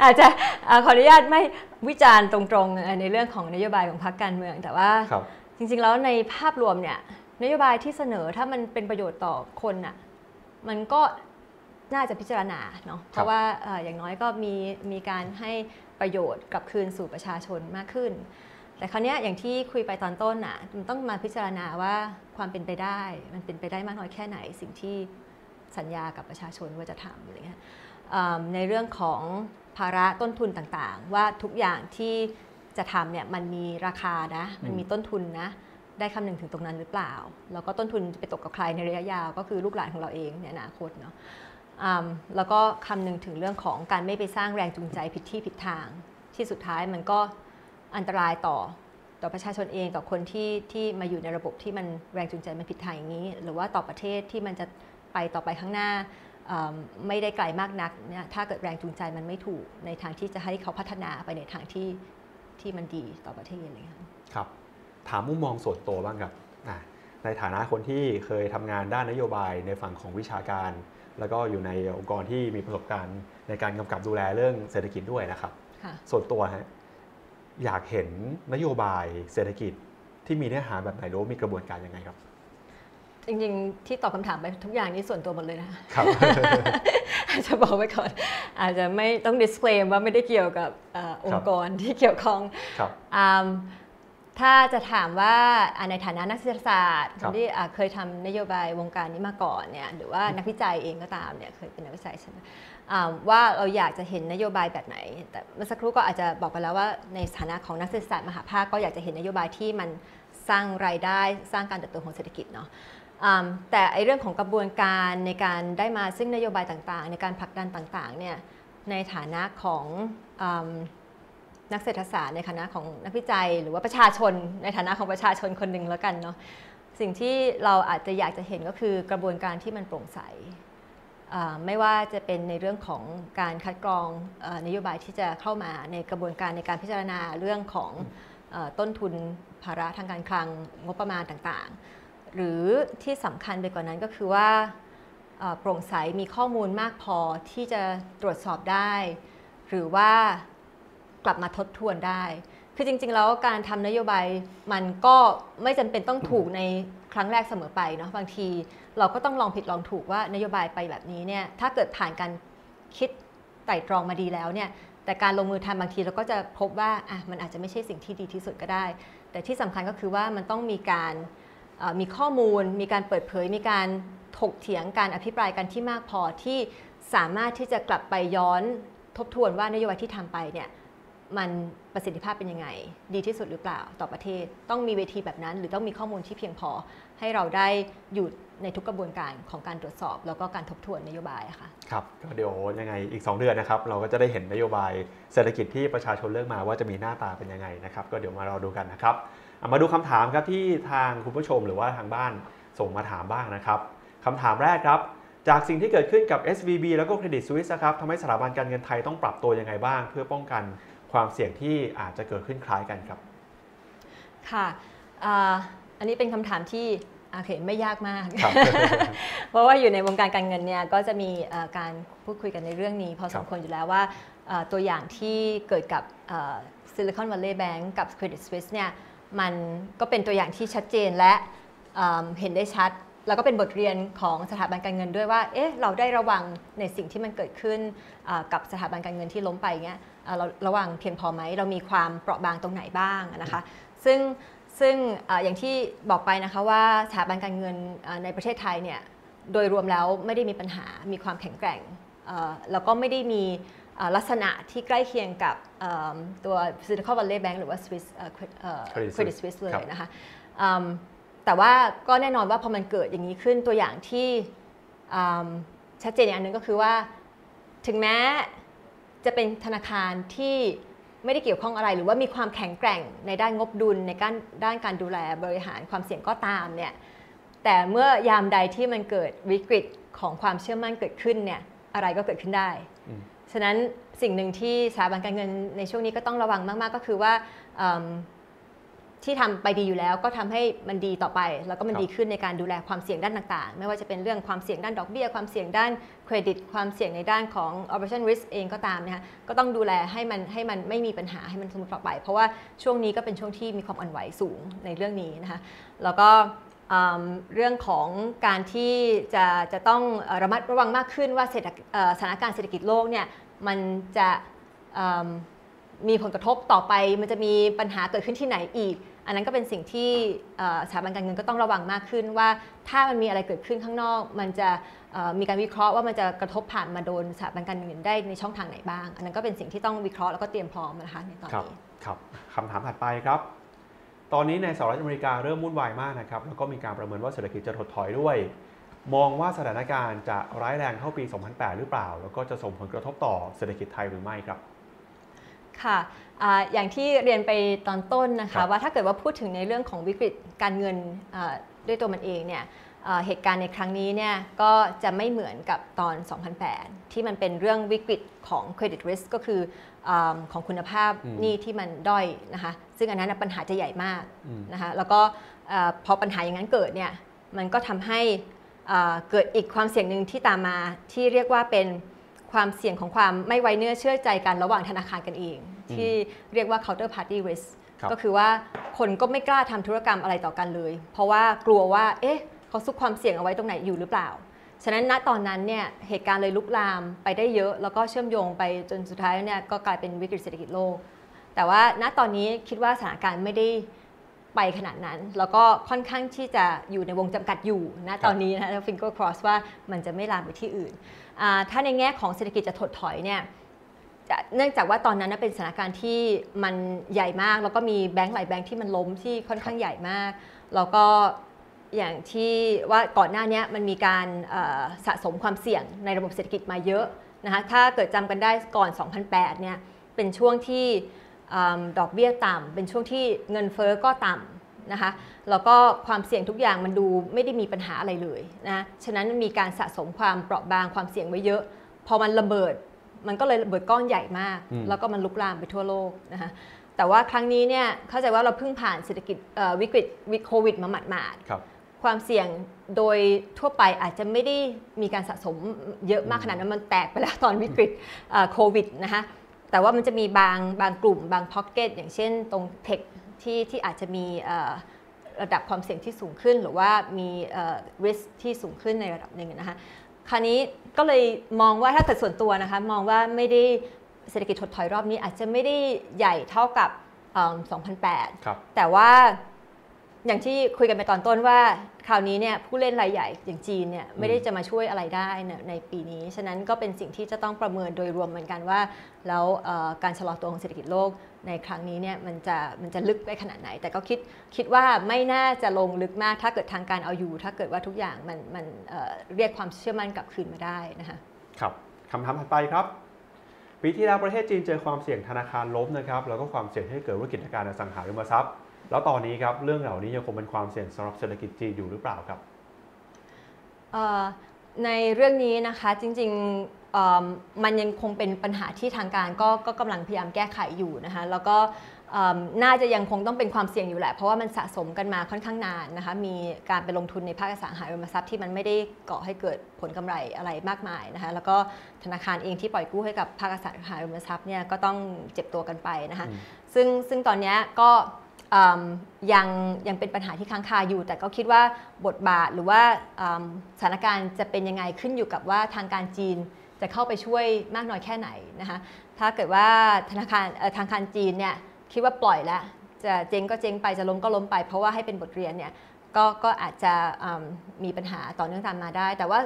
อาจจะอ่าขออนุญาตไม่วิจารณ์ตรงๆในเรื่องของนโยบายของพรรคการเมือง แต่ว่าครับจริงๆแล้วในภาพรวมเนี่ยนโยบายที่เสนอถ้ามันเป็นประโยชน์ต่อคนน่ะ มันก็น่าจะพิจารณาเนาะเพราะว่าเอ่ออย่างน้อยก็มีมีการให้ประโยชน์กลับคืนสู่ประชาชนมากขึ้น แต่คราวเนี้ยอย่างที่คุยไปตอนต้นน่ะมันต้องมาพิจารณาว่าความเป็นไปได้ มันเป็นไปได้มากน้อยแค่ไหน สิ่งที่สัญญากับประชาชนว่าจะทำอะไรเงี้ยอืมในเรื่องของภาระต้นทุนต่างๆ ว่าทุกอย่างที่จะทำเนี่ยมันมีราคานะมันมีต้นทุนนะ ได้คำนึงถึงตรงนั้นหรือเปล่า แล้วก็ต้นทุนจะไปตกกับใครในระยะยาว ก็คือลูกหลานของเราเองในอนาคตเนาะแล้วก็คำนึงถึงเรื่องของการไม่ไปสร้างแรงจูงใจผิดที่ผิดทาง ที่สุดท้ายมันก็อันตรายต่อต่อประชาชนเองต่อคนที่ที่มาอยู่ในระบบที่มันแรงจูงใจมันผิดทางอย่างนี้ หรือว่าต่อประเทศที่มันจะไปต่อไปข้างหน้าไม่ได้ไกลมากนักเนี่ยถ้าเกิดแรงจูงใจมันไม่ถูกในทางที่จะให้เขาพัฒนาไปในทางที่ที่มันดีต่อประเทศอะไรอย่างเงี้ยค่ะครับ ถามมุมมองส่วนตัวบ้างครับอะในฐานะคนที่เคยทำงานด้านนโยบายในฝั่งของวิชาการ แล้วก็อยู่ในองค์กรที่มีประสบการณ์ในการกำกับดูแลเรื่องเศรษฐกิจด้วยนะครับค่ะส่วนตัวฮะอยากเห็นนโยบายเศรษฐกิจที่มีเนื้อหาแบบไหนหรือว่ามีกระบวนการยังไงครับ จริงๆ ที่ตอบคำถามไปทุกอย่างนี้ส่วนตัวหมดเลยนะคะครับ อาจจะบอกไว้ก่อน อาจจะไม่ต้อง disclaim ว่าไม่ได้เกี่ยวกับเอ่อองค์กรที่เกี่ยวข้องครับอืม ถ้าจะถามว่าอ่าในฐานะนักเศรษฐศาสตร์ครับที่อ่าเคยทำนโยบายวงการนี้มาก่อนเนี่ยหรือว่านักวิจัยเองก็ตามเนี่ยเคยเป็นนักวิจัยใช่ไหมอ่าว่าเราอยากจะเห็นนโยบายแบบไหน แต่เมื่อสักครู่ก็อาจจะบอกไปแล้วว่าในฐานะของนักเศรษฐศาสตร์มหาภาคก็อยากจะเห็นนโยบายที่มันสร้างรายได้สร้างการเติบโตของเศรษฐกิจเนาะอืมแต่ไอเรื่องของกระบวนการในการได้มาซึ่งนโยบายต่างๆ ในการผลักดันต่างๆเนี่ยในฐานะของอืม นักเศรษฐศาสตร์ในฐานะของนักวิจัย หรือว่าประชาชนในฐานะของประชาชนคนหนึ่งแล้วกันเนาะสิ่งที่เราอาจจะอยากจะเห็นก็คือกระบวนการที่มันโปร่งใสไม่ว่าจะเป็นในเรื่องของการคัดกรองอนโยบายที่จะเข้ามาในกระบวนการในการพิจารณาเรื่องของอต้นทุนภาระทางการคลังงบประมาณต่างๆ หรือที่สำคัญไปกว่านั้นก็คือว่าโปร่งใสมีข้อมูลมากพอที่จะตรวจสอบได้ หรือว่า กลับมาทบทวนได้ คือจริง ๆ แล้วการทำนโยบายมันก็ไม่จำเป็นต้องถูกในครั้งแรกเสมอไปเนาะบางที เราก็ต้องลองผิดลองถูกว่านโยบายไปแบบนี้เนี่ยถ้าเกิดผ่านการคิดไตร่ตรองมาดีแล้วเนี่ยแต่การลงมือทำบางทีเราก็จะพบว่าอะมันอาจจะไม่ใช่สิ่งที่ดีที่สุดก็ได้ แต่ที่สำคัญก็คือว่ามันต้องมีการมีข้อมูล มีการเปิดเผย มีการถกเถียงการอภิปรายกันที่มากพอที่สามารถที่จะกลับไปย้อนทบทวนว่านโยบายที่ทำไปเนี่ย มันประสิทธิภาพเป็นยังไง ดีที่สุดหรือเปล่าต่อประเทศ ต้องมีเวทีแบบนั้น หรือต้องมีข้อมูลที่เพียงพอ ให้เราได้อยู่ในทุกกระบวนการของการตรวจสอบ แล้วก็การทบทวนนโยบายค่ะครับก็เดี๋ยวยังไงอีก 2 เดือนนะครับ เราก็จะได้เห็นนโยบายเศรษฐกิจที่ประชาชนเลือกมาว่าจะมีหน้าตาเป็นยังไงนะครับ ก็เดี๋ยวมารอดูกันนะครับมาดูคำถามครับที่ทางคุณผู้ชมหรือว่าทางบ้านส่งมาถามบ้างนะครับคำถามแรกครับจากสิ่งที่เกิดขึ้นกับ SVB แล้วก็ Credit Suisse นะครับทำให้สถาบันการเงินไทยต้องปรับตัวยังไงบ้าง เพื่อป้องกัน ความเสี่ยงที่อาจจะเกิดขึ้นคล้ายกันครับ ค่ะอ่าอันนี้เป็นคำถามที่โอเคไม่ยากมากครับเพราะว่าอยู่ในวงการการเงินเนี่ยก็จะมีเอ่อการพูดคุยกันในเรื่องนี้ พอสมควรอยู่แล้วว่าเอ่อตัวอย่างที่เกิดกับซิลิคอนวัลเลย์แบงก์กับ Credit Suisse เนี่ยมันก็เป็นตัวอย่างที่ชัดเจนและเอ่อเห็นได้ชัด แล้วก็เป็นบทเรียนของสถาบันการเงินด้วยว่าเอ๊ะเราได้ระวังในสิ่งที่มันเกิดขึ้นเอ่อกับสถาบันการเงินที่ล้มไปเงี้ย เอ่อเราระวังเพียงพอไหม เรามีความเปราะบางตรงไหนบ้างนะคะ ซึ่งซึ่งเอออย่างที่บอกไปนะคะว่าสถาบันการเงินเอ่อในประเทศไทยเนี่ยโดยรวมแล้วไม่ได้มีปัญหา มีความแข็งแกร่งเอ่อแล้วก็ไม่ได้มีเอ่อลักษณะที่ใกล้เคียงกับเอิ่มตัว Silicon Valley Bank หรือว่า Swiss เอ่อ Credit เอ่อ Credit Credit Suisse Suisse เลครัยบนะคะอืมแต่ว่าก็แน่นอนว่าพอมันเกิดอย่างนี้ขึ้นตัวอย่างที่อืมชัดเจนอย่างหนึ่งก็คือว่าถึงแม้ จะเป็นธนาคารที่ไม่ได้เกี่ยวข้องอะไร หรือว่ามีความแข็งแกร่งในด้านงบดุลในการด้านการดูแลบริหารความเสี่ยงก็ตามเนี่ยแต่เมื่อยามใดที่มันเกิดวิกฤตของความเชื่อมั่นเกิดขึ้นเนี่ยอะไรก็เกิดขึ้นได้อืมฉะนั้นสิ่งหนึ่งที่สถาบันการเงินในช่วงนี้ก็ต้องระวังมาก ๆ ก็คือว่าเอิ่มที่ทำไปดีอยู่แล้วก็ทำให้มันดีต่อไป แล้วก็มันครับดีขึ้นในการดูแลความเสี่ยงด้านต่าง ๆ ไม่ว่าจะเป็นเรื่องความเสี่ยงด้านดอกเบี้ย ความเสี่ยงด้าน เครดิตความเสี่ยงในด้านของ operation risk เองก็ตามนะคะก็ต้องดูแลให้มันให้มันไม่มีปัญหาให้มันสมบูรณ์ต่อไป เพราะว่าช่วงนี้ก็เป็นช่วงที่มีความอ่อนไหวสูงในเรื่องนี้นะคะแล้วก็เรื่องของการที่จะจะต้องระมัดระวังมากขึ้นว่าสถานการณ์เศรษฐกิจโลกเนี่ยมันจะมีผลกระทบต่อไป มันจะมีปัญหาเกิดขึ้นที่ไหนอีก อันนั้นก็เป็นสิ่งที่สถาบันการเงินก็ต้องระวังมากขึ้นว่าถ้ามันมีอะไรเกิดขึ้นข้างนอก มันจะมีการวิเคราะห์ว่ามันจะกระทบผ่านมาโดนสถาบันการเงินได้ในช่องทางไหนบ้าง อันนั้นก็เป็นสิ่งที่ต้องวิเคราะห์แล้วก็เตรียมพร้อมนะคะในตอนครับนี้ครับคำถามถัดไปครับ ตอนนี้ในสหรัฐอเมริกาเริ่มวุ่นวายมากนะครับแล้วก็มีการประเมินว่าเศรษฐกิจจะถดถอยด้วย มองว่าสถานการณ์จะร้ายแรงเท่าปี 2008 หรือเปล่า แล้วก็จะส่งผลกระทบต่อเศรษฐกิจไทยหรือไม่ครับ ค่ะอาอย่างที่เรียนไปตอนต้นนะครัคะบว่าถ้าเกิดว่าพูดถึงในเรื่องของวิกฤตการเงินอ่าด้วยตัวมันเองเนี่ยอ่าเหตุการณ์ในครั้งนี้เนี่ยก็จะไม่เหมือนกับตอน 2008 ที่มันเป็นเรื่องวิกฤตของ credit risk ก็คืออาของคุณภาพอืมหนี้ที่มันด้อยนะคะซึ่งอันนั้นนะปัญหาจะใหญ่มากอืมนะคะแล้วก็อ่าพอปัญหาอย่างนั้นเกิดเนี่ยมันก็ทำให้อ่าเกิดอีกความเสี่ยงหนึ่งที่ตามมาที่เรียกว่าเป็น ความเสี่ยงของความไม่ไว้เนื้อเชื่อใจกันระหว่างธนาคารกันเองอืมที่เรียกว่า counterparty risk ครับก็คือว่าคนก็ไม่กล้าทำธุรกรรมอะไรต่อกันเลย เพราะว่ากลัวว่าเอ๊ะเขาซุกความเสี่ยงเอาไว้ตรงไหนอยู่หรือเปล่า ฉะนั้นณตอนนั้นเนี่ยเหตุการณ์เลยลุกลามไปได้เยอะ แล้วก็เชื่อมโยงไปจนสุดท้ายเนี่ยก็กลายเป็นวิกฤตเศรษฐกิจโลก แต่ว่าณตอนนี้คิดว่าสถานการณ์ไม่ได้ไปขนาดนั้น แล้วก็ค่อนข้างที่จะอยู่ในวงจำกัดอยู่ณตอนนี้นะ finger cross ว่ามันจะไม่ลามไปที่อื่นอ่า ถ้าในแง่ของเศรษฐกิจจะถดถอยเนี่ยเนื่องจากว่าตอนนั้นเป็นสถานการณ์ที่มันใหญ่มาก แล้วก็มีแบงก์หลายแบงก์ที่มันล้มที่ค่อนข้างใหญ่มาก แล้วก็อย่างที่ว่าก่อนหน้านี้มันมีการสะสมความเสี่ยงในระบบเศรษฐกิจมาเยอะนะคะถ้าเกิดจำกันได้ก่อน 2008เนี่ยเป็นช่วงที่อดอกเบี้ยต่ำเป็นช่วงที่เงินเฟ้อก็ต่ำ นะคะแล้วก็ความเสี่ยงทุกอย่างมันดูไม่ได้มีปัญหาอะไรเลยนะฉะนั้นมีการสะสมความเปราะบางความเสี่ยงไว้เยอะ พอมันระเบิดมันก็เลยระเบิดก้อนใหญ่มากอืมแล้วก็มันลุกลามไปทั่วโลกนะคะแต่ว่าครั้งนี้เนี่ยเข้าใจว่าเราเพิ่งผ่านเศรษฐกิจเอ่อวิกฤตวิโควิดมาหมาดครับๆความเสี่ยงโดยทั่วไปอาจจะไม่ได้มีการสะสมเยอะมากขนาดนั้นมันแตกไปแล้วตอนวิกฤตเอ่อโควิดนะคะแต่ว่ามันจะมีบางบางกลุ่มบางพ็อกเก็ตอย่างเช่นตรงเทค ที่ที่อาจจะมีเอ่อระดับความเสี่ยงที่สูงขึ้น หรือว่ามีเอ่อ risk ที่สูงขึ้นในระดับหนึ่งนะคะคราวนี้ก็เลยมองว่าถ้าเกิดส่วนตัวนะคะมองว่าไม่ได้เศรษฐกิจถดถอยรอบนี้อาจจะไม่ได้ใหญ่เท่ากับเอิ่ม2008ครับแต่ว่า อย่างที่คุยกันไปตอนต้นว่าคราวนี้เนี่ยผู้เล่นรายใหญ่อย่างจีนเนี่ยไม่ได้จะมาช่วยอะไรได้ในปีนี้ ฉะนั้นก็เป็นสิ่งที่จะต้องประเมินโดยรวมเหมือนกันว่า แล้วการชะลอตัวของเศรษฐกิจโลกในครั้งนี้เนี่ยมันจะมันจะลึกไปขนาดไหน แต่ก็คิดคิดว่าไม่น่าจะลงลึกมากถ้าเกิดทางการเอาอยู่ ถ้าเกิดว่าทุกอย่างมันมันเเรียกความเชื่อมั่นกลับคืนมาได้นะคะครับคำถามถัดไปครับปีที่แล้วประเทศจีนเจอความเสี่ยงธนาคารล้มนะครับแล้วก็ความเสี่ยงให้เกิดวิกฤตการณ์อสังหาริมทรัพย์ แล้วตอนนี้ครับเรื่องเหล่านี้ยังคงเป็นความเสี่ยงสำหรับเศรษฐกิจจีนอยู่หรือเปล่าครับเอ่อในเรื่องนี้นะคะจริงๆเอิ่มมันยังคงเป็นปัญหาที่ทางการก็ก็กำลังพยายามแก้ไขอยู่นะคะแล้วก็เอิ่มน่าจะยังคงต้องเป็นความเสี่ยงอยู่แหละ เพราะว่ามันสะสมกันมาค่อนข้างนานนะคะมีการไปลงทุนในภาคอสังหาริมทรัพย์ที่มันไม่ได้ก่อให้เกิดผลกำไรอะไรมากมายนะคะแล้วก็ธนาคารเองที่ปล่อยกู้ให้กับภาคอสังหาริมทรัพย์เนี่ยก็ต้องเจ็บตัวกันไปนะคะอืมซึ่งซึ่งตอนเนี้ยก็อืม ยังยังเป็นปัญหาที่ค้างคาอยู่ แต่ก็คิดว่าบทบาทหรือว่าสถานการณ์จะเป็นยังไงขึ้นอยู่กับว่าทางการจีนจะเข้าไปช่วยมากน้อยแค่ไหนนะคะถ้าเกิดว่าธนาคารทางการจีนเนี่ยคิดว่าปล่อยแล้วจะเจ๊งก็เจ๊งไปจะล้มก็ล้มไป เพราะว่าให้เป็นบทเรียนเนี่ยก็ก็อาจจะมีปัญหาต่อเนื่องตามมาได้ แต่ว่า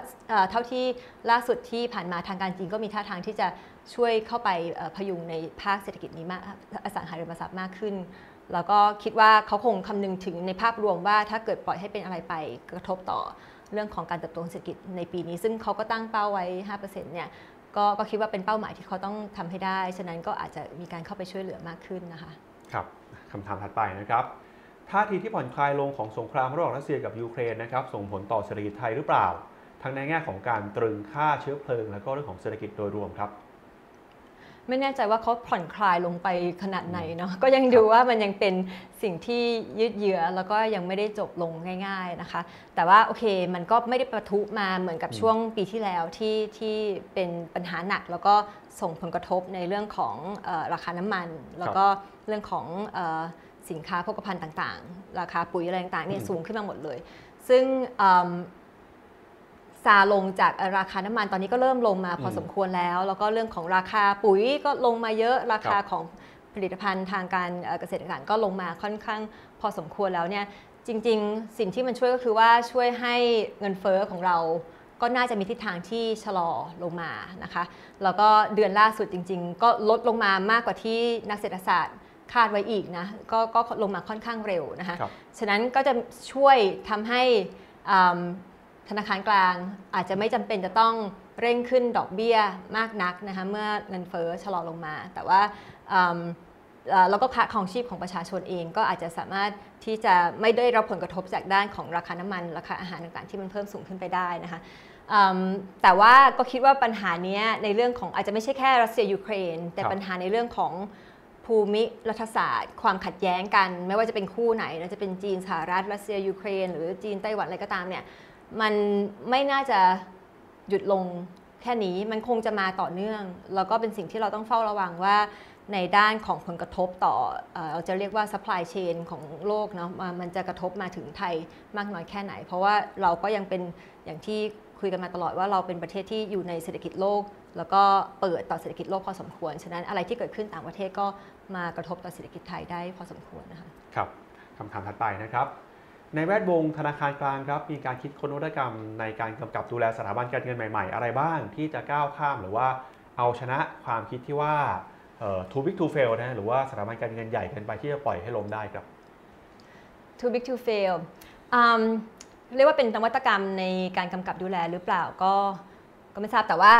เท่าที่ล่าสุดที่ผ่านมาทางการจีนก็มีท่าทางที่จะช่วยเข้าไปพยุงในภาคเศรษฐกิจนี้มากอสังหาริมทรัพย์มากขึ้น แล้วก็คิดว่าเขาคงคำนึงถึงในภาพรวมว่าถ้าเกิดปล่อยให้เป็นอะไรไปกระทบต่อเรื่องของการเติบโตของเศรษฐกิจในปีนี้ ซึ่งเขาก็ตั้งเป้าไว้ 5%เนี่ยก็ก็คิดว่าเป็นเป้าหมายที่เขาต้องทำให้ได้ ฉะนั้นก็อาจจะมีการเข้าไปช่วยเหลือมากขึ้นนะคะ ครับคำถามถัดไปนะครับท่าทีที่ผ่อนคลายลงของสงครามระหว่างรัสเซียกับยูเครนนะครับส่งผลต่อเศรษฐกิจไทยหรือเปล่า ทั้งในแง่ของการตรึงค่าเชื้อเพลิง แล้วก็เรื่องของเศรษฐกิจโดยรวมครับ ไม่แน่ใจว่าเขาผ่อนคลายลงไปขนาดไหนเนาะก็ยังดูว่ามันยังเป็นสิ่งที่ยืดเยื้อแล้วก็ยังไม่ได้จบลงง่าย ๆนะคะ แต่ว่าโอเคมันก็ไม่ได้ประทุมาเหมือนกับอืมช่วงปีที่แล้วที่ที่เป็นปัญหาหนัก แล้วก็ส่งผลกระทบในเรื่องของเออราคาน้ำมัน แล้วก็เรื่องของเออสินค้าโภคภัณฑ์ต่างๆ ราคาปุ๋ยอะไรต่างๆเนี่ยอืมสูงขึ้นมาหมดเลย ซึ่งเอิ่ม ซาลงจากราคาน้ำมันตอนนี้ก็เริ่มลงมาพออมสมควรแล้ว แล้วก็เรื่องของราคาปุ๋ยก็ลงมาเยอะราคาครับของผลิตภัณฑ์ทางการเอ่อเกษตรกรก็ลงมาค่อนข้างพอสมควรแล้วเนี่ยจริง ๆ สิ่งที่มันช่วยก็คือว่าช่วยให้เงินเฟ้อของเราก็น่าจะมีทิศทางที่ชะลอลงมานะคะ แล้วก็เดือนล่าสุดจริง ๆ ก็ลดลงมามากกว่าที่นักเศรษฐศาสตร์คาดไว้อีกนะก็ก็ลงมาค่อนข้างเร็วนะคะครับฉะนั้นก็จะช่วยทำให้อืม ธนาคารกลางอาจจะไม่จำเป็นจะต้องเร่งขึ้นดอกเบี้ยมากนักนะคะเมื่อเงินเฟ้อชะลอลงมา แต่ว่าแล้วก็ค่าครองชีพของประชาชนเองก็อาจจะสามารถที่จะไม่ได้รับผลกระทบจากด้านของราคาน้ำมัน ราคาอาหารต่างๆ ที่มันเพิ่มสูงขึ้นไปได้นะคะแต่ว่าก็คิดว่าปัญหานี้ในเรื่องของอาจจะไม่ใช่แค่รัสเซียยูเครน แต่ปัญหาในเรื่องของภูมิรัฐศาสตร์ ความขัดแย้งกัน ไม่ว่าจะเป็นคู่ไหนนะจะเป็นจีนสหรัฐรัสเซียยูเครน หรือจีนไต้หวันอะไรก็ตามเนี่ย มันไม่น่าจะหยุดลงแค่นี้มันคงจะมาต่อเนื่อง แล้วก็เป็นสิ่งที่เราต้องเฝ้าระวังว่าในด้านของผลกระทบต่อเราจะเรียกว่า supply chain ของโลกเนาะมันจะกระทบมาถึงไทยมากน้อยแค่ไหน เพราะว่าเราก็ยังเป็นอย่างที่คุยกันมาตลอดว่าเราเป็นประเทศที่อยู่ในเศรษฐกิจโลก แล้วก็เปิดต่อเศรษฐกิจโลกพอสมควร ฉะนั้นอะไรที่เกิดขึ้นต่างประเทศก็มากระทบต่อเศรษฐกิจไทยได้พอสมควรนะคะครับคำถามถัดไปนะครับ ในแวดวงธนาคารกลางครับมีการคิดค้นนวัตกรรม ในการกำกับดูแลสถาบันการเงินใหม่ ๆ อะไรบ้าง ที่จะก้าวข้ามหรือว่าเอาชนะความคิดที่ว่า too big to fail นะหรือว่าสถาบันการเงินใหญ่เกินไปที่จะปล่อยให้ล้มได้ครับ too big to fail เรียกว่าเป็นนวัตกรรมในการกำกับดูแลหรือเปล่าก็ก็ไม่ทราบแต่ว่า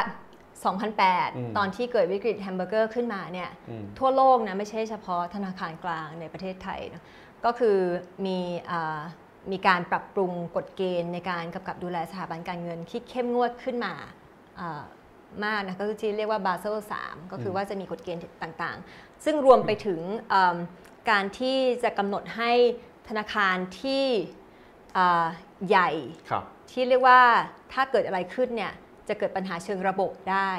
2008 ตอนที่เกิดวิกฤตแฮมเบอร์เกอร์ขึ้นมาเนี่ยทั่วโลกนะไม่ใช่เฉพาะธนาคารกลางในประเทศไทยนะก็คือมี มีการปรับปรุงกฎเกณฑ์ในการกำกับดูแลสถาบันการเงินที่เข้มงวดขึ้นมามากนะก็คือที่เรียกว่าบาเซล3ก็คือว่าจะมีกฎเกณฑ์ต่างๆ ซึ่งรวมไปถึงการที่จะกำหนดให้ธนาคารที่ใหญ่ ที่เรียกว่าถ้าเกิดอะไรขึ้นเนี่ยจะเกิดปัญหาเชิงระบบได้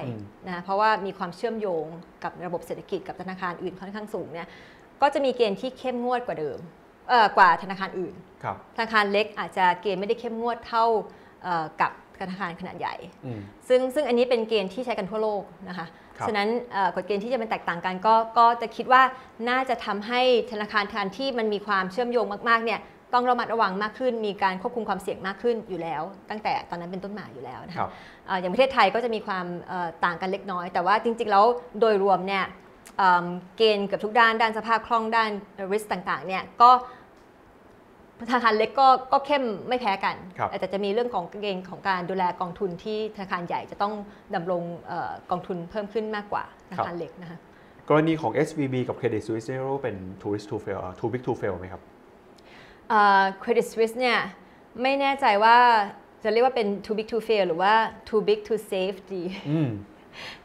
นะเพราะว่ามีความเชื่อมโยงกับระบบเศรษฐกิจกับธนาคารอื่นค่อนข้างสูงเนี่ยก็จะมีเกณฑ์ที่เข้มงวดกว่าเดิม กว่าธนาคารอื่น ธนาคารเล็กอาจจะเกณฑ์ไม่ได้เข้มงวดเท่ากับธนาคารขนาดใหญ่ ซึ่งซึ่งอันนี้เป็นเกณฑ์ที่ใช้กันทั่วโลกนะคะ ฉะนั้นกฎเกณฑ์ที่จะเป็นแตกต่างกันก็ก็จะคิดว่าน่าจะทำให้ธนาคารทานที่มันมีความเชื่อมโยงมากๆเนี่ยต้องระมัดระวังมากขึ้น มีการควบคุมความเสี่ยงมากขึ้นอยู่แล้ว ตั้งแต่ตอนนั้นเป็นต้นมาอยู่แล้วนะคะอย่างประเทศไทยก็จะมีความต่างกันเล็กน้อย แต่ว่าจริงๆแล้วโดยรวมเนี่ย เกณฑ์กับทุกด้าน ด้านสภาพคล่องด้าน risk ต่างๆเนี่ยก็ธนาคารเล็กก็ก็เข้มไม่แพ้กัน แต่จะมีเรื่องของเกณฑ์ของการดูแลกองทุนที่ธนาคารใหญ่จะต้องดำรงกองทุนเพิ่มขึ้นมากกว่าธนาคารเล็กนะคะกรณีของ SVB กับ Credit Suisse เรียกว่าเป็น too big to fail too big to fail ไหมครับ Credit Suisse เนี่ยไม่แน่ใจว่าจะเรียกว่าเป็น too big to fail หรือว่า too big to save ดี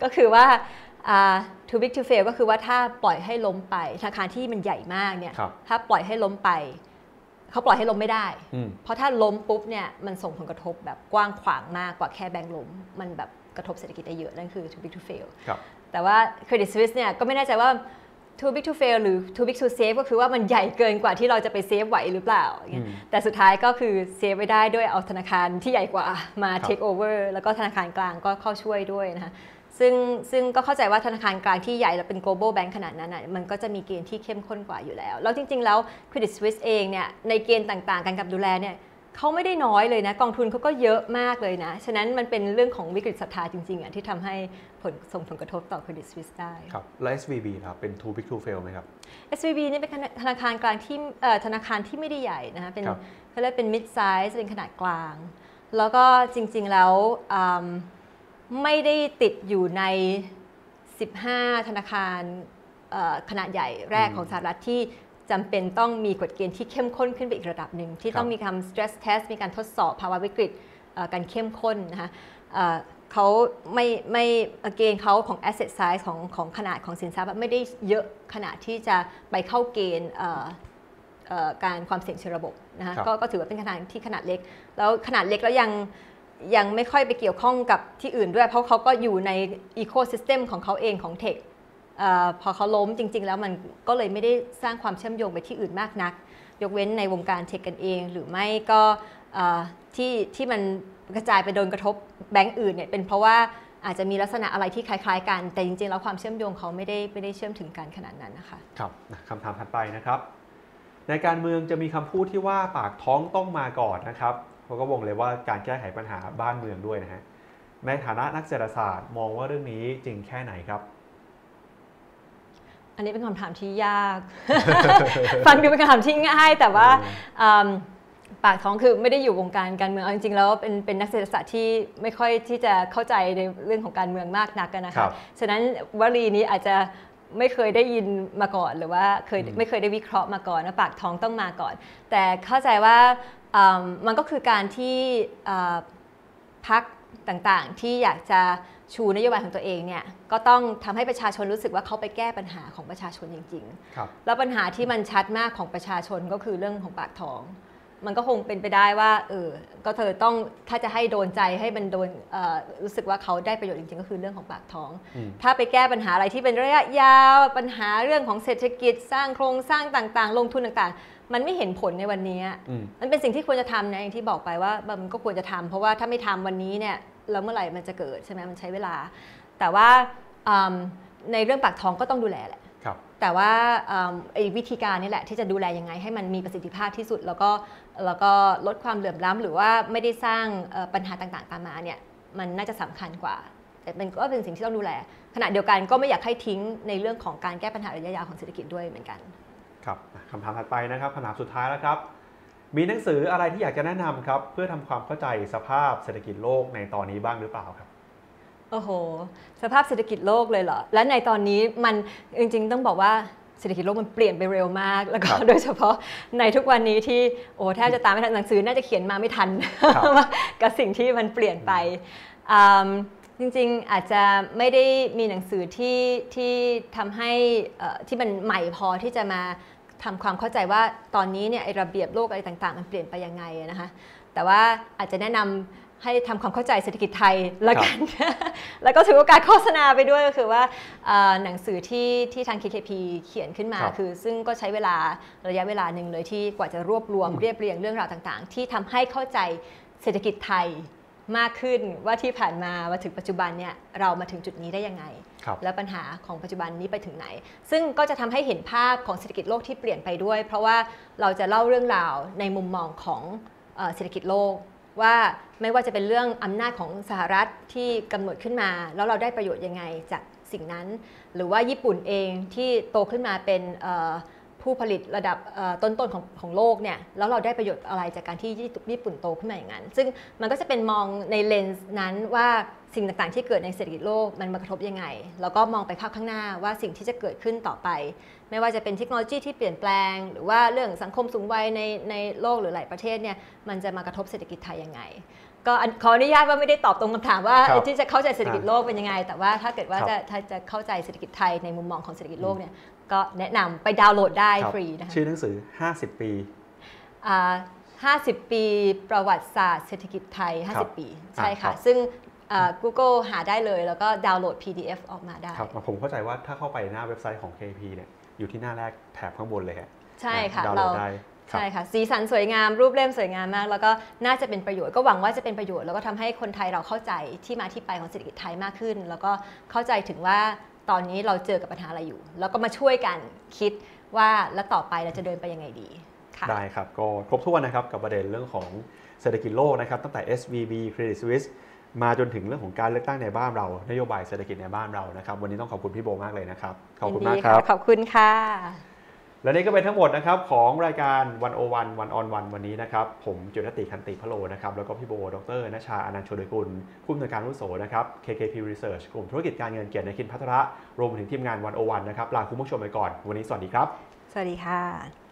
ก็คือว่า too big to fail ก็คือว่าถ้าปล่อยให้ล้มไปธนาคารที่มันใหญ่มากเนี่ยถ้าปล่อยให้ล้มไปเขาปล่อยให้ล้มไม่ได้ เพราะถ้าล้มปุ๊บเนี่ยมันส่งผลกระทบแบบกว้างขวางมากกว่าแค่แบงก์ล้ม มันแบบกระทบเศรษฐกิจได้เยอะ นั่นคือ too big to fail แต่ว่า Credit Suisse เนี่ยก็ไม่แน่ใจว่า too big to fail หรือ too big to save ก็คือว่ามันใหญ่เกินกว่าที่เราจะไปเซฟไหวหรือเปล่า แต่สุดท้ายก็คือเซฟไว้ได้ด้วยเอาธนาคารที่ใหญ่กว่ามา take over แล้วก็ธนาคารกลางก็เข้าช่วยด้วยนะคะ ซึ่งซึ่งก็เข้าใจว่าธนาคารกลางที่ใหญ่และเป็น global bank ขนาดนั้นนะมันก็จะมีเกณฑ์ที่เข้มข้นกว่าอยู่แล้ว แล้วจริง ๆ แล้ว Credit Suisse เองเนี่ยในเกณฑ์ต่างๆการกับดูแลเนี่ยเขาไม่ได้น้อยเลยนะกองทุนเขาก็เยอะมากเลยนะ ฉะนั้นมันเป็นเรื่องของวิกฤตศรัทธาจริงๆอะที่ทำให้ผลส่งผลกระทบต่อ Credit Suisse ได้ครับแล้ว SVB ครับเป็น too big to fail ไหมครับ SVB นี่เป็นธนาคารกลางที่ธนาคารที่ไม่ได้ใหญ่นะคะเป็นเขาเรียกเป็น mid size เป็นขนาดกลาง แล้วก็จริงๆแล้ว ไม่ได้ติดอยู่ใน 15 ธนาคารขนาดใหญ่แรกของสหรัฐที่จำเป็นต้องมีกฎเกณฑ์ที่เข้มข้นขึ้นไปอีกระดับหนึ่ง ที่ต้องมีคำ stress test มีการทดสอบภาวะวิกฤตการเข้มข้นนะคะเขาไม่ไม่เกณฑ์เขาของ asset size ของของขนาดของสินทรัพย์ไม่ได้เยอะขนาดที่จะไปเข้าเกณฑ์การความเสี่ยงเชิงระบบนะคะก็ถือว่าเป็นขนาดที่ขนาดเล็ก แล้วขนาดเล็กแล้วยัง ยังไม่ค่อยไปเกี่ยวข้องกับที่อื่นด้วย เพราะเขาก็อยู่ใน ecosystem ของเขาเองของ tech พอเขาล้มจริง ๆ แล้วมันก็เลยไม่ได้สร้างความเชื่อมโยงไปที่อื่นมากนัก ยกเว้นในวงการ tech กันเอง หรือไม่ก็ที่ที่มันกระจายไปโดนกระทบแบงก์อื่นเนี่ยเป็นเพราะว่าอาจจะมีลักษณะอะไรที่คล้าย ๆ กัน แต่จริง ๆ แล้วความเชื่อมโยงเขาไม่ได้ไม่ได้เชื่อมถึงกันขนาดนั้นนะคะ ครับคำถามถัดไปนะครับ ในการเมืองจะมีคำพูดที่ว่าปากท้องต้องมาก่อนนะครับ เขาก็วงเลยว่าการแก้ไขปัญหาบ้านเมืองด้วยนะฮะในฐานะนักเศรษฐศาสตร์มองว่าเรื่องนี้จริงแค่ไหนครับ อันนี้เป็นคำถามที่ยาก ฟังดูเป็นคำถามที่ง่าย แต่ว่าปากท้องคือไม่ได้อยู่วงการการเมืองเอาจริงๆแล้วเป็นเป็นนักเศรษฐศาสตร์ที่ไม่ค่อยที่จะเข้าใจในเรื่องของการเมืองมากนักอะนะครัคะบฉะนั้นวลีนี้อาจจะไม่เคยได้ยินมาก่อนหรือว่าเคยอืมไม่เคยได้วิเคราะห์มาก่อนว่าปากท้องต้องมาก่อน แต่เข้าใจว่าอื มมันก็คือการที่อ่าพักต่างๆ ที่อยากจะชูนโยบายของตัวเองเนี่ยก็ต้องทำให้ประชาชนรู้สึกว่าเขาไปแก้ปัญหาของประชาชนจริงๆครับแล้วปัญหาที่มันชัดมากของประชาชนก็คือเรื่องของปากท้อง มันก็คงเป็นไปได้ว่าเออก็เธอต้องถ้าจะให้โดนใจให้มันโดนเอ่อรู้สึกว่าเขาได้ประโยชน์จริงๆ ก็คือเรื่องของปากท้องอืมถ้าไปแก้ปัญหาอะไรที่เป็นระยะยาวปัญหาเรื่องของเศรษฐกิจสร้างโครงสร้างต่างๆ ลงทุนต่างๆ มันไม่เห็นผลในวันนี้อืมมันเป็นสิ่งที่ควรจะทำนะอย่างที่บอกไปว่ามันก็ควรจะทำเพราะว่าถ้าไม่ทำวันนี้เนี่ยแล้วเมื่อไหร่มันจะเกิดใช่ไหมมันใช้เวลา แต่ว่าอืมในเรื่องปากท้องก็ต้องดูแลแหละครับแต่ว่าอืมไอ้วิธีการนี่แหละที่จะดูแลยังไงให้มันมีประสิทธิภาพที่สุด แล้วก็แล้วก็ลดความเหลื่อมล้ำหรือว่าไม่ได้สร้างเอ่อปัญหาต่างๆ ตามมาเนี่ยมันน่าจะสำคัญกว่าแต่เป็นก็เป็นสิ่งที่ต้องดูแล ขณะเดียวกันก็ไม่อยากให้ทิ้งในเรื่องของการแก้ปัญหาระยะยาวของเศรษฐกิจด้วยเหมือนกัน ครับ คำถามถัดไปนะครับคำถามสุดท้ายแล้วครับ มีหนังสืออะไรที่อยากจะแนะนำครับ เพื่อทำความเข้าใจสภาพเศรษฐกิจโลกในตอนนี้บ้างหรือเปล่าครับโอ้โห สภาพเศรษฐกิจโลกเลยเหรอ และในตอนนี้มันจริงๆ ต้องบอกว่าเศรษฐกิจโลกมันเปลี่ยนไปเร็วมาก แล้วก็ครับโดยเฉพาะในทุกวันนี้ที่โอ้แทบจะตามไม่ทันหนังสือน่าจะเขียนมาไม่ทันครับว่ากับสิ่งที่มันเปลี่ยนไปอืมจริงๆ อาจจะไม่ได้มีหนังสือที่ที่ทำให้เอ่อที่มันใหม่พอที่จะมา ทำความเข้าใจว่าตอนนี้เนี่ยไอ้ระเบียบโลกอะไรต่างๆ มันเปลี่ยนไปยังไงอะนะคะแต่ว่าอาจจะแนะนำให้ทำความเข้าใจเศรษฐกิจไทยละกัน แล้วก็ถือโอกาสโฆษณาไปด้วยก็คือว่าเอ่อหนังสือที่ที่ทาง KKP เขียนขึ้นมาครับคือซึ่งก็ใช้เวลาระยะเวลาหนึ่งเลยที่กว่าจะรวบรวมอืมเรียบเรียงเรื่องราวต่างๆ ที่ทำให้เข้าใจเศรษฐกิจไทยมากขึ้นว่าที่ผ่านมามาถึงปัจจุบันเนี่ยเรามาถึงจุดนี้ได้ยังไงครับ และปัญหาของปัจจุบันนี้ไปถึงไหน ซึ่งก็จะทำให้เห็นภาพของเศรษฐกิจโลกที่เปลี่ยนไปด้วย เพราะว่าเราจะเล่าเรื่องราวในมุมมองของเศรษฐกิจโลกว่าไม่ว่าจะเป็นเรื่องอำนาจของสหรัฐที่กำหนดขึ้นมา แล้วเราได้ประโยชน์ยังไงจากสิ่งนั้น หรือว่าญี่ปุ่นเองที่โตขึ้นมาเป็น ผู้ผลิตระดับเอ่อต้นๆของของโลกเนี่ยแล้วเราได้ประโยชน์อะไรจากการที่ญี่ปุ่นโตขึ้นมาอย่างนั้น ซึ่งมันก็จะเป็นมองในเลนส์นั้นว่าสิ่งต่างๆที่เกิดในเศรษฐกิจโลกมันมากระทบยังไง แล้วก็มองไปภาพข้างหน้าว่าสิ่งที่จะเกิดขึ้นต่อไป ไม่ว่าจะเป็นเทคโนโลยีที่เปลี่ยนแปลง หรือว่าเรื่องสังคมสูงวัยในในโลกหรือหลายประเทศเนี่ยมันจะมากระทบเศรษฐกิจไทยยังไงก็อันขออนุญาตว่าไม่ได้ตอบตรงคำถามว่าครับที่จะเข้าใจเศรษฐกิจโลกเป็นยังไง แต่ว่าถ้าเกิดว่าครับจะถ้าจะเข้าใจเศรษฐกิจไทยในมุมมองของเศรษฐกิจโลกเนี่ย ก็แนะนำไปดาวน์โหลดได้ครับฟรีนะคะชื่อหนังสือ 50 ปีอ่า50 ปีประวัติศาสตร์เศรษฐกิจไทยครับ50 ปี ใช่ค่ะอ่าครับซึ่งอ่า Google หาได้เลย แล้วก็ดาวน์โหลด PDF ออกมาได้ครับผมเข้าใจว่าถ้าเข้าไปหน้าเว็บไซต์ของ KP เนี่ยอยู่ที่หน้าแรกแถบข้างบนเลยฮะใช่ค่ะดาวน์โหลเราดได้ครับใช่ค่ะสีสันสวยงามรูปเล่มสวยงามมาก แล้วก็น่าจะเป็นประโยชน์ก็หวังว่าจะเป็นประโยชน์แล้วก็ทำให้คนไทยเราเข้าใจที่มาที่ไปของเศรษฐกิจไทยมากขึ้น แล้วก็เข้าใจถึงว่า ตอนนี้เราเจอกับปัญหาอะไรอยู่ แล้วก็มาช่วยกันคิดว่าแล้วต่อไปเราจะเดินไปยังไงดีค่ะได้ครับ ก็ครบถ้วนนะครับกับประเด็นเรื่องของเศรษฐกิจโลกนะครับตั้งแต่ SVB Credit Suisse มาจนถึงเรื่องของการเลือกตั้งในบ้านเรา นโยบายเศรษฐกิจในบ้านเรานะครับ วันนี้ต้องขอบคุณพี่โบมากเลยนะครับ ขอบคุณมากยินดีครับ ขอบคุณค่ะ และนี่ก็เป็นทั้งหมดนะครับของรายการวันโอวันวันออนวันวันนี้นะครับ ผมจุลติคันติพะโลนะครับแล้วก็พี่โบ ดรนชาอนันต์โชดยกุลผู้อำนวยการรุ่นโสนะครับ KKP Research กลุ่มธุรกิจการเงินเกียรติในคินพัทระรวมถึงทีมงานวันโอวันนะครับลาคุณผู้ชมไปก่อน วันนี้สวัสดีครับ สวัสดีค่ะ